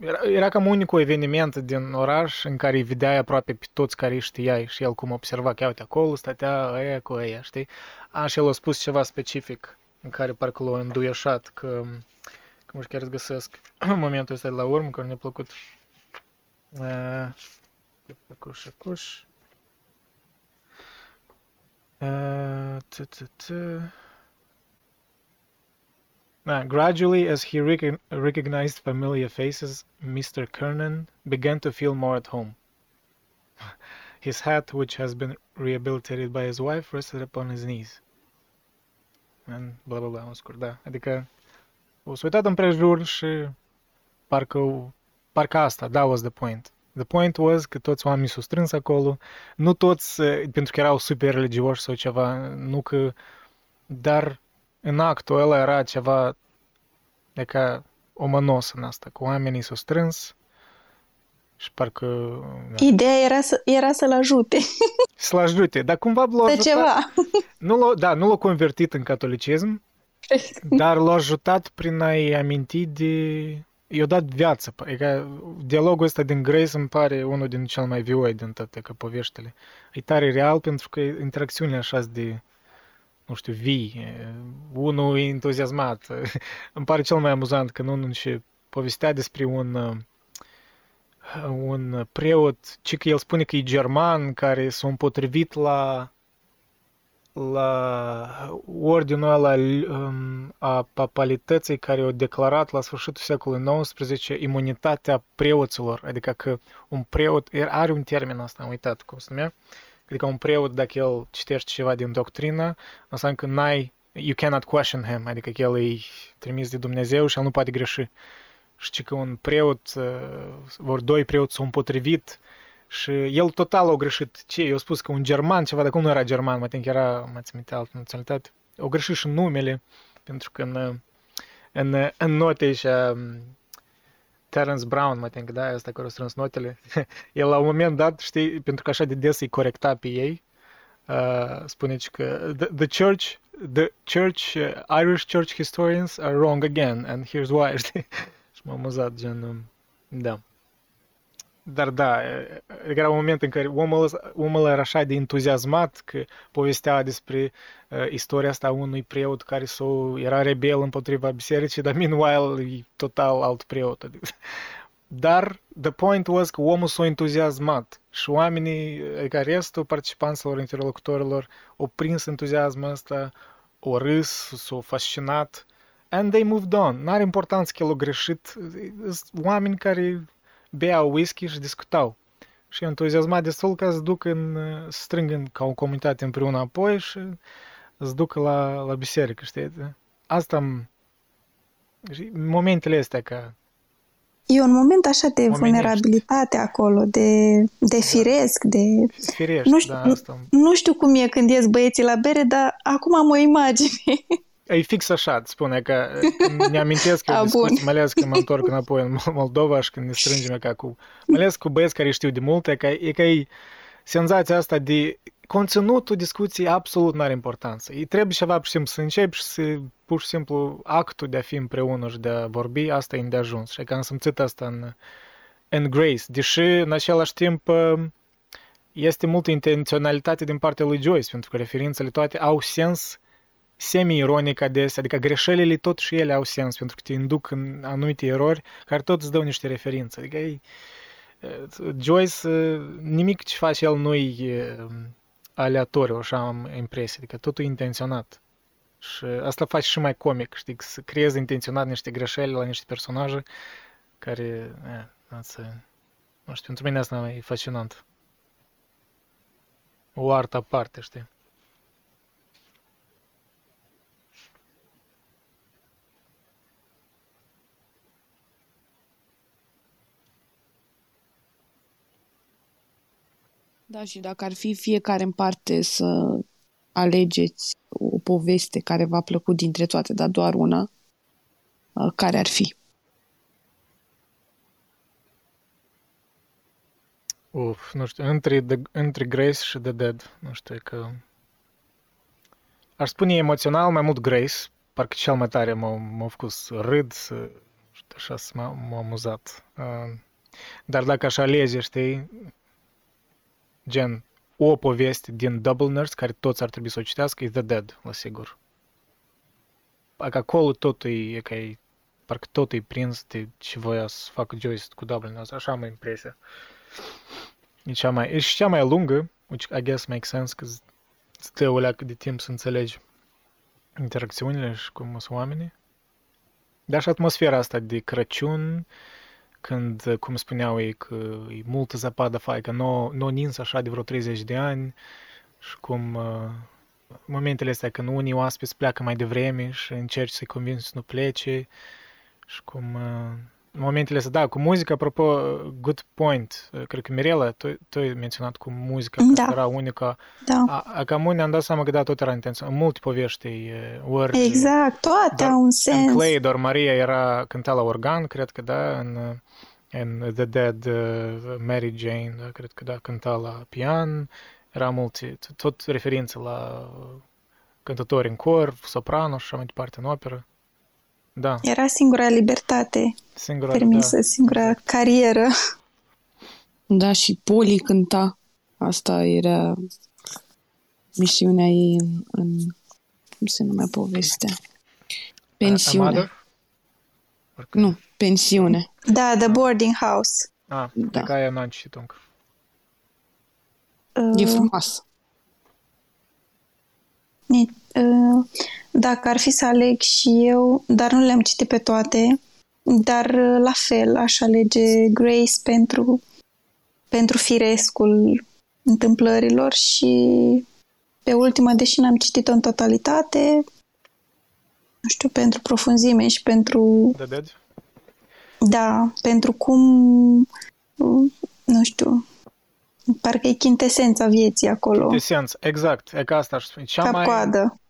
era, era cam unicul eveniment din oraș în care îi vedeai aproape pe toți care îi știai și el cum observa că, ia uite, acolo stătea aia cu aia, știi? A, și el a spus ceva specific în care parcă l-a înduioșat că, că nu știu, chiar îți găsesc [CLEARS THROAT] momentul ăsta de la urmă, care ne-a plăcut. Uh, Acuș, acuș. Uh, t- t- t- Uh, gradually, as he recog- recognized familiar faces, Mr. Kernan began to feel more at home. [LAUGHS] His hat, which has been rehabilitated by his wife, rested upon his knees. And bla bla bla, un scurt, da. Adică o s-a uitat împrejur și parcă, parcă asta, that was the point. The point was că toți oamenii s-au strâns acolo, nu toți eh, pentru că erau super religioși sau ceva, nu că, dar în actul ăla era ceva e ca omanos în asta, cu oamenii s-au strâns Și parcă... Da. Ideea era, să, era să-l ajute. [LAUGHS] Să-l ajute, dar cumva l-a De ajutat. ceva. Nu l-a, da, nu l-a convertit în catolicism, [LAUGHS] dar l-a ajutat prin a-i aminti de... I-a dat viață. E ca dialogul ăsta din Grace îmi pare unul din cel mai vioi din toate că poveștile. E tare real pentru că interacțiunile așa de nu știu, vii, e, unul e entuziasmat. [LAUGHS] Îmi pare cel mai amuzant când unul și povestea despre un uh, un preot, ci că el spune că e german, care s-a împotrivit la la ordinul ăla um, a papalității care a declarat la sfârșitul secolului XIX imunitatea preoților, adică că un preot, are un termen asta, am uitat cum se numea, adică un preot dacă el citește ceva din doctrină, înseamnă că n-ai, you cannot question him, adică că el e trimis de Dumnezeu și el nu poate greși. Și că un preot, vor doi preoți s-au împotrivit și el total a greșit. Ce? Eu spus că un german, ceva, dar cum nu era german, mă think era, mă țin altă naționalitate, au greșit și numele, pentru că în, în, în note și Terence Brown, mă think, da, asta care a strâns notele, [LAUGHS] el la un moment dat, știi, pentru că așa de des îi corecta pe ei, uh, spune că the, the church, the church, uh, Irish church historians are wrong again, and here's why, știi? [LAUGHS] Și m-a amuzat, gen, da. Dar da, era un moment în care omul, omul era așa de entuziasmat că povestea despre uh, istoria asta unui preot care s-o, era rebel împotriva bisericii, dar meanwhile e total alt preot. Dar the point was că omul s-a entuziasmat și oamenii, adică restul participanților, interlocutorilor, au prins entuziasmul ăsta, au râs, s-au fascinat and they moved on. N-are importanță că el a greșit. Sunt oameni care beau whisky și discutau. Și entuziasmat destul ca să ducă în, să strângă ca o comunitate împreună apoi și să ducă la, la biserică, știi? Asta momentele astea ca E un moment așa de omenești. vulnerabilitate acolo, de, de firesc, de... Firești, nu știu, da, asta. Nu știu cum e când ies băieții la bere, dar acum am o imagine. E fix așa, îți spune că [LAUGHS] ne amintesc eu discuții, mai ales când mă întorc [LAUGHS] înapoi în Moldova și când ne strângem ca cu, mai ales cu băieți care știu de multe, că e că e senzația asta de conținutul discuției absolut nu are importanță. E trebuie ceva pur și simplu să începi și să pur și simplu actul de a fi împreună și de a vorbi, asta e de ajuns. Și că am simțit asta în, în Grace, deși în același timp este multă intenționalitate din partea lui Joyce, pentru că referințele toate au sens semi-ironic adesea, adică greșelile tot și ele au sens, pentru că te induc în anumite erori care tot îți dau niște referințe. Adică ei, Joyce, nimic ce face el nu-i aleatoriu, așa am impresia, adică totul e intenționat. Și asta face și mai comic, știi, să creezi intenționat niște greșeli la niște personaje care, eh, asta, nu știu, pentru mine asta e fascinant. O artă aparte, știi. Da, și dacă ar fi fiecare în parte să alegeți o poveste care v-a plăcut dintre toate, dar doar una, care ar fi? Uf, nu știu, între, the, între Grace și The Dead, nu știu, că... Aș spune emoțional mai mult Grace, parcă cel mai tare m-a, m-a făcut să râd, să, știu, așa, să m-a, m-a amuzat. Uh, dar dacă aș alege, știi, gen o poveste din Double Nurse, care toți ar trebui să o citească, e The Dead, la sigur. Că acolo totul e, că e, parcă totul e prins de ce voia să facă Joyce cu Double Nurse, așa am impresia. E cea mai, e și cea mai lungă, which I guess makes sense, că stă o leacă de timp să înțelegi interacțiunile și cum sunt oamenii. Dar și atmosfera asta de Crăciun, când, cum spuneau ei, că e multă zăpadă fai, că nu, nu nins așa de vreo 30 de ani și cum uh, momentele astea când unii oaspeți pleacă mai devreme și încerci să-i convingi să nu plece și cum uh, momentele astea, da, cu muzica, apropo, good point, cred că Mirela, tu, tu ai menționat cu muzica, da. că era unica. Da. A, a cam unii am dat seama că da, tot era intenționat. În multe povești, ori... Exact, toate dar, au un sens. În Clay, doar Maria era, cânta la organ, cred că da, în în The Dead, uh, Mary Jane, da, cred că da, cânta la pian, era multe, tot referințe la cântători în cor, soprano și așa mai departe în operă. Da, Era singura libertate singura, permisă, da, singura exact. carieră. Da, și Poli cânta. Asta era misiunea ei în, în cum se numea povestea? Pensiune. Amada? Nu, pensiune. Da, The Boarding House. Ah, Da. da. că aia n-am citit încă. E Uh, frumos. Ni- uh, Dacă ar fi să aleg și eu, dar nu le-am citit pe toate, dar uh, la fel aș alege Grace pentru, pentru firescul întâmplărilor și pe ultima, deși n-am citit-o în totalitate, nu știu, pentru profunzime și pentru, The Dead? da, pentru cum, uh, nu știu, parcă e chintesența vieții acolo, Esență, exact, e ca asta aș spune. Cea mai, cap-coadă.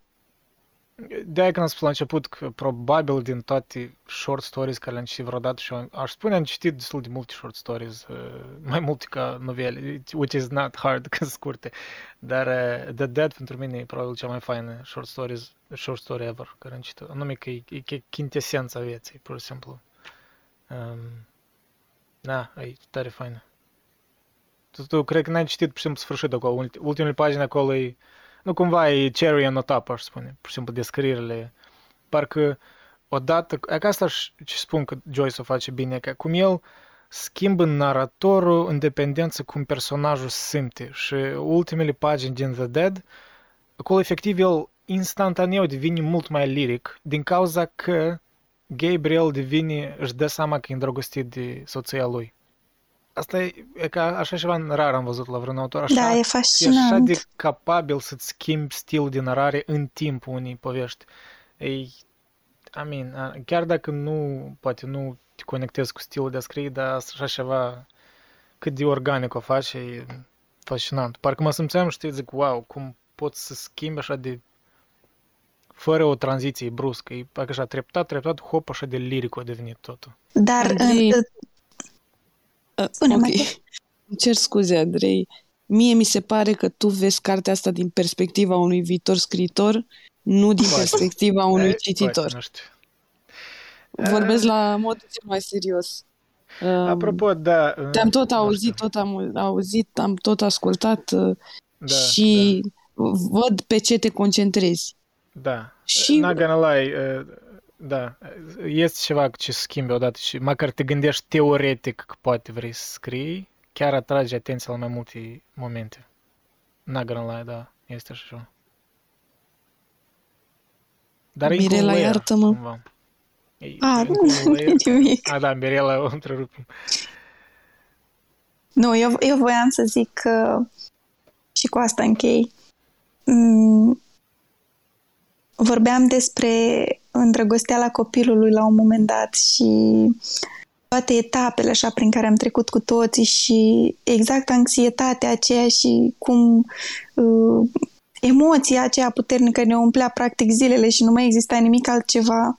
de aia când am spus la început că probabil din toate short stories care le-am citit vreodată și eu aș spune am citit destul de multe short stories, uh, mai multe ca novele, which is not hard, [LAUGHS] că sunt scurte. Dar uh, The Dead pentru mine e probabil cea mai faină short stories, short story ever care am citit. Anume că e, e, e chintesența vieții, pur și simplu. Um, da, e tare faină. Tu, tu cred că n-ai citit, pur și simplu, sfârșitul acolo. Ulti- Ultimele pagini acolo e, nu cumva e cherry on the top, aș spune. Pur și simplu, descrierile. Parcă odată, e ca asta și ce spun că Joyce o face bine, că cum el schimbă naratorul în dependență cum personajul simte. Și ultimele pagini din The Dead, acolo efectiv el instantaneu devine mult mai liric din cauza că Gabriel devine, își dă seama că e îndrăgostit de soția lui. Asta e, e ca așa ceva rar am văzut la vreun autor. Așa, Da, e e așa fascinant. de capabil să-ți schimbi stilul de narare în timpul unei povești. E, I mean, a- chiar dacă nu, poate nu te conectezi cu stilul de a scrie, dar așa ceva cât de organic o faci, e fascinant. Parcă mă simțeam, știi, zic, wow, cum poți să schimbi așa de fără o tranziție bruscă. E parcă așa treptat, treptat, hop, așa de liric a devenit totul. Dar Andrei, în, Uh, Spune, ok. Maria. Îmi cer scuze, Andrei. Mie mi se pare că tu vezi cartea asta din perspectiva unui viitor scriitor, nu din Poate. perspectiva [LAUGHS] unui E, cititor. Poate, nu știu. Vorbesc la modul cel mai serios. Um, Apropo, da... Te-am tot nu auzit, știu. tot am auzit, am tot ascultat uh, Da, și văd pe ce te concentrezi. Da. Și- Not gonna lie, uh, da, este ceva ce se schimbe odată și măcar te gândești teoretic că poate vrei să scrii, chiar atrage atenția la mai multe momente. Not gonna lie, da, este așa ceva. Dar e încă un Mirela, layer, iartă-mă. cumva. E, A, e încă nu, un nu layer. e nimic. A, da, Mirela o întrerupem. Nu, eu, eu voiam să zic că și cu asta închei. Mm, vorbeam despre îndrăgosteala copilului la un moment dat și toate etapele așa prin care am trecut cu toții și exact anxietatea aceea și cum uh, emoția aceea puternică ne umplea practic zilele și nu mai exista nimic altceva.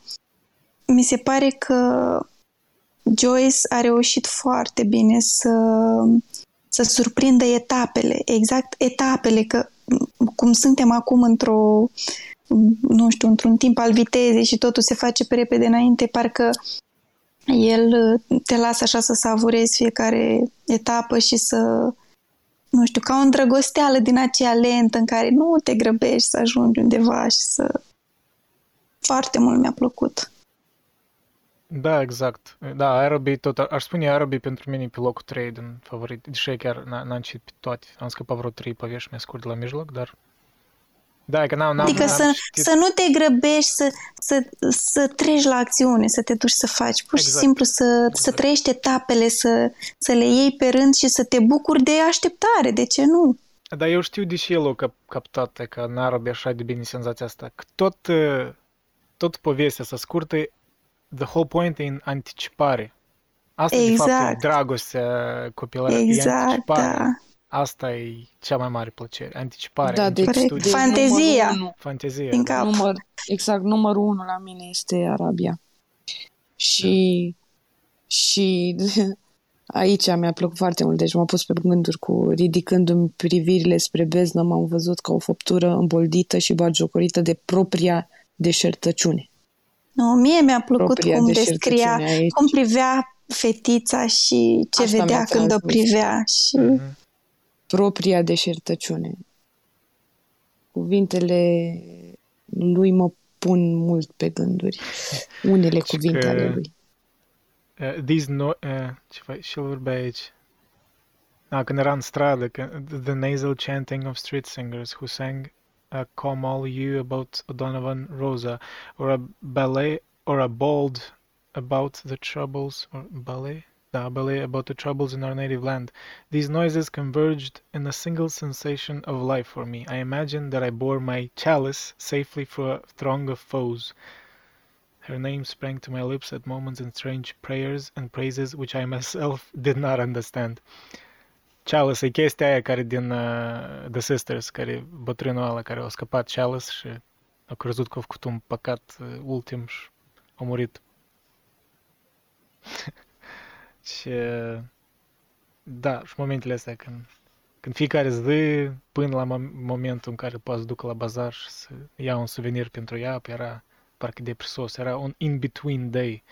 Mi se pare că Joyce a reușit foarte bine să, să surprindă etapele, exact etapele, că m, cum suntem acum într-o, m, nu știu, într-un timp al vitezei și totul se face pe repede înainte, parcă el uh, te lasă așa să savurezi fiecare etapă și să, nu știu, ca o îndrăgosteală din aceea lentă în care nu te grăbești să ajungi undeva și să... Foarte mult mi-a plăcut. Da, exact. Da, Arabi tot, aș spune Arabi pentru mine e pe locul 3 din favorit, deși chiar n- n-am citit pe toate. Am scăpat vreo 3 povești mai scurt de la mijloc, dar... Da, că n-am, n-am, Adică n-am să, citit... să nu te grăbești să, să, să treci la acțiune, să te duci să faci. Pur și Exact. simplu să, să Exact. trăiești etapele, să, să le iei pe rând și să te bucuri de așteptare. De ce nu? Dar eu știu de ce el a cap- captat că în Arabi așa de bine senzația asta. Că tot, uh, tot povestea asta scurtă, the whole point e în anticipare. Asta de fapt e Exact. dragostea copilării, e Exact, anticiparea. da. Asta e cea mai mare plăcere, anticiparea. Da, deci, Corect. studiu, deci Fantezia. numărul unu- fantezia. Din da. cap. Număr, exact, numărul unu la mine este Arabia. Și, și [LAUGHS] Aici mi-a plăcut foarte mult, deci m-a pus pe gânduri cu ridicându-mi privirile spre beznă, m-am văzut ca o făptură îmboldită și bagiocorită de propria deșertăciune. Nu, mie mi-a plăcut Propria cum deșertăciune descria, aici. cum privea fetița și ce Asta vedea mi-a când o transmis. privea și Mhm. Propria deșertăciune. Cuvintele lui mă pun mult pe gânduri. Unele Și cuvinte că- ale lui. Uh, these no... Uh, ce faci? Și-l vorbea aici. Ah, când era în stradă, că, the nasal chanting of street singers who sang uh, Come All You about O'Donovan Rosa, or a ballet, or a bald about the troubles, or ballet? Da, ballet about the troubles in our native land. These noises converged in a single sensation of life for me. I imagined that I bore my chalice safely through a throng of foes. Her name sprang to my lips at moments in strange prayers and praises which I myself [LAUGHS] did not understand. Chalice e chestia aia care din uh, The Sisters, care bătrânul ăla care a scăpat Chalice și a crezut că a făcut un păcat uh, ultim și a murit. [LAUGHS] și uh, da, și momentele astea când, când fiecare zi până la mom- momentul în care poate să ducă la bazar și să ia un suvenir pentru ea, păi era parcă depresos, era un in-between day.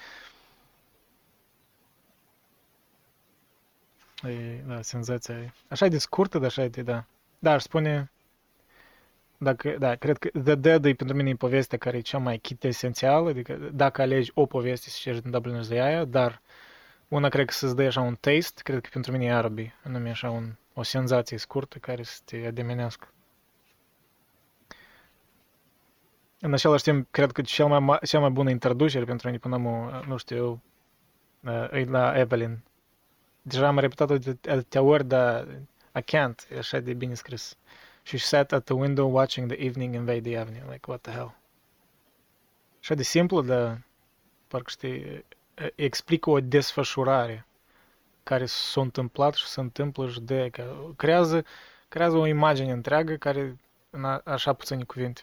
E, da, senzația e. Așa e de scurtă, dar așa e de, da. Da, aș spune, dacă, da, cred că The Dead e pentru mine povestea care e cea mai chit esențială, adică dacă alegi o poveste să citești din Dublin de aia, dar una cred că să-ți dă așa un taste, cred că pentru mine e Arby, anume așa un, o senzație scurtă care să te ademenească. În același timp, cred că cel mai, ma- cea mai bună introducere pentru mine până am, nu știu eu, uh, e la Evelyn. Deja am repetat-o de atâtea ori, dar I can't, e așa de bine scris. She sat at the window watching the evening invade the avenue. Like, what the hell? Așa de simplu, dar parcă știi, e- explică o desfășurare care s-a întâmplat și se întâmplă și de că creează, creează o imagine întreagă care în a, așa puține cuvinte.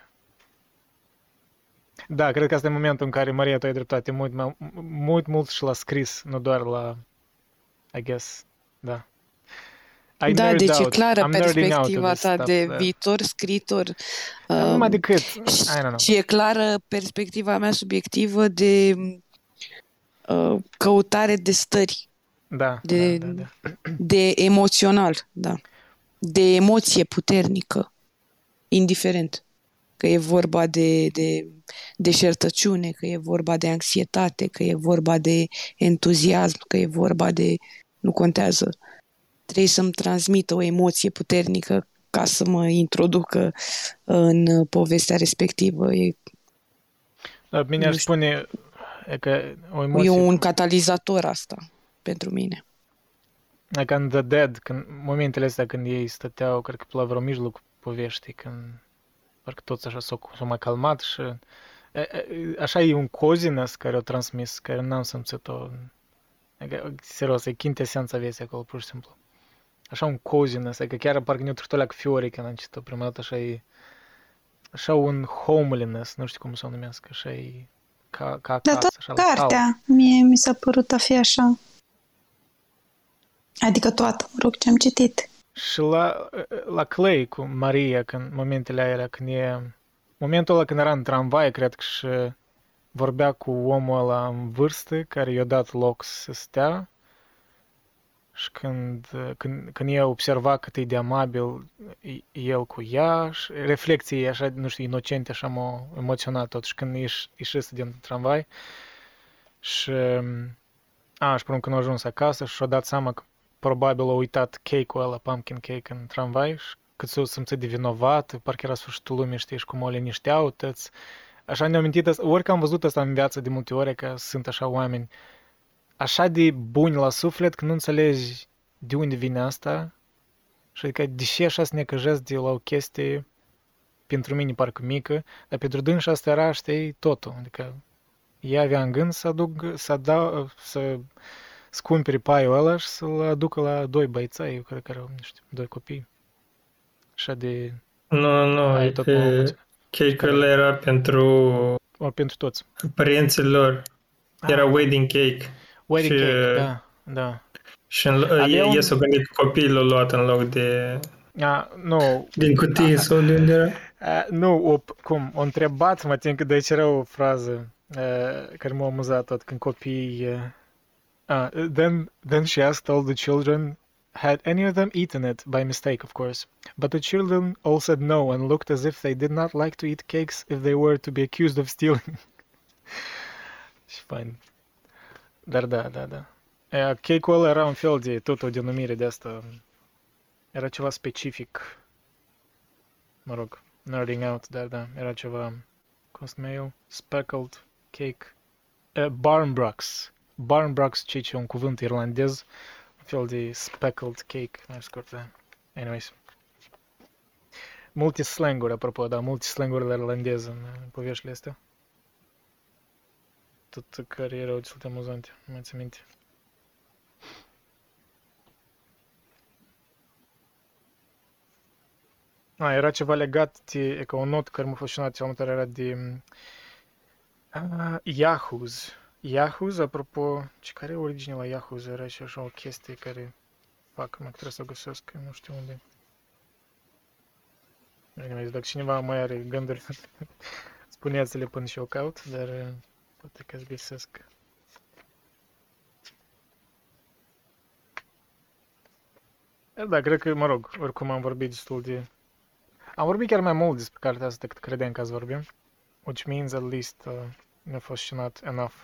Da, cred că asta e momentul în care Maria, tu ai dreptate, mult, mai- mult, mult și la scris, nu doar la, I guess, da. I da, nerd deci e out. clară I'm nerding out of perspectiva this ta stuff, de da. viitor scriitor. Dar Nu um, numai decât, I don't know. Și e clară perspectiva mea subiectivă de uh, căutare de stări, Da, de- da, da, da. de emoțional, da. De emoție puternică, indiferent. Că e vorba de, de deșertăciune, că e vorba de anxietate, că e vorba de entuziasm, că e vorba de... Nu contează. Trebuie să-mi transmită o emoție puternică ca să mă introducă în uh, povestea respectivă. E, Dar bine Nu aș știu. spune e că o e emoție, un catalizator asta pentru mine. e ca în The Dead, când, momentele astea când ei stăteau, cred că pe la vreo mijloc poveștii, când parcă toți așa s-au, s-au mai calmat și e, e, așa e un coziness care o transmis, care n-am simțit-o. E că, serios, e quintesența vieții acolo, pur și simplu. Așa un coziness, e că chiar parcă ne-o trătoleac fiore când am citit-o prima dată, așa e așa un homeliness, nu știu cum să o numesc, așa e ca, ca Dar acasă, tot așa la cald. cartea mie mi s-a părut a fi așa. Adică toată, mă rog, ce am citit. Și la, la Clay cu Maria, când momentele alea, când e... Momentul ăla când era în tramvai, cred că și vorbea cu omul ăla în vârstă, care i-a dat loc să stea. Și când, când, când ea observa cât e de amabil el cu ea, și reflexii așa, nu știu, inocente, așa m-au emoționat tot. Și când ieși, ieșise din tramvai și... A, și până când a ajuns acasă și și-a dat seama că probabil a uitat cake-ul ăla, pumpkin cake, în tramvai și cât s-a simțit de vinovat, parcă era sfârșitul lumii, știi, și cum o linișteau tăți. Așa ne-am amintit, asta, ori că am văzut asta în viață de multe ori, că sunt așa oameni așa de buni la suflet că nu înțelegi de unde vine asta și adică deși așa să ne căjesc de la o chestie pentru mine parcă mică, dar pentru dânsa asta era, știi, totul. Adică ea avea în gând să aduc, să dau, să să cumpere paiul ăla și să-l aducă la doi băiețai, eu cred că erau, nu știu, doi copii. Așa de... Nu, nu, Ai e tot că momentul. cake-ul era pentru Ori pentru toți. părinții lor. Era Ah. wedding cake. Wedding Și- cake, da, da. Și în, Avea e, un- e s-o gândit că copiii l-au luat în loc de... A, nu, Din cutie sau de unde era? a, nu, o, cum, o întrebat, mă tin că de aici era o frază a, care m-a amuzat tot când copiii... Uh, uh, then, then she asked all the children, had any of them eaten it, by mistake, of course. But the children all said no and looked as if they did not like to eat cakes if they were to be accused of stealing. [LAUGHS] Și fain. Dar da, da, da. E, Cake-ul ăla era un fel de, tot o denumire de asta. Era ceva specific. Mă rog, nerding out, dar da, era ceva, cum se numea el? Speckled cake. E, Barnbrocks. Barnbrocks, ceea ce e un cuvânt irlandez, un fel de speckled cake, mai scurt, da. Anyways. Multe slanguri, apropo, da, multe slanguri la irlandez în, în poveștile astea. Tot care erau destul de amuzante, mai țin minte. A, era ceva legat de, e ca o notă care m-a fascinat cel mai tare era de uh, Yahoo's. Yahoo's, apropo, ce care e originea la Yahoo's? Era și așa o chestie care fac, mă trebuie să o găsesc, că nu știu unde. Anyways, dacă cineva mai are gânduri, [LAUGHS] spuneți-le până și eu caut, dar uh, poate că îți găsesc. Dar Da, cred că, mă rog, oricum am vorbit destul de... Am vorbit chiar mai mult despre cartea asta decât credeam că azi vorbim. Which means, at least, uh, ne-a fascinat enough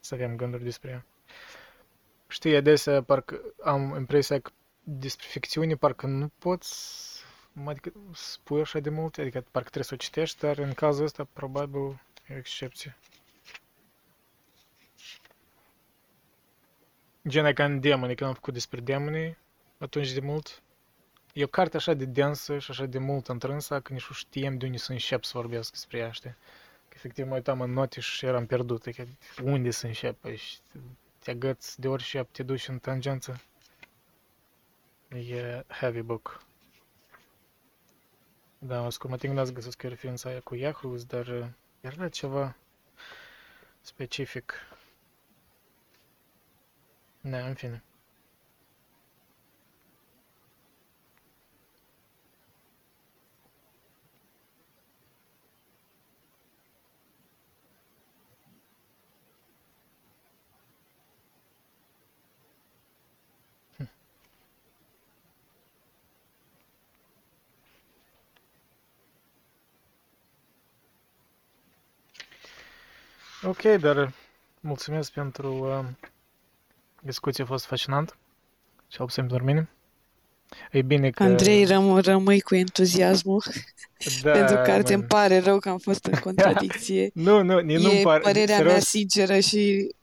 să avem gânduri despre ea. Știi, adesea parcă am impresia că despre ficțiune parcă nu poți adică spui așa de multe, adică parcă trebuie să o citești, dar în cazul ăsta probabil e o excepție. Gen e ca în demoni, când am făcut despre demoni, atunci de mult. E o carte așa de densă și așa de mult întrânsă că nici nu știam de unde să încep să vorbesc despre ea, știi? Că efectiv mă uitam în note și eram pierdut, adică unde să încep? Păi, și te agăți de orice te duci în tangență. E heavy book. Da, o să mă ating n-ați găsesc referința aia cu Yahoo, dar uh, era ceva specific. Da, în fine. Ok, dar mulțumesc pentru uh, discuție, a fost fascinant. Cel puțin pentru mine. E bine că... Andrei, răm- rămâi cu entuziasmul [LAUGHS] da, pentru carte. man. Îmi pare rău că am fost în [LAUGHS] contradicție. [LAUGHS] Nu, nu, nici nu-mi e pare... părerea serios, mea sinceră și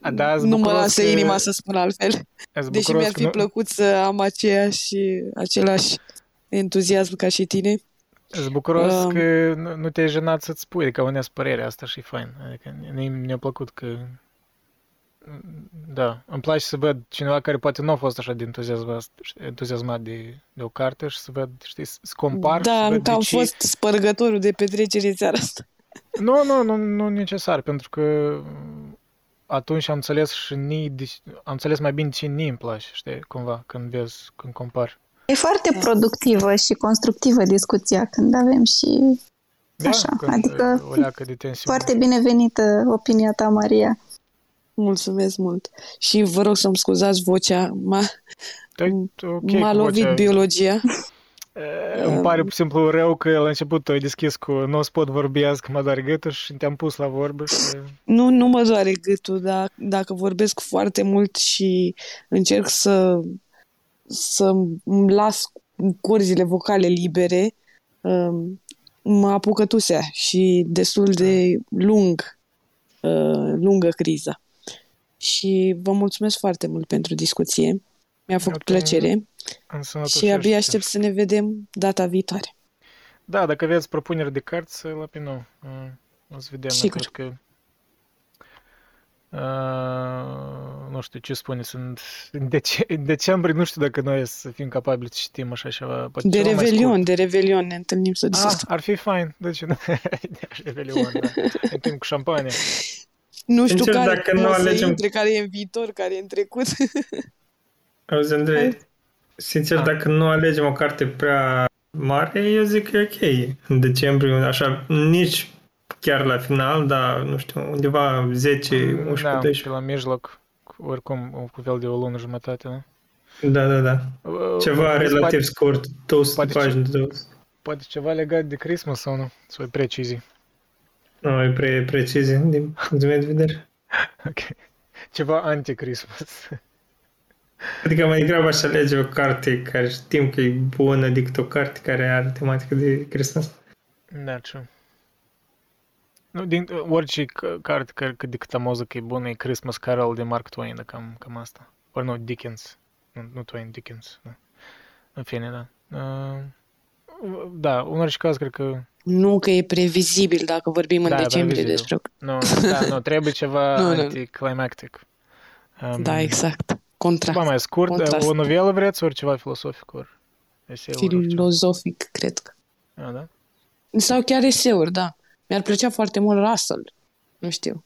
a, da, îs nu mă bucuros lasă că- inima să spun altfel. îs Deși bucuros mi-ar că fi nu- plăcut să am aceeași, același entuziasm ca și tine. Îs bucuros Um, că nu, nu te-ai jenat să-ți spui, adică unde părerea asta și e fain. Adică mi- mi-a plăcut că... Da, îmi place să văd cineva care poate nu a fost așa de entuziasmat, entuziasmat de, de o carte și să văd, știi, să să compar și să Da, văd că am de ce... fost spărgătorul de petrecere în seara asta. Nu, nu, nu, nu necesar, pentru că atunci am înțeles și ni, de, am înțeles mai bine ce ni îmi place, știi, cumva, când vezi, când compar. E foarte productivă și constructivă discuția când avem și Da, Așa, când adică o leacă de tensiune. foarte binevenită opinia ta, Maria. Mulțumesc mult. Și vă rog să-mi scuzați vocea. M-a, Da, ok, m-a cu lovit vocea. biologia. [LAUGHS] E, Îmi pare pur și simplu rău că la început tu ai deschis cu nu o să pot vorbi azi că mă doare gâtul și te-am pus la vorbă și... Nu, nu mă doare gâtul, dar dacă vorbesc foarte mult și încerc să, să îmi las curzile vocale libere, um, mă apucă tusea și destul de lung, uh, lungă criza. Și vă mulțumesc foarte mult pentru discuție. Mi-a făcut Ok. plăcere și Însănătoșește-te. abia aștept să ne vedem data viitoare. Da, dacă aveți propuneri de cărți, la pe nou. Uh, O să vedem, Sigur. cred că... Uh, nu știu ce spune, sunt [LAUGHS] în, dece- în decembrie, nu știu dacă noi să fim capabili să citim așa ceva. Poate De ceva mai Revelion, scurt. de Revelion ne întâlnim să Ah, discutăm. ar fi fain, de ce nu? [LAUGHS] De Revelion, da. În timp cu șampanie. Nu știu Sincer, care dacă nu o să alegem- intre, care e în viitor, care e în trecut. [LAUGHS] Auzi, Andrei, sincer, Ah. dacă nu alegem o carte prea mare, eu zic că e ok. În decembrie, așa, nici chiar la final, dar, nu știu, undeva 10, 11, Da, 12. pe la mijloc, cu- oricum, cu fel de o lună jumătate, da? Da, da, da. Ceva Uh, relativ Poate, scurt, 200 poate de pagini de 200. poate ceva legat de Christmas sau nu? Sau e precizii? Nu, e pre, precizie din punctul meu de vedere. Ok. Ceva anti-Christmas. Adică mai degrabă aș alege o carte care știm că e bună decât o carte care are tematică de Christmas. Da, true. Nu, din orice c- carte care cât de cât muzică e bună, e Christmas Carol de Mark Twain, da, cam, cam asta. Ori nu, Dickens. Nu, nu Twain, Dickens. Da. În fine, da. Uh, da, în orice caz, cred că... Nu că e previzibil dacă vorbim în Da, e decembrie previzibil. despre... Nu, da, nu, trebuie [LAUGHS] ceva Nu, nu. anticlimactic. Um, Da, exact. Contra. Ceva mai scurt, Contrast. o novelă vreți, ori ceva filosofic, ori eseu, ori orice. Filozofic, cred că. Ah, da? Sau chiar eseuri, da. Mi-ar plăcea foarte mult Russell. Nu știu.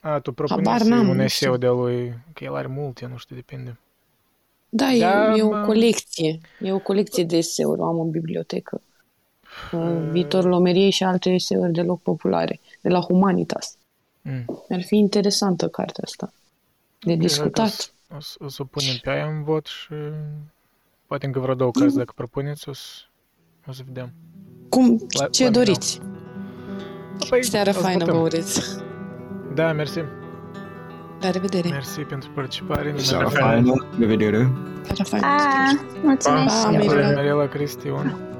A, tu Habar propuneți n-am, un nu eseu știu. de lui, că el are multe, nu știu, depinde. Da, Da, e, e o mă- colecție. E o colecție de eseuri, o am în bibliotecă. Uh, Viitorul omeriei și alte eseuri deloc populare, de la Humanitas. Mm. Mi-ar fi interesantă cartea asta. De Ok, discutat. O să, o să o punem pe aia în vot și poate încă vreo două cărți dacă propuneți, o să, o să vedem. Cum, La- ce la doriți? Păi, Seară o să faină vă votăm. ureți. Da, mersi. La revedere. Mersi pentru participare. Seara faină. faină, de vedere. Seară faină. A, mulțumesc. Pa, și eu. Mirela. Mirela Cristi, Ion.